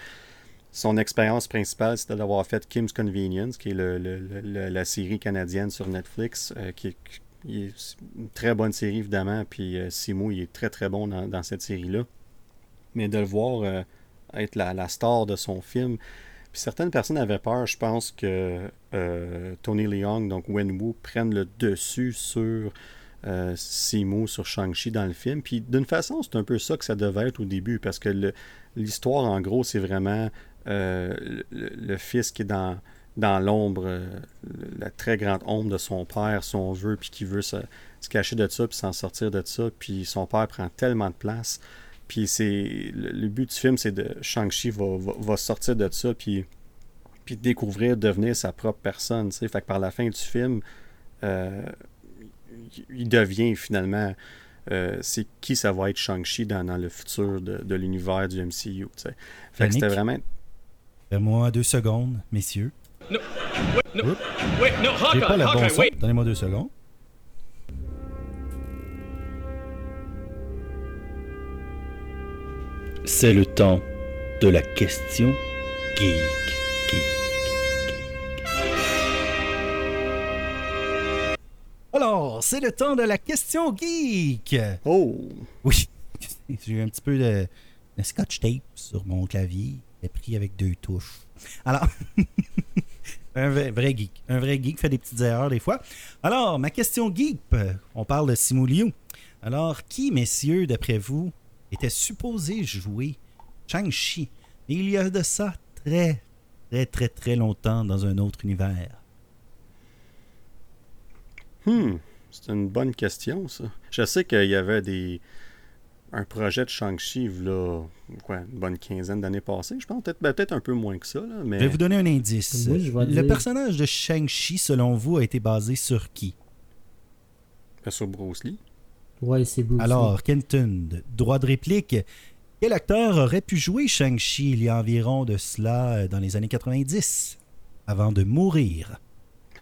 son expérience principale, c'était d'avoir fait Kim's Convenience, qui est la série canadienne sur Netflix, euh, qui, est, une très bonne série, évidemment. Puis euh, Simu, il est très, très bon dans, cette série-là. Mais de le voir être la, star de son film. Puis certaines personnes avaient peur, je pense, que Tony Leung, donc Wenwu, prenne le dessus sur euh, Simu, sur Shang-Chi dans le film. Puis d'une façon, c'est un peu ça que ça devait être au début, parce que l'histoire, en gros, c'est vraiment euh, le, fils qui est dans, dans l'ombre, euh, la très grande ombre de son père, si on veut, puis qui veut se, cacher de ça, puis s'en sortir de ça. Puis son père prend tellement de place. Puis c'est le, but du film, c'est de Shang-Chi va, va, sortir de ça, puis, puis découvrir, devenir sa propre personne. tu sais. Fait que par la fin du film, il devient finalement. Euh, c'est qui ça va être Shang-Chi dans, le futur de, l'univers du MCU. T'sais. Fait que c'était vraiment. donnez-moi deux secondes, messieurs. No. Wait, no. Wait, bon son. Donnez-moi deux secondes. C'est le temps de la question geek. Alors, c'est le temps de la question geek. Oh! Oui, j'ai eu un petit peu de, de scotch tape sur mon clavier. J'ai pris avec deux touches. Alors, un vrai, vrai geek. Un vrai geek fait des petites erreurs des fois. Alors, ma question geek, on parle de Simuliu. Alors, qui, messieurs, d'après vous, était supposé jouer Shang-Chi il y a de ça très, très, très, très longtemps dans un autre univers? Hmm, c'est une bonne question, ça. Je sais qu'il y avait des un projet de Shang-Chi, là, quoi, une bonne quinzaine d'années passées, je pense. Peut-être ben, peut un peu moins que ça, là, mais... Je vais vous donner un indice. Oui, je vais Le dire- personnage de Shang-Chi, selon vous, a été basé sur qui? Pas sur Bruce Lee. Ouais, c'est Bruce Lee. Alors, Kenton, droit de réplique. Quel acteur aurait pu jouer Shang-Chi il y a environ de cela euh, dans les années 90, avant de mourir?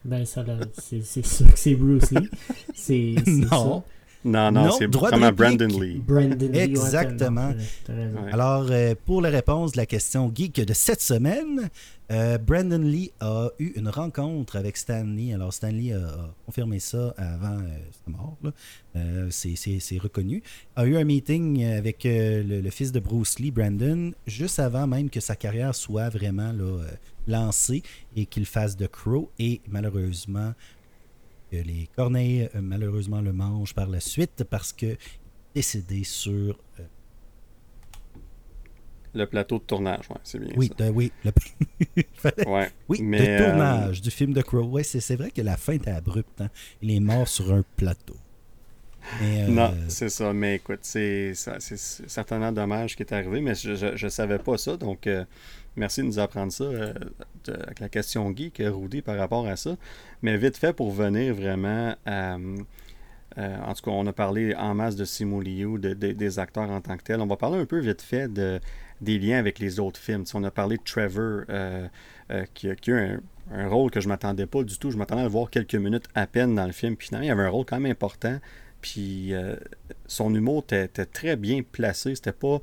Ben, ça, c'est sûr que c'est Bruce Lee. C'est Non. Non, non, Non, c'est vraiment réplique. Brandon. Lee. Brandon Lee. Exactement. Ouais. Alors, euh, pour la réponse de la question geek de cette semaine, euh, Brandon Lee a eu une rencontre avec Stan Lee. Alors, Stan Lee a, a confirmé ça avant euh, sa mort. Euh, c'est- c'est c'est reconnu. A eu un meeting avec euh, le, le fils de Bruce Lee, Brandon, juste avant même que sa carrière soit vraiment là, euh, lancée et qu'il fasse de Crow. Et malheureusement, que les Corneilles, euh, malheureusement, le mangent par la suite parce que décédé sur euh, Le plateau de tournage, ouais, c'est bien oui, ça. de- oui, le- Ouais. oui, mais, le euh, tournage du film de Crow. Ouais, c'est vrai que la fin était abrupte. hein. Il est mort sur un plateau. Mais, euh, Non, c'est ça. Mais écoute, c'est certainement dommage ce qui est arrivé, mais je, je savais pas ça. Donc, merci de nous apprendre ça euh, avec la question geek, Rudy, par rapport à ça. Mais vite fait, pour venir vraiment euh, en tout cas, on a parlé en masse de Simu Liu, de, de- des acteurs en tant que tels. On va parler un peu vite fait de, des liens avec les autres films. On a parlé de Trevor, euh, qui, a- eu un, rôle que je m'attendais pas du tout. Je m'attendais à le voir quelques minutes à peine dans le film. Puis finalement, il avait un rôle quand même important. Puis son humour était, très bien placé. C'était pas,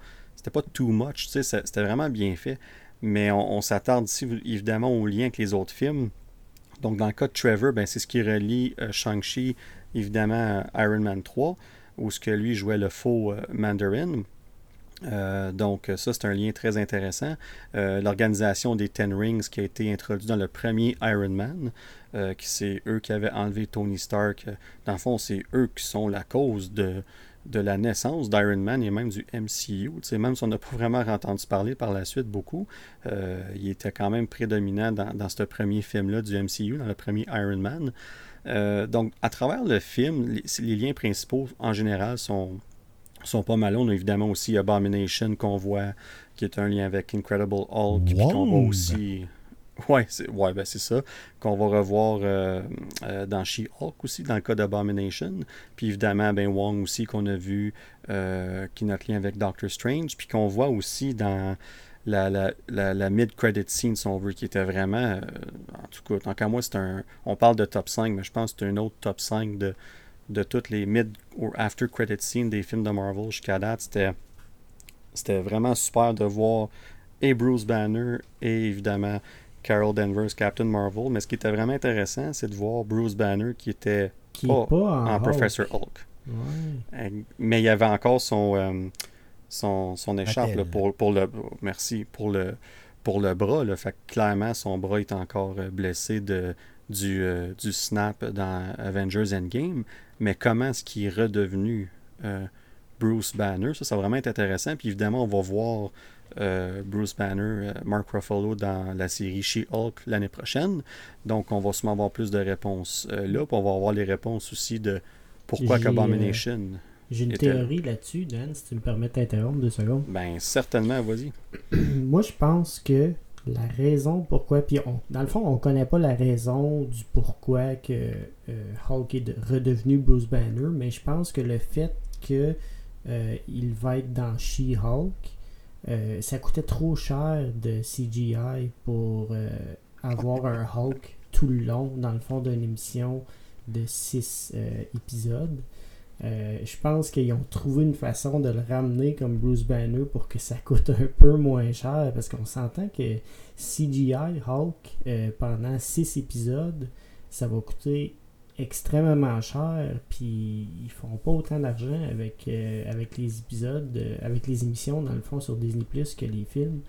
pas too much. tu sais, C'était vraiment bien fait. Mais on, s'attarde ici évidemment au lien avec les autres films. Donc, dans le cas de Trevor, ben, c'est ce qui relie euh, Shang-Chi, évidemment, à Iron Man 3, où ce que lui jouait le faux euh, Mandarin. Euh, donc, ça, c'est un lien très intéressant. L'organisation des Ten Rings qui a été introduite dans le premier Iron Man, qui c'est eux qui avaient enlevé Tony Stark. Dans le fond, c'est eux qui sont la cause de, de la naissance d'Iron Man et même du MCU. Même si on n'a pas vraiment entendu parler par la suite beaucoup, euh, il était quand même prédominant dans, dans ce premier film-là du MCU, dans le premier Iron Man. Euh, donc, à travers le film, les, les liens principaux en général sont, sont pas mal. On a évidemment aussi Abomination qu'on voit, qui est un lien avec Incredible Hulk, puis qu'on voit aussi. Ouais, c'est ouais, ben ça. Qu'on va revoir euh, euh, dans She-Hulk aussi, dans le cas d'Abomination. Puis évidemment, ben Wong aussi, qu'on a vu, euh, qui a notre lien avec Doctor Strange. Puis qu'on voit aussi dans la, la, la, la mid-credit scene, si on veut, qui était vraiment. en tout cas, tant qu'à moi, c'est un. On parle de top 5, mais je pense que c'est un autre top 5 de, de toutes les mid ou after credit scenes des films de Marvel jusqu'à date. C'était. C'était vraiment super de voir et Bruce Banner et évidemment Carol Danvers, Captain Marvel. Mais ce qui était vraiment intéressant, c'est de voir Bruce Banner qui était Qui pas en, Hulk. Professor Hulk. Ouais. Euh, Mais il y avait encore son, euh, son, son écharpe là, Attelle. pour, pour le merci pour le pour le bras. Là. Fait que clairement, son bras est encore euh, blessé de, du, euh, du snap dans Avengers Endgame. Mais comment est-ce qu'il est redevenu euh, Bruce Banner? Ça, ça va vraiment être intéressant. Puis évidemment, on va voir euh, Bruce Banner, euh, Mark Ruffalo dans la série She-Hulk l'année prochaine. Donc, on va sûrement avoir plus de réponses euh, là. Puis on va avoir les réponses aussi de pourquoi qu'Abomination. J'ai une théorie là-dessus, Dan, si tu me permets de t'interrompre deux secondes. Ben, certainement, vas-y. Moi, je pense que la raison pourquoi, puis on, dans le fond, on connaît pas la raison du pourquoi que euh, Hulk est de- redevenu Bruce Banner, mais je pense que le fait que euh, il va être dans She-Hulk, euh, ça coûtait trop cher de CGI pour euh, avoir un Hulk tout le long, dans le fond d'une émission de six euh, épisodes. Je pense qu'ils ont trouvé une façon de le ramener comme Bruce Banner pour que ça coûte un peu moins cher parce qu'on s'entend que CGI Hulk pendant 6 épisodes, ça va coûter extrêmement cher puis ils font pas autant d'argent avec, euh, avec les épisodes, avec les émissions dans le fond sur Disney Plus que les films.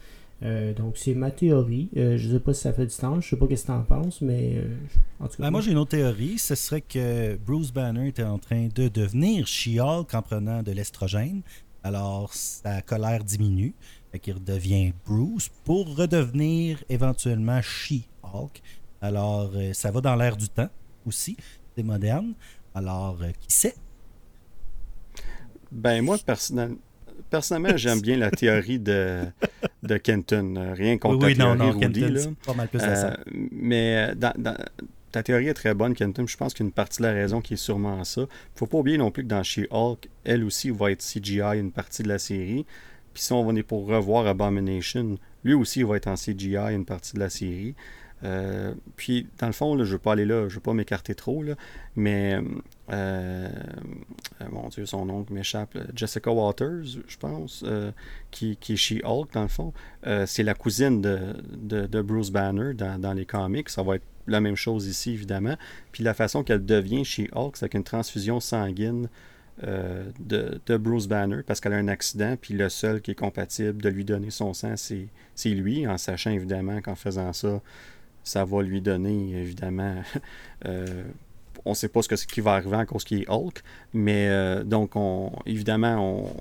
Euh, donc, c'est ma théorie. Euh, je ne sais pas si ça fait du temps. Je sais pas ce que tu en penses, mais euh, en tout cas. Ben, moi, j'ai une autre théorie. Ce serait que Bruce Banner était en train de devenir She-Hulk en prenant de l'estrogène. Alors, sa colère diminue. Fait qu'il redevient Bruce pour redevenir éventuellement She-Hulk. Alors, ça va dans l'air du temps aussi. Moderne. Alors, qui sait? Ben, moi, personnellement personnellement, j'aime bien la théorie de, de Kenton. Rien contre oui, non, théorie, non, Rudy, Kenton, là. pas mal plus Euh, ça. mais dans, dans- ta théorie est très bonne, Kenton. Je pense qu'une partie de la raison qui est sûrement ça. faut pas oublier non plus que dans She-Hulk, elle aussi va être CGI une partie de la série. Puis si on est pour revoir Abomination, lui aussi il va être en CGI une partie de la série. Euh, puis dans le fond, je ne veux pas aller là, je ne veux pas m'écarter trop, là, mais euh, euh, mon Dieu, son nom m'échappe, Jessica Waters, je pense, qui, qui est She-Hulk dans le fond, c'est la cousine de, de, Bruce Banner dans, dans les comics. Ça va être la même chose ici, évidemment. Puis la façon qu'elle devient She-Hulk, c'est avec une transfusion sanguine de, de Bruce Banner parce qu'elle a un accident, puis le seul qui est compatible de lui donner son sang, c'est lui, en sachant évidemment qu'en faisant ça, ça va lui donner évidemment. euh, on ne sait pas ce, que, ce qui va arriver à cause qu'il est Hulk, mais euh, donc on, évidemment,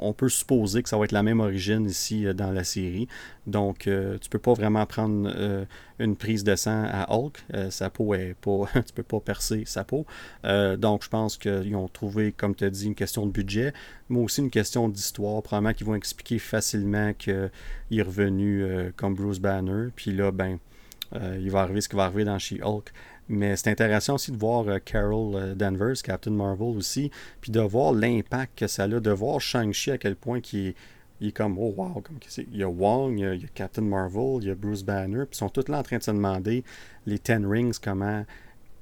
on, peut supposer que ça va être la même origine ici euh, dans la série. Donc tu peux pas vraiment prendre une prise de sang à Hulk. Sa peau est pas. tu peux pas percer sa peau. Donc je pense qu'ils ont trouvé, comme tu as dit, une question de budget, mais aussi une question d'histoire. Probablement qu'ils vont expliquer facilement qu'il est revenu comme Bruce Banner. Puis là, ben, il va arriver ce qui va arriver dans She-Hulk. Mais c'est intéressant aussi de voir euh, Carol euh, Danvers, Captain Marvel aussi, puis de voir l'impact que ça a, de voir Shang-Chi à quel point il est comme, oh wow, comme il y a Wong, il y a, Captain Marvel, il y a Bruce Banner, puis ils sont tous là en train de se demander, les Ten Rings, comment,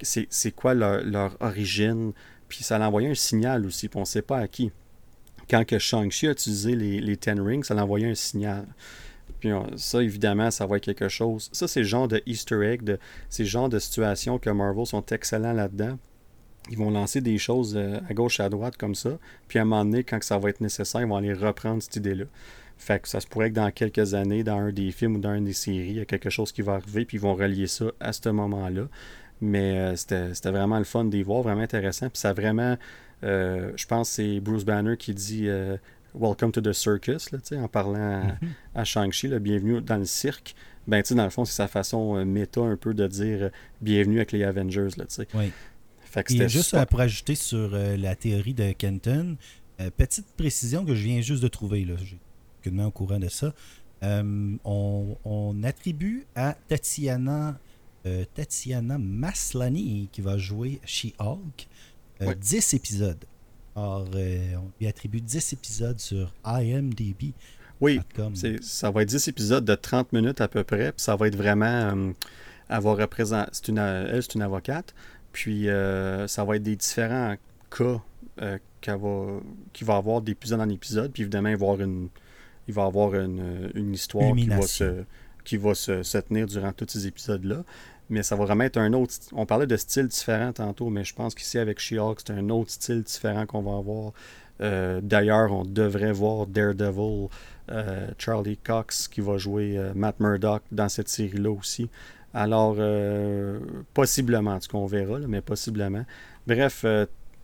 c'est quoi leur, leur origine, puis ça a envoyé un signal aussi, puis on ne sait pas à qui. Quand que Shang-Chi a utilisé les, les Ten Rings, ça a envoyé un signal. Ça, évidemment, ça va être quelque chose. Ça, c'est le genre de Easter egg, de, c'est le genre de situation que Marvel sont excellents là-dedans. Ils vont lancer des choses euh, à gauche et à droite comme ça. Puis à un moment donné, quand ça va être nécessaire, ils vont aller reprendre cette idée-là. Fait que ça se pourrait que dans quelques années, dans un des films ou dans une des séries, il y a quelque chose qui va arriver, puis ils vont relier ça à ce moment-là. Mais euh, c'était vraiment le fun d'y voir, vraiment intéressant. Puis ça a vraiment, euh, je pense que c'est Bruce Banner qui dit Welcome to the circus, là, en parlant à, à Shang-Chi, bienvenue dans le cirque. Ben, dans le fond, c'est sa façon euh, méta un peu de dire euh, bienvenue avec les Avengers, là, tu sais. Oui. Fait que Et c'était juste super- pour ajouter sur euh, la théorie de Kenton, euh, petite précision que je viens juste de trouver, là, j'ai aucunement au courant de ça. On, on attribue à Tatiana, Tatiana Maslany, qui va jouer She-Hulk, Ouais. 10 épisodes. Alors, euh, on lui attribue 10 épisodes sur IMDb. Oui, ça va être 10 épisodes de 30 minutes à peu près, puis ça va être vraiment... euh, elle va représenter... C'est une, elle, c'est une avocate, puis euh, ça va être des différents cas euh, qu'elle va, qu'il va avoir d'épisode en épisode, puis évidemment, il va y avoir une, il va avoir une, une histoire qui va, se, qui va se, se tenir durant tous ces épisodes-là. Mais ça va vraiment être un autre... On parlait de style différent tantôt, mais je pense qu'ici, avec She-Hulk, c'est un autre style différent qu'on va avoir. Euh, D'ailleurs, on devrait voir Daredevil, euh, Charlie Cox qui va jouer euh, Matt Murdock dans cette série-là aussi. Alors, possiblement, en tout cas, on verra, mais possiblement. Bref,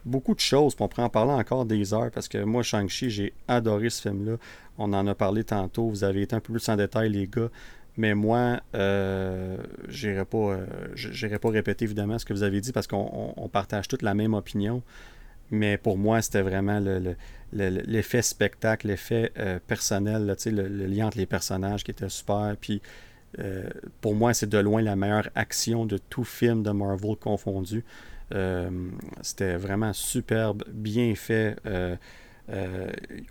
beaucoup de choses, on pourrait en parler encore des heures, parce que moi, Shang-Chi, j'ai adoré ce film-là. On en a parlé tantôt, vous avez été un peu plus en détail, les gars. Mais moi, euh, j'irai pas, euh, pas répéter évidemment ce que vous avez dit parce qu'on on- on partage toute la même opinion. Mais pour moi, c'était vraiment le- le- le- l'effet spectacle, l'effet euh, personnel, le, lien entre les personnages qui était super. Puis euh, pour moi, c'est de loin la meilleure action de tout film de Marvel confondu. C'était vraiment superbe, bien fait.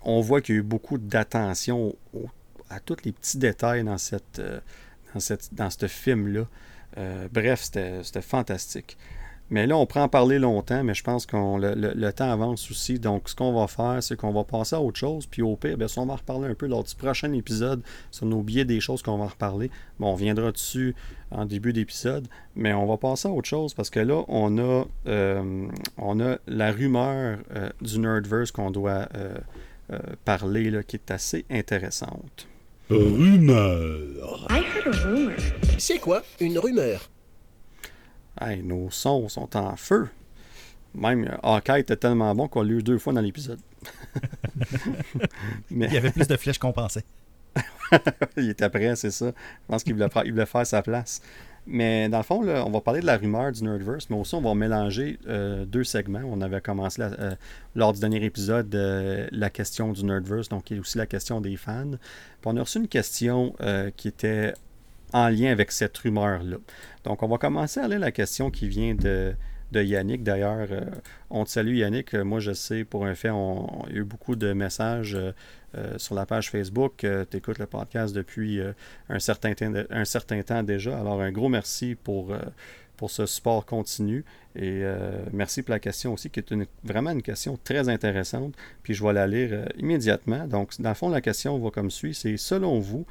On voit qu'il y a eu beaucoup d'attention au- à tous les petits détails dans, cette, euh, dans, cette, dans ce film-là. Euh, bref, c'était fantastique. Mais là, on prend en parler longtemps, mais je pense que le, le, temps avance aussi. Donc, ce qu'on va faire, c'est qu'on va passer à autre chose. Puis au pire, bien, on va reparler un peu lors du prochain épisode sur nos billets des choses qu'on va reparler. Bon, on viendra dessus en début d'épisode, mais on va passer à autre chose parce que là, on a, euh, on a la rumeur du Nerdverse qu'on doit parler, là, qui est assez intéressante. Rumeur. C'est quoi une rumeur? Hey, nos sons sont en feu. Même Hawkeye était tellement bon qu'on l'a eu deux fois dans l'épisode. Mais... Il y avait plus de flèches qu'on pensait. il était prêt, c'est ça. Je pense qu'il voulait, voulait faire sa place. Mais dans le fond, on va parler de la rumeur du Nerdverse, mais aussi on va mélanger euh, deux segments. On avait commencé euh, lors du dernier épisode euh, la question du Nerdverse, donc qui est aussi la question des fans. Puis on a reçu une question qui était en lien avec cette rumeur-là. Donc, on va commencer à lire la question qui vient de, Yannick. D'ailleurs, on te salue Yannick. Moi, je sais pour un fait, on, y a eu beaucoup de messages euh, euh, sur la page Facebook. tu écoutes le podcast depuis un, certain un certain temps déjà. Alors, un gros merci pour, ce support continu. Et merci pour la question aussi, qui est vraiment une question très intéressante. Puis je vais la lire immédiatement. Donc, dans le fond, la question va comme suit. C'est selon vous,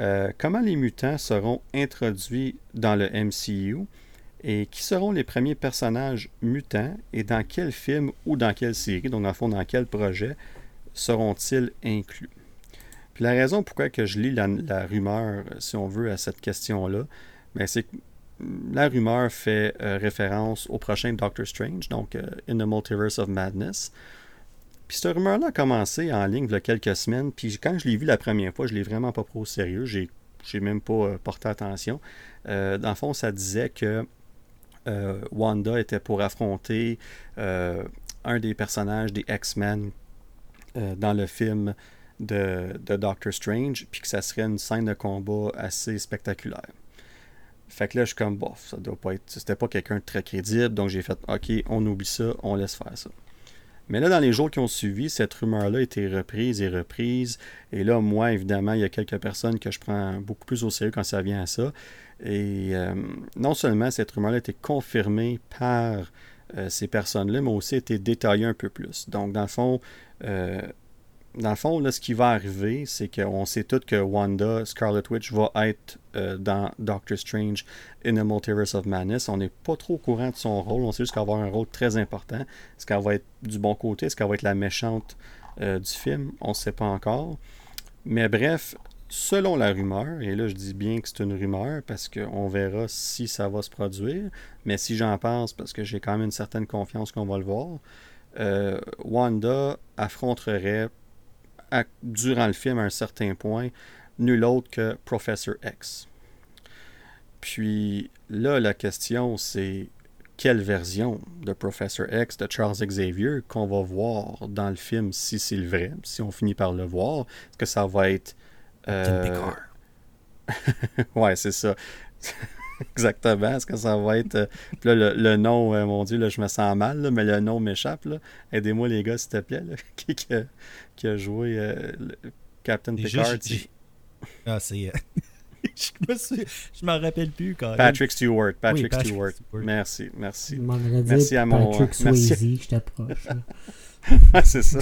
euh, comment les mutants seront introduits dans le MCU et qui seront les premiers personnages mutants et dans quel film ou dans quelle série, donc dans le fond dans quel projet, seront-ils inclus? Puis la raison pourquoi que je lis la, rumeur, si on veut, à cette question-là, ben c'est que la rumeur fait euh, référence au prochain Doctor Strange, donc euh, In the Multiverse of Madness. Puis cette rumeur-là a commencé en ligne il y a quelques semaines. Puis quand je l'ai vu la première fois, je l'ai vraiment pas pris au sérieux. J'ai, j'ai même pas euh, porté attention. Euh, dans le fond, ça disait que euh, Wanda était pour affronter un des personnages des X-Men dans le film de, de, Doctor Strange, puis que ça serait une scène de combat assez spectaculaire. Fait que là, je suis comme, bof, ça doit pas être. C'était pas quelqu'un de très crédible, donc j'ai fait, ok, on oublie ça, on laisse faire ça. Mais là, dans les jours qui ont suivi, cette rumeur-là a été reprise et reprise. Et là, moi, évidemment, il y a quelques personnes que je prends beaucoup plus au sérieux quand ça vient à ça. Et euh, non seulement cette rumeur-là a été confirmée par euh, ces personnes-là, mais aussi été détaillée un peu plus. Donc, dans le fond, euh, dans le fond, là, ce qui va arriver, c'est qu'on sait tous que Wanda, Scarlet Witch, va être euh, dans Doctor Strange in the Multiverse of Madness. On n'est pas trop au courant de son rôle. On sait juste qu'elle va avoir un rôle très important. Est-ce qu'elle va être du bon côté? Est-ce qu'elle va être la méchante du film? On ne sait pas encore. Mais bref, selon la rumeur, et là je dis bien que c'est une rumeur parce qu'on verra si ça va se produire, mais si j'en pense, parce que j'ai quand même une certaine confiance qu'on va le voir, euh, Wanda affronterait durant le film à un certain point nul autre que Professor X. Puis là, la question, c'est quelle version de Professor X, de Charles Xavier, qu'on va voir dans le film, si c'est le vrai, si on finit par le voir? Est-ce que ça va être... Euh... ouais, c'est ça. Exactement. Est-ce que ça va être. Euh, là, le, nom, euh, mon Dieu, là, je me sens mal, mais le nom m'échappe. Aidez-moi, les gars, s'il te plaît. qui, qui, a, joué euh, Captain Picard Ah, c'est. je m'en rappelle plus quand Patrick Stewart. Patrick, Stewart. Merci, merci. Merci à mon. Patrick Swayze, je t'approche. c'est ça.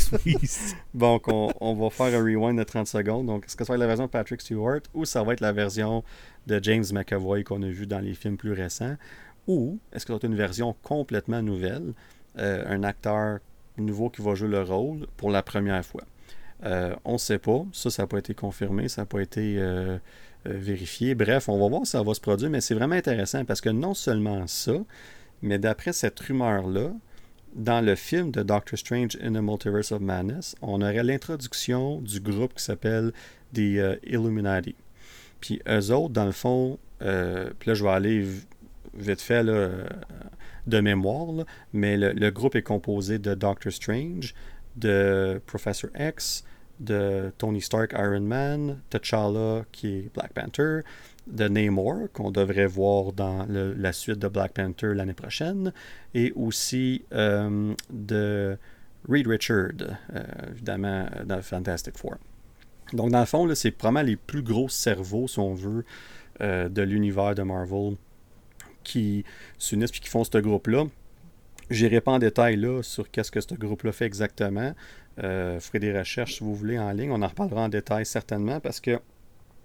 Donc, on, on, va faire un rewind de 30 secondes. Donc, est-ce que ça va être la version de Patrick Stewart ou ça va être la version de James McAvoy qu'on a vu dans les films plus récents? Ou est-ce que ça va être une version complètement nouvelle euh, Un acteur nouveau qui va jouer le rôle pour la première fois? Euh, On ne sait pas. Ça, ça n'a pas été confirmé, ça n'a pas été euh, vérifié. Bref, on va voir si ça va se produire, mais c'est vraiment intéressant parce que non seulement ça, mais d'après cette rumeur-là, dans le film de Doctor Strange in the Multiverse of Madness, on aurait l'introduction du groupe qui s'appelle The euh, Illuminati. Puis eux autres, dans le fond, euh, puis là je vais aller vite fait là, de mémoire, mais le, groupe est composé de Doctor Strange, de Professor X, de Tony Stark Iron Man, T'Challa qui est Black Panther, de Namor, qu'on devrait voir dans la suite de Black Panther l'année prochaine, et aussi euh, de Reed Richard, euh, évidemment, dans Fantastic Four. Donc, dans le fond, c'est probablement les plus gros cerveaux, si on veut, euh, de l'univers de Marvel qui s'unissent et qui font ce groupe-là. J'irai pas en détail là sur qu'est-ce que ce groupe-là fait exactement. Ferez des recherches si vous voulez en ligne. On en reparlera en détail certainement parce que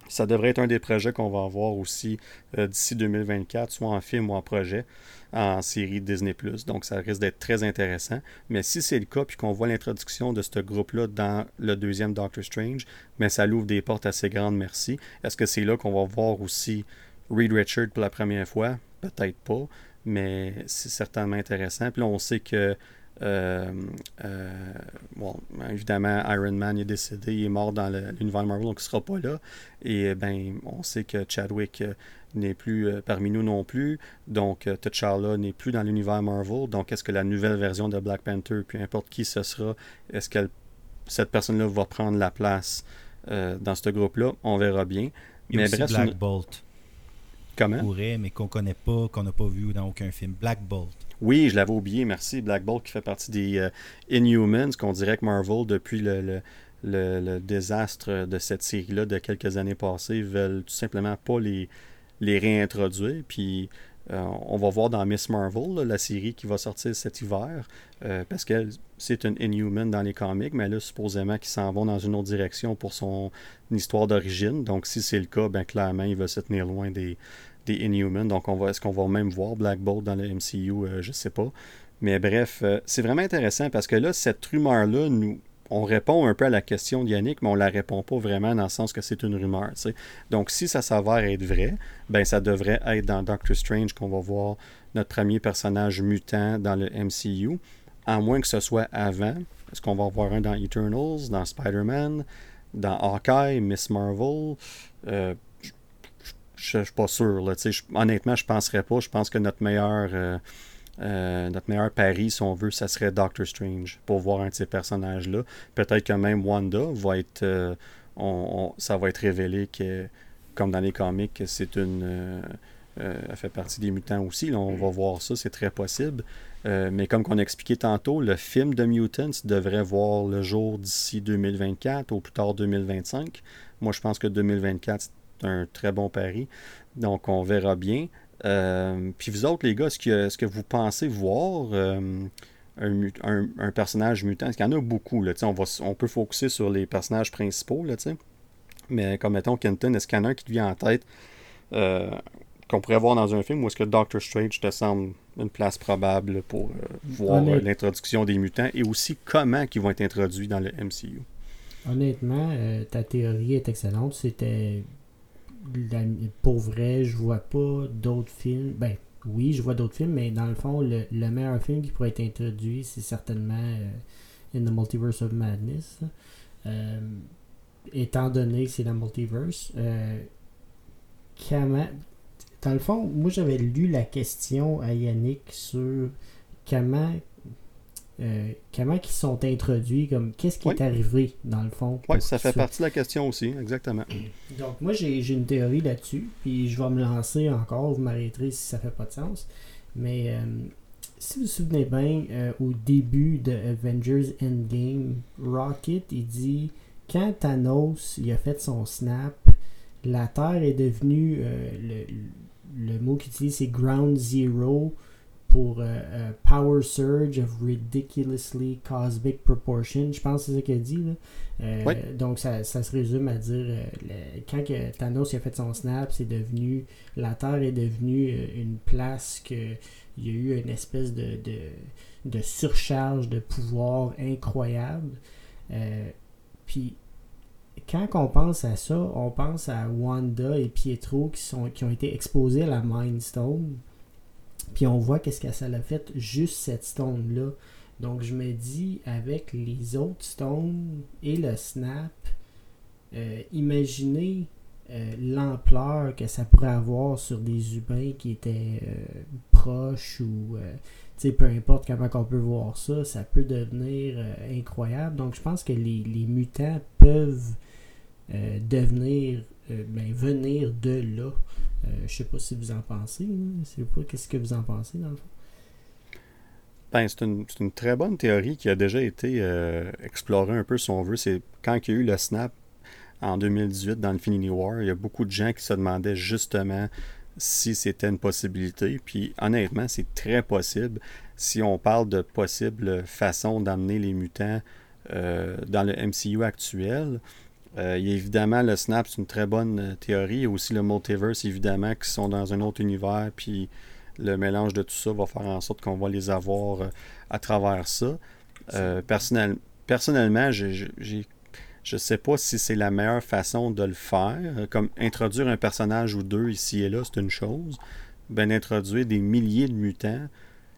ça devrait être un des projets qu'on va avoir aussi euh, d'ici 2024, soit en film ou en projet, en série Disney ⁇ Donc ça risque d'être très intéressant. Mais si c'est le cas, puis qu'on voit l'introduction de ce groupe-là dans le deuxième Doctor Strange, mais ça l'ouvre des portes assez grandes, merci. Est-ce que c'est là qu'on va voir aussi Reed Richard pour la première fois? Peut-être pas, mais c'est certainement intéressant. Puis là, on sait que euh, euh, bon, évidemment, Iron Man est décédé, il est mort dans l'univers Marvel, donc il ne sera pas là. Et ben, on sait que Chadwick euh, n'est plus parmi nous non plus. Donc, T'Challa n'est plus dans l'univers Marvel. Donc, est-ce que la nouvelle version de Black Panther, peu importe qui ce sera, est-ce que cette personne-là va prendre la place dans ce groupe-là? On verra bien. mais aussi Black Bolt. Comment? Pourrait, mais qu'on connaît pas, qu'on n'a pas vu dans aucun film. Black Bolt. Oui, je l'avais oublié, merci. Black Bolt qui fait partie des euh, Inhumans, qu'on dirait que Marvel, depuis le, le, désastre de cette série-là de quelques années passées, veulent tout simplement pas les, les réintroduire. Puis euh, on va voir dans Miss Marvel, la série qui va sortir cet hiver, euh, parce que c'est une Inhuman dans les comics, mais là, supposément qu'ils s'en vont dans une autre direction pour son histoire d'origine. Donc, si c'est le cas, ben clairement, il va se tenir loin des, des Inhumans. Donc, on va, est-ce qu'on va même voir Black Bolt dans le MCU euh, Je sais pas. Mais bref, euh, c'est vraiment intéressant parce que là, cette rumeur-là, nous, on répond un peu à la question d'Yannick, mais on la répond pas vraiment dans le sens que c'est une rumeur. Donc, si ça s'avère être vrai, ben ça devrait être dans Doctor Strange qu'on va voir notre premier personnage mutant dans le MCU, à moins que ce soit avant. Est-ce qu'on va voir un dans Eternals, dans Spider-Man, dans Hawkeye, Miss Marvel euh, je, ne suis pas sûr. Là, honnêtement, je ne penserais pas. Je pense que notre meilleur, euh, euh, notre meilleur pari, si on veut, ça serait Doctor Strange pour voir un de ces personnages-là. Peut-être que même Wanda va être. Euh, on, ça va être révélé que, comme dans les comics, c'est une. elle fait partie des mutants aussi. on va voir ça, c'est très possible. mais comme on a expliqué tantôt, le film de Mutants devrait voir le jour d'ici 2024 ou plus tard 2025. Moi, je pense que 2024, un très bon pari. Donc, on verra bien. Euh, puis vous autres, les gars, est-ce que, est que vous pensez voir euh, un, personnage mutant? Parce qu'il y en a beaucoup. Là, on, va, on peut focuser sur les personnages principaux. Là, mais comme mettons Kenton, est-ce qu'il y en a un qui te vient en tête euh, qu'on pourrait voir dans un film ou est-ce que Doctor Strange te semble une place probable pour voir l'introduction des mutants et aussi comment ils vont être introduits dans le MCU? Honnêtement, ta théorie est excellente. C'était pour vrai, je vois pas d'autres films. Ben, oui, je vois d'autres films, mais dans le fond, le, meilleur film qui pourrait être introduit, c'est certainement euh, In the Multiverse of Madness. Euh, étant donné que c'est la multiverse, euh, dans le fond, moi j'avais lu la question à Yannick sur comment euh, comment ils sont introduits, comme qu'est-ce qui est arrivé dans le fond? Oui, ça fait partie de la question aussi, exactement. Donc moi j'ai une théorie là-dessus, puis je vais me lancer encore, vous m'arrêterez si ça fait pas de sens. Mais euh, si vous vous souvenez bien, euh, au début de Avengers Endgame, Rocket il dit quand Thanos il a fait son snap, la Terre est devenue le, le mot qu'il utilise c'est Ground Zero pour euh, euh, Power Surge of Ridiculously Cosmic Proportion. Je pense que c'est ça qu'elle dit. Là. Euh, donc, ça, se résume à dire quand que Thanos a fait son snap, c'est devenu. La Terre est devenue une place que il y a eu une espèce de, de, surcharge de pouvoir incroyable. puis quand on pense à ça, on pense à Wanda et Pietro qui, sont, qui ont été exposés à la Mind Stone. Puis on voit qu'est-ce que ça a fait juste cette stone-là. Donc je me dis, avec les autres stones et le snap, euh, imaginez euh, l'ampleur que ça pourrait avoir sur des humains qui étaient euh, proches ou peu importe comment on peut voir ça, ça peut devenir incroyable. Donc je pense que les, mutants peuvent devenir ben, venir de là. Euh, je sais pas si vous en pensez. Qu'est-ce que vous en pensez dans le fond. Ben, c'est une, très bonne théorie qui a déjà été euh, explorée un peu, si on veut. C'est quand il y a eu le snap en 2018 dans Infinity War, il y a beaucoup de gens qui se demandaient justement si c'était une possibilité. Puis honnêtement, c'est très possible. Si on parle de possible façon d'amener les mutants euh, dans le MCU actuel, euh, il y a évidemment le Snap, c'est une très bonne euh, théorie. Il y a aussi le Multiverse, évidemment, qui sont dans un autre univers. Puis le mélange de tout ça va faire en sorte qu'on va les avoir euh, à travers ça. Euh, personnel, personnellement, j'ai, je ne sais pas si c'est la meilleure façon de le faire. Comme introduire un personnage ou deux ici et là, c'est une chose. Ben, introduire des milliers de mutants.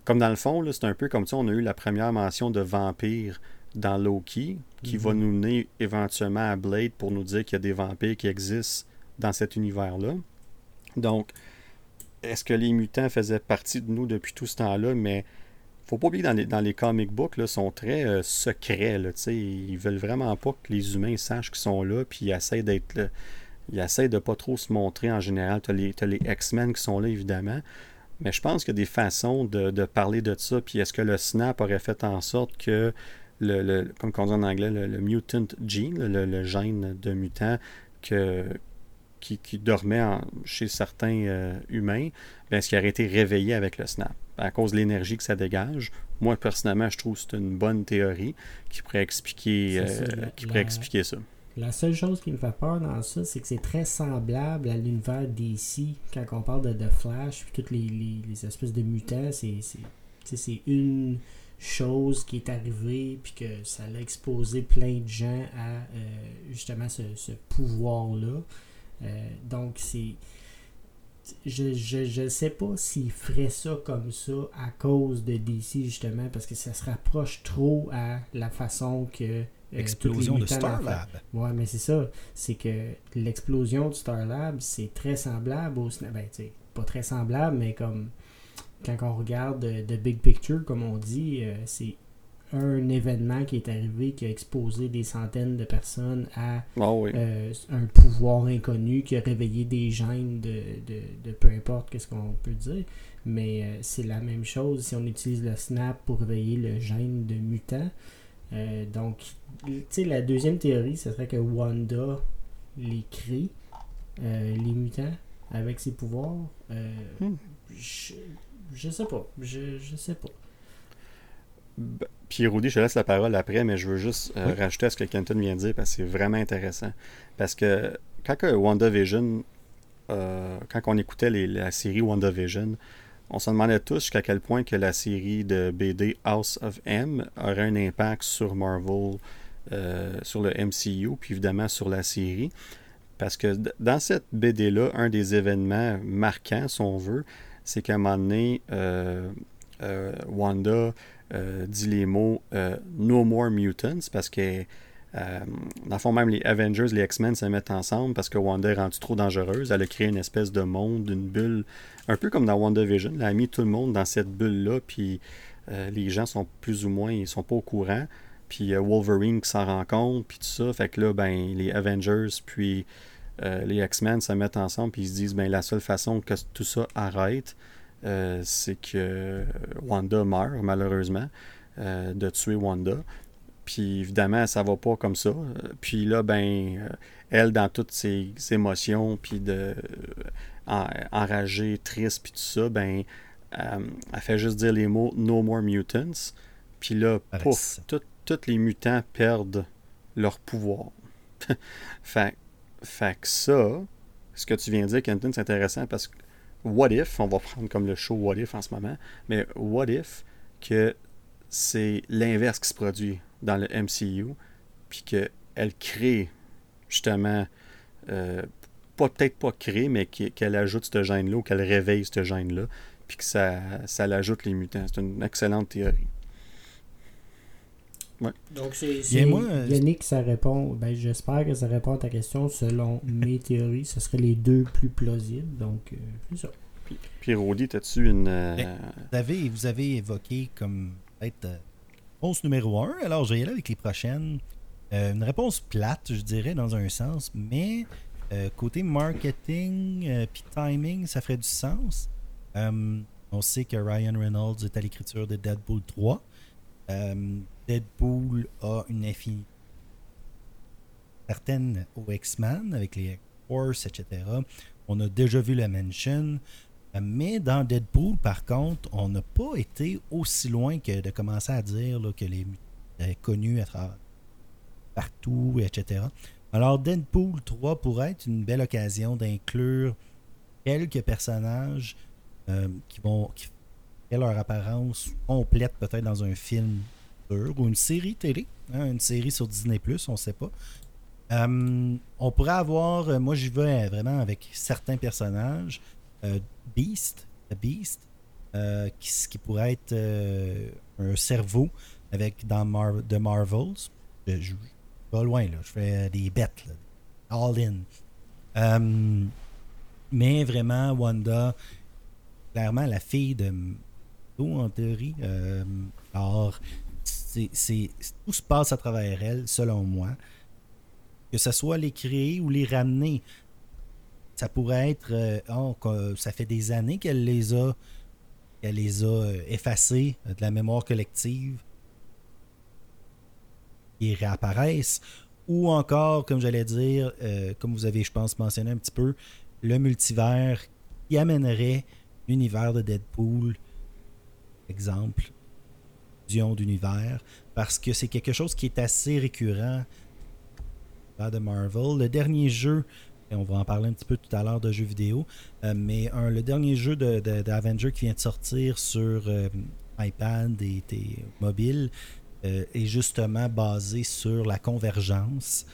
Comme dans le fond, c'est un peu comme ça, on a eu la première mention de vampires dans Loki, qui va nous mener éventuellement à Blade pour nous dire qu'il y a des vampires qui existent dans cet univers-là. Donc, est-ce que les mutants faisaient partie de nous depuis tout ce temps-là? Mais faut pas oublier que dans les, dans les comic books, là, sont très euh, secrets. Là, ils veulent vraiment pas que les humains sachent qu'ils sont là, puis ils essaient d'être là. Ils essaient de pas trop se montrer en général. Tu as les X-Men qui sont là, évidemment. Mais je pense qu'il y a des façons de, de parler de ça. Puis est-ce que le snap aurait fait en sorte que, le, le- comme on dit en anglais, le, le mutant gene, le, le gène de mutant que, qui, qui dormait en- chez certains euh, humains, ben, est-ce qu'il aurait été réveillé avec le snap? À cause de l'énergie que ça dégage. Moi, personnellement, je trouve que c'est une bonne théorie qui pourrait expliquer, C'est ça, euh, la- qui pourrait la- expliquer ça. La seule chose qui me fait peur dans ça, c'est que c'est très semblable à l'univers DC. Quand on parle de, de Flash, puis toutes les, les- les espèces de mutants, c'est une chose qui est arrivée, puis que ça a exposé plein de gens à euh, justement ce, ce pouvoir-là. Euh, donc, c'est. Je, je, je sais pas s'ils feraient ça comme ça à cause de DC, justement, parce que ça se rapproche trop à la façon que. euh, Explosion de mutants Star dans la- Lab. Ouais, mais c'est ça. C'est que l'explosion du Star Lab, c'est très semblable au. Ben, pas très semblable, mais comme quand on regarde euh, The Big Picture, comme on dit, euh, c'est un événement qui est arrivé qui a exposé des centaines de personnes à Ah oui. euh, un pouvoir inconnu qui a réveillé des gènes de, de, de peu importe qu'est-ce qu'on peut dire. Mais euh, c'est la même chose si on utilise le snap pour réveiller le gène de mutant. Euh, donc, tu sais, la deuxième théorie, ce serait que Wanda les crée, euh, les mutants, avec ses pouvoirs. Euh, Hmm. je, je sais pas. Je, je sais pas. Ben, Puis Rudy, je te laisse la parole après, mais je veux juste euh, rajouter à ce que Kenton vient de dire parce que c'est vraiment intéressant. Parce que quand que WandaVision, euh, quand on écoutait les- la série WandaVision, on se demandait tous jusqu'à quel point que la série de BD House of M aurait un impact sur Marvel, euh, sur le MCU, puis évidemment sur la série. Parce que dans cette BD-là, un des événements marquants, si on veut, c'est qu'à un moment donné, euh, euh, Wanda euh, dit les mots No More Mutants parce que, dans le fond, même les Avengers, les X-Men se mettent ensemble parce que Wanda est rendue trop dangereuse. Elle a créé une espèce de monde, une bulle, un peu comme dans WandaVision. Elle a mis tout le monde dans cette bulle-là, puis les gens sont plus ou moins, ils sont pas au courant. Puis Wolverine s'en rend compte, puis tout ça. Fait que là, ben, les Avengers, puis euh, les X-Men se mettent ensemble, puis ils se disent, ben, la seule façon que tout ça arrête, euh, c'est que Wanda meurt, malheureusement, euh, de tuer Wanda. Puis évidemment, ça va pas comme ça. Puis là, ben, elle, dans toutes ses émotions, puis de en- enragée, triste, puis tout ça, ben, elle fait juste dire les mots No More Mutants. Puis là, pouf, tous les mutants perdent leur pouvoir. fait, fait que ça, ce que tu viens de dire, Kenton, c'est intéressant parce que What if, on va prendre comme le show What if en ce moment, mais What if que c'est l'inverse qui se produit dans le MCU, puis qu'elle crée justement, euh, peut-être pas créer, mais qu'elle qu'elle ajoute ce gène-là ou qu'elle réveille ce gène-là, puis que ça, ça l'ajoute les mutants. C'est une excellente théorie. Ouais. Donc, c'est Yannick, ça répond. Ben, j'espère que ça répond à ta question. Selon mes théories, ce seraient les deux plus plausibles. Donc, euh, c'est ça. Puis Rodi, as-tu une. euh, Ben, Vous avez, vous avez évoqué comme peut-être euh, réponse numéro 1, alors je vais y aller avec les prochaines. Euh, une réponse plate, je dirais, dans un sens, mais euh, côté marketing euh, puis timing, ça ferait du sens. Euh, on sait que Ryan Reynolds est à l'écriture de Deadpool 3. Deadpool a une affinité certaine aux X-Men avec les Force, etc. on a déjà vu la mention. Mais dans Deadpool, par contre, on n'a pas été aussi loin que de commencer à dire que les connus à travers partout, etc. Alors, Deadpool 3 pourrait être une belle occasion d'inclure quelques personnages euh, qui vont qui aient leur apparence complète peut-être dans un film ou une série télé, hein, une série sur Disney+, on ne sait pas. Euh, on pourrait avoir, euh, moi j'y vais vraiment avec certains personnages, euh, Beast, Beast, qui, pourrait être un cerveau avec dans Mar The Marvels. Je, pas loin là, je fais des bêtes, là. all in. Mais vraiment, Wanda, clairement la fille de en théorie. Alors, c'est, tout se passe à travers elle, selon moi. Que ce soit les créer ou les ramener, ça pourrait être. euh, oh, ça fait des années qu'elle les a, les a euh, effacés de la mémoire collective. Ils réapparaissent. Ou encore, comme j'allais dire, euh, comme vous avez, je pense, mentionné un petit peu, le multivers qui amènerait l'univers de Deadpool, exemple, d'univers, parce que c'est quelque chose qui est assez récurrent de Marvel. Le dernier jeu, et on va en parler un petit peu tout à l'heure de jeux vidéo, euh, mais le dernier jeu de, de- d'Avenger qui vient de sortir sur euh, iPad et, mobile euh, est justement basé sur la convergence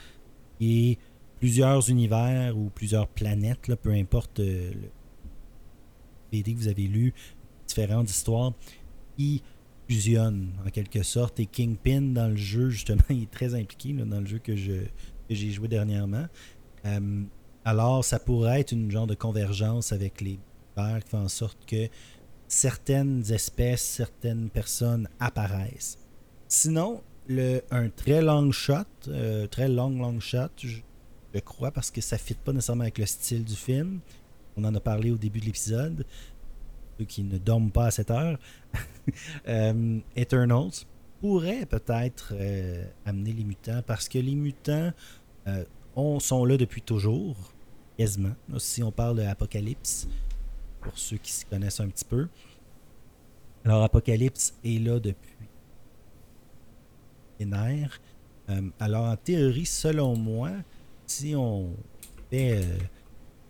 et plusieurs univers ou plusieurs planètes, là, peu importe le BD que vous avez lu, différentes histoires, qui fusionnent en quelque sorte. Et Kingpin dans le jeu, justement, il est très impliqué dans le jeu que, je, j'ai joué dernièrement. Euh, alors, ça pourrait être une genre de convergence avec les univers qui fait en sorte que certaines espèces, certaines personnes apparaissent. Sinon, le, un très long shot, euh, très long, long shot, je, je crois, parce que ça ne fit pas nécessairement avec le style du film. On en a parlé au début de l'épisode. Ceux qui ne dorment pas à cette heure. Euh, Eternals pourrait peut-être euh, amener les mutants parce que les mutants euh, on- sont là depuis toujours, quasiment. Si on parle d'Apocalypse, pour ceux qui s'y connaissent un petit peu. Alors, Apocalypse est là depuis. Euh, alors, en théorie, selon moi, si on fait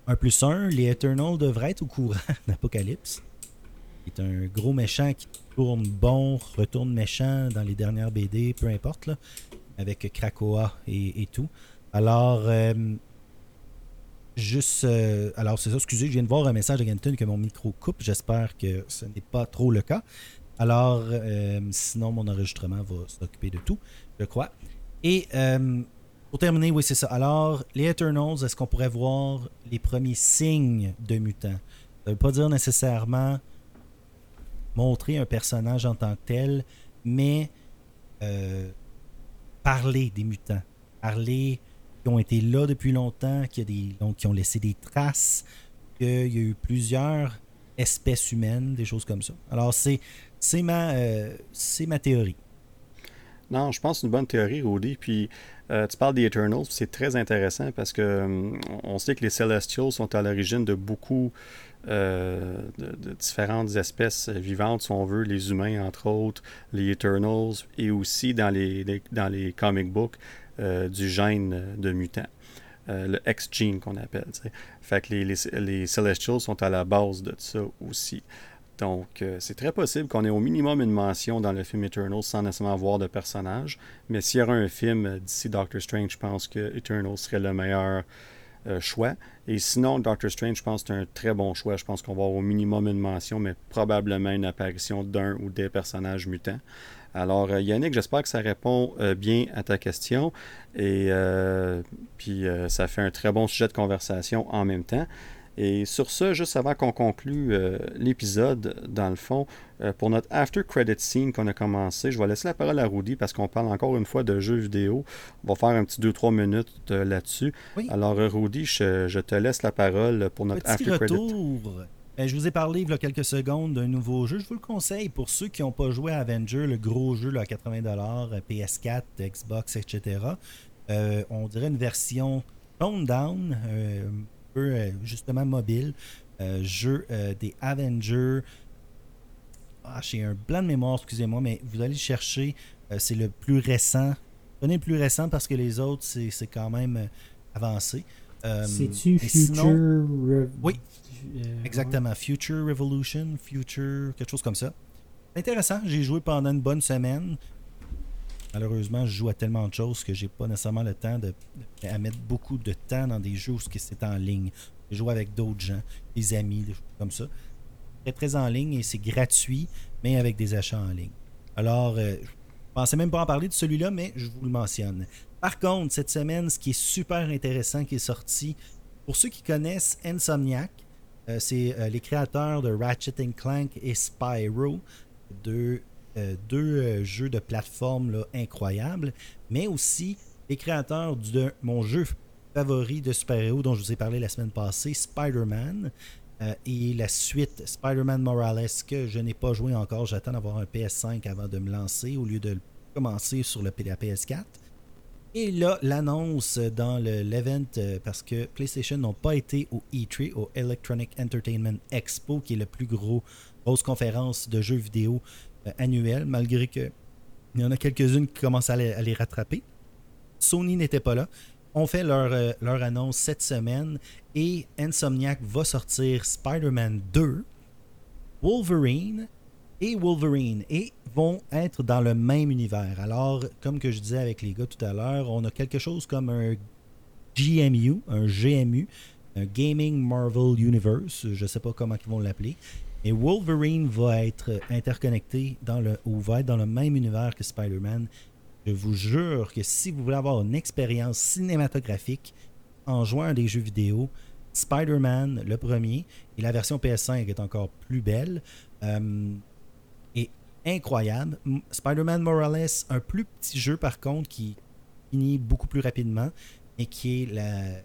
1 plus 1, les Eternals devraient être au courant d'Apocalypse. C'est un gros méchant qui tourne bon, retourne méchant dans les dernières BD, peu importe, là, avec Krakoa et, et tout. Alors, euh, juste. euh, alors, c'est ça, excusez, je viens de voir un message de Ganton que mon micro coupe. J'espère que ce n'est pas trop le cas. Alors, euh, sinon, mon enregistrement va s'occuper de tout, je crois. Et pour terminer, oui, c'est ça. Alors, les Eternals, est-ce qu'on pourrait voir les premiers signes de mutants? Ça ne veut pas dire nécessairement montrer un personnage en tant que tel, mais euh, parler des mutants. Parler qui ont été là depuis longtemps, qui, a des, donc, qui ont laissé des traces, qu'il y a eu plusieurs espèces humaines, des choses comme ça. Alors, c'est, ma, euh, ma théorie. Non, je pense une bonne théorie, Rudy. Puis euh, tu parles des Eternals, c'est très intéressant parce que hum, on sait que les Celestials sont à l'origine de beaucoup euh, de, différentes espèces vivantes, si on veut, les humains entre autres, les Eternals, et aussi dans les, les- dans les comic books euh, du gène de mutants. Euh, le X-gene qu'on appelle. Fait que les, les, les Celestials sont à la base de ça aussi. Donc, c'est très possible qu'on ait au minimum une mention dans le film Eternals sans nécessairement voir de personnage. Mais s'il y aura un film d'ici Doctor Strange, je pense que Eternals serait le meilleur euh, choix. Et sinon, Doctor Strange, je pense que c'est un très bon choix. Je pense qu'on va avoir au minimum une mention, mais probablement une apparition d'un ou des personnages mutants. Alors, euh, Yannick, j'espère que ça répond euh, bien à ta question. Et puis, ça fait un très bon sujet de conversation en même temps. Et sur ce, juste avant qu'on conclue euh, l'épisode, dans le fond, euh, pour notre after credit scene qu'on a commencé, je vais laisser la parole à Rudy parce qu'on parle encore une fois de jeux vidéo. On va faire un petit 2-3 minutes euh, là-dessus. Oui. Alors, Rudy, je, je te laisse la parole pour notre Petit after credit. retour. Ben, je vous ai parlé il y a quelques secondes d'un nouveau jeu. Je vous le conseille pour ceux qui n'ont pas joué à Avenger, le gros jeu là, à 80$, PS4, Xbox, etc. On dirait une version toned down, peu justement mobile. jeu des Avengers. Ah, j'ai un blanc de mémoire, excusez-moi, mais vous allez chercher. c'est le plus récent. Prenez le plus récent parce que les autres, c'est quand même avancé. C'est-tu Future Oui, exactement. Future Revolution, Future, quelque chose comme ça. Intéressant. J'ai joué pendant une bonne semaine. Malheureusement, je joue à tellement de choses que j'ai pas nécessairement le temps de, à mettre beaucoup de temps dans des jeux où c'est en ligne. Je joue avec d'autres gens, des amis, des choses comme ça. Très très en ligne et c'est gratuit, mais avec des achats en ligne. Alors, euh, je pensais même pas en parler de celui-là, mais je vous le mentionne. Par contre, cette semaine, ce qui est super intéressant qui est sorti, pour ceux qui connaissent Insomniac, euh, c'est euh, les créateurs de Ratchet Clank et Spyro deux euh, jeux de plateforme là, incroyables, mais aussi les créateurs de mon jeu favori de super-héros dont je vous ai parlé la semaine passée, Spider-Man. Euh, et la suite Spider-Man Morales que je n'ai pas joué encore. J'attends d'avoir un PS5 avant de me lancer au lieu de commencer sur le, la PS4. Et là, l'annonce dans l'event, parce que PlayStation n'ont pas été au E3, au Electronic Entertainment Expo, qui est le plus gros grosse conférence de jeux vidéo euh, annuelle, malgré que il y en a quelques-unes qui commencent à les, rattraper. Sony n'était pas là. On fait leur, euh, annonce cette semaine et Insomniac va sortir Spider-Man 2, Wolverine et Wolverine et vont être dans le même univers. Alors, comme que je disais avec les gars tout à l'heure, on a quelque chose comme un GMU, un GMU, un Gaming Marvel Universe, je ne sais pas comment ils vont l'appeler, et Wolverine va être interconnecté dans le, ou va être dans le même univers que Spider-Man. Je vous jure que si vous voulez avoir une expérience cinématographique en jouant à des jeux vidéo, Spider-Man, le premier, et la version PS5 est encore plus belle, euh, est incroyable. Spider-Man Morales, un plus petit jeu par contre qui finit beaucoup plus rapidement et qui est la.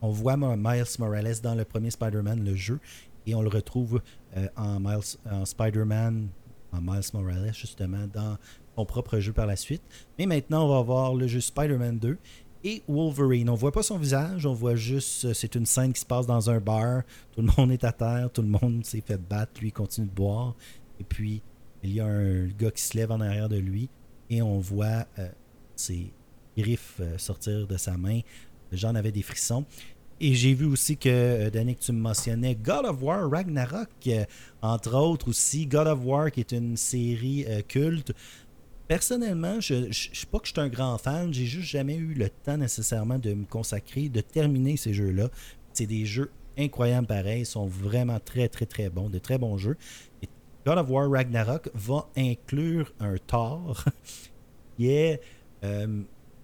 On voit Miles Morales dans le premier Spider-Man, le jeu, et on le retrouve euh, en, Miles, Spider-Man, en Miles Morales, justement, dans son propre jeu par la suite. Mais maintenant, on va voir le jeu Spider-Man 2 et Wolverine. On voit pas son visage, on voit juste, euh, c'est une scène qui se passe dans un bar. Tout le monde est à terre, tout le monde s'est fait battre, lui continue de boire. Et puis, il y a un gars qui se lève en arrière de lui et on voit euh, ses griffes sortir de sa main. J'en avais des frissons. Et j'ai vu aussi que, euh, Danick, tu me mentionnais God of War Ragnarok, euh, entre autres aussi. God of War, qui est une série euh, culte. Personnellement, je ne suis pas que je suis un grand fan, j'ai juste jamais eu le temps nécessairement de me consacrer, de terminer ces jeux-là. C'est des jeux incroyables pareils, ils sont vraiment très très très bons, de très bons jeux. God of War Ragnarok va inclure un Thor qui est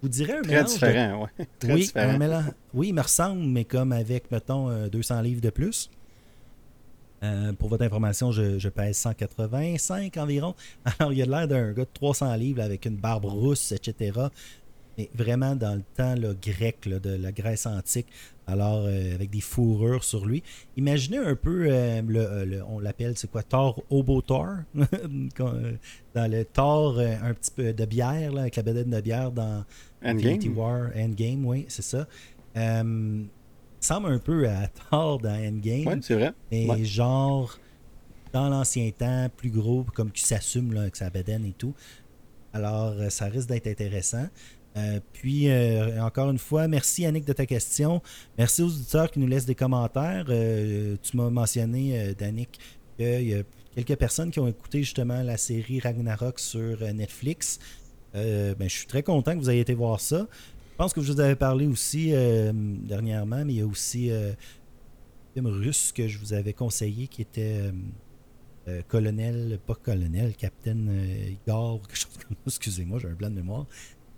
vous direz un Très mélange. différent, ouais. Très oui, différent. un mélange. Oui, il me ressemble, mais comme avec, mettons, 200 livres de plus. Euh, pour votre information, je, je, pèse 185 environ. Alors, il a l'air d'un gars de 300 livres avec une barbe rousse, etc. Mais vraiment dans le temps grec de la Grèce antique. Alors, euh, avec des fourrures sur lui. Imaginez un peu, euh, le, on l'appelle, c'est quoi, Thor Obo Thor Dans le Thor, un petit peu de bière, là, avec la bedaine de bière dans Infinity War, Endgame, oui, c'est ça. Euh, semble un peu à Thor dans Endgame. Oui, c'est vrai. Mais ouais. genre, dans l'ancien temps, plus gros, comme qui s'assume avec sa bedaine et tout. Alors, ça risque d'être intéressant. Euh, puis, euh, encore une fois, merci Yannick de ta question. Merci aux auditeurs qui nous laissent des commentaires. Euh, tu m'as mentionné, Danick, qu'il y a quelques personnes qui ont écouté justement la série Ragnarok sur Netflix. ben, je suis très content que vous ayez été voir ça. Je pense que je vous avais parlé aussi dernièrement, mais il y a aussi un film russe que je vous avais conseillé qui était colonel, pas colonel, capitaine Igor, quelque chose comme ça. Excusez-moi, j'ai un blanc de mémoire.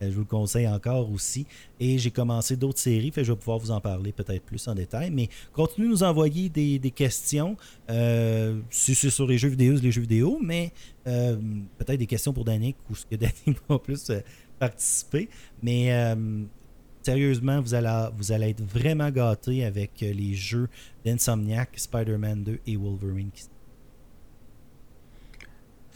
Je vous le conseille encore aussi. Et j'ai commencé d'autres séries, fait je vais pouvoir vous en parler peut-être plus en détail. Mais continuez de nous envoyer des, questions. Euh, si c'est sur les jeux vidéo, les jeux vidéo, mais euh, peut-être des questions pour Danick ou ce que Danick va plus euh, participer. Mais sérieusement, vous allez, vous allez être vraiment gâtés avec les jeux d'Insomniac, Spider-Man 2 et Wolverine qui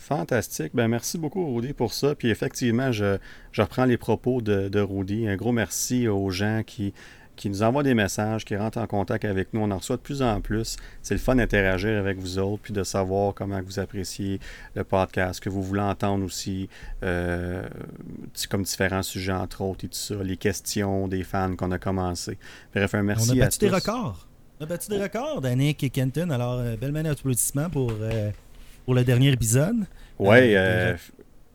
Fantastique. Ben, merci beaucoup, Rudy, pour ça. Puis effectivement, je, je reprends les propos de, de Rudy. Un gros merci aux gens qui, qui nous envoient des messages, qui rentrent en contact avec nous. On en reçoit de plus en plus. C'est le fun d'interagir avec vous autres, puis de savoir comment vous appréciez le podcast, que vous voulez entendre aussi, euh, comme différents sujets, entre autres, et tout ça, les questions des fans qu'on a commencé. Bref, un merci On a à battu des tous. records. On a battu des records, Danick et Kenton. Alors, euh, belle main d'applaudissements pour, euh, pour le dernier épisode. Euh, euh,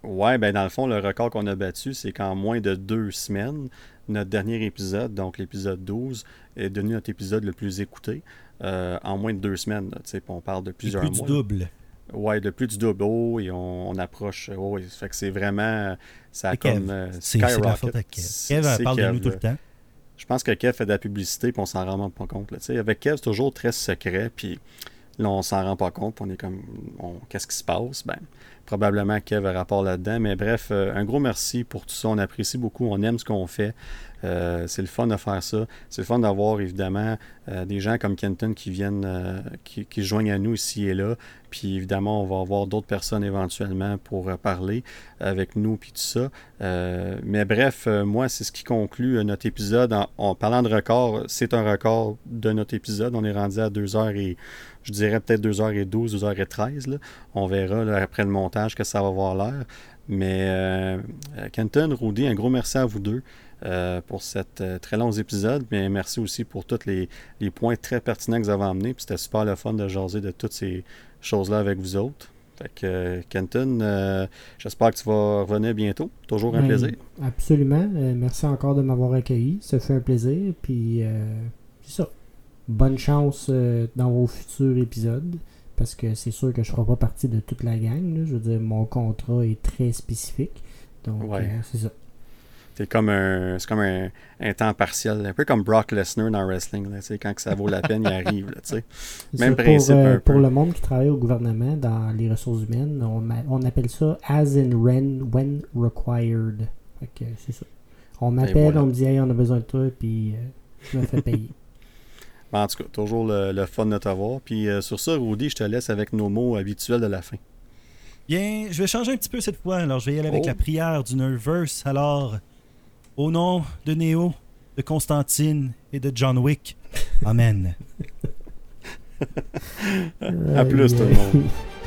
ouais, ben dans le fond, le record qu'on a battu, c'est qu'en moins de deux semaines, notre dernier épisode, donc l'épisode 12, est devenu notre épisode le plus écouté. euh, en moins de deux semaines, là, on parle de plusieurs plus du double. Ouais, de plus du double. Oh, et on, on approche. Oh, oui, ça fait que c'est vraiment. Ça a comme. euh, C'est la faute à Kev. Kev parle de nous tout le temps. Je pense que Kev fait de la publicité, puis on s'en rend même pas compte. là. Avec Kev, c'est toujours très secret, puis là, on s'en rend pas compte, on est comme, qu'est-ce qui se passe? Ben, probablement Kev a rapport là-dedans, mais bref, euh, un gros merci pour tout ça. On apprécie beaucoup, on aime ce qu'on fait. Euh, c'est le fun de faire ça. C'est le fun d'avoir, évidemment, euh, des gens comme Kenton qui viennent, qui, qui se joignent à nous ici et là. Puis évidemment, on va avoir d'autres personnes éventuellement pour parler avec nous, puis tout ça. Mais bref, moi, c'est ce qui conclut notre épisode. En, parlant de record, c'est un record de notre épisode. On est rendu à 2h et, je dirais peut-être 2h12, 2h13. Là. On verra là, après le montage que ça va avoir l'air. Mais euh, euh, Kenton, Rudy, un gros merci à vous deux. euh, pour cet euh, très long épisode, mais merci aussi pour tous les, les points très pertinents que vous avez emmenés. Puis c'était super le fun de jaser de toutes ces choses-là avec vous autres. Fait que, euh, Kenton, j'espère que tu vas revenir bientôt. Toujours un Ben, plaisir. Absolument. Merci encore de m'avoir accueilli. Ça fait un plaisir. Puis, c'est ça. Bonne chance euh, dans vos futurs épisodes. Parce que c'est sûr que je ne ferai pas partie de toute la gang. là. Je veux dire, mon contrat est très spécifique. Donc, Ouais. euh, c'est ça. C'est comme un, c'est comme un, un temps partiel, un peu comme Brock Lesnar dans le wrestling. Là, quand que ça vaut la peine, il arrive. Là, Même principe pour, euh, pour le monde qui travaille au gouvernement dans les ressources humaines, on, on appelle ça as in when, when required. C'est ça. On m'appelle, voilà. on me dit hey, on a besoin de toi, puis euh, je me fais payer. Mais en tout cas, toujours le, le fun de t'avoir. Puis euh, sur ça, Rudy, je te laisse avec nos mots habituels de la fin. Bien, je vais changer un petit peu cette fois. Alors, je vais y aller avec Oh. la prière du Nerverse. Alors, au nom de Néo, de Constantine et de John Wick. Amen. À plus, tout le monde.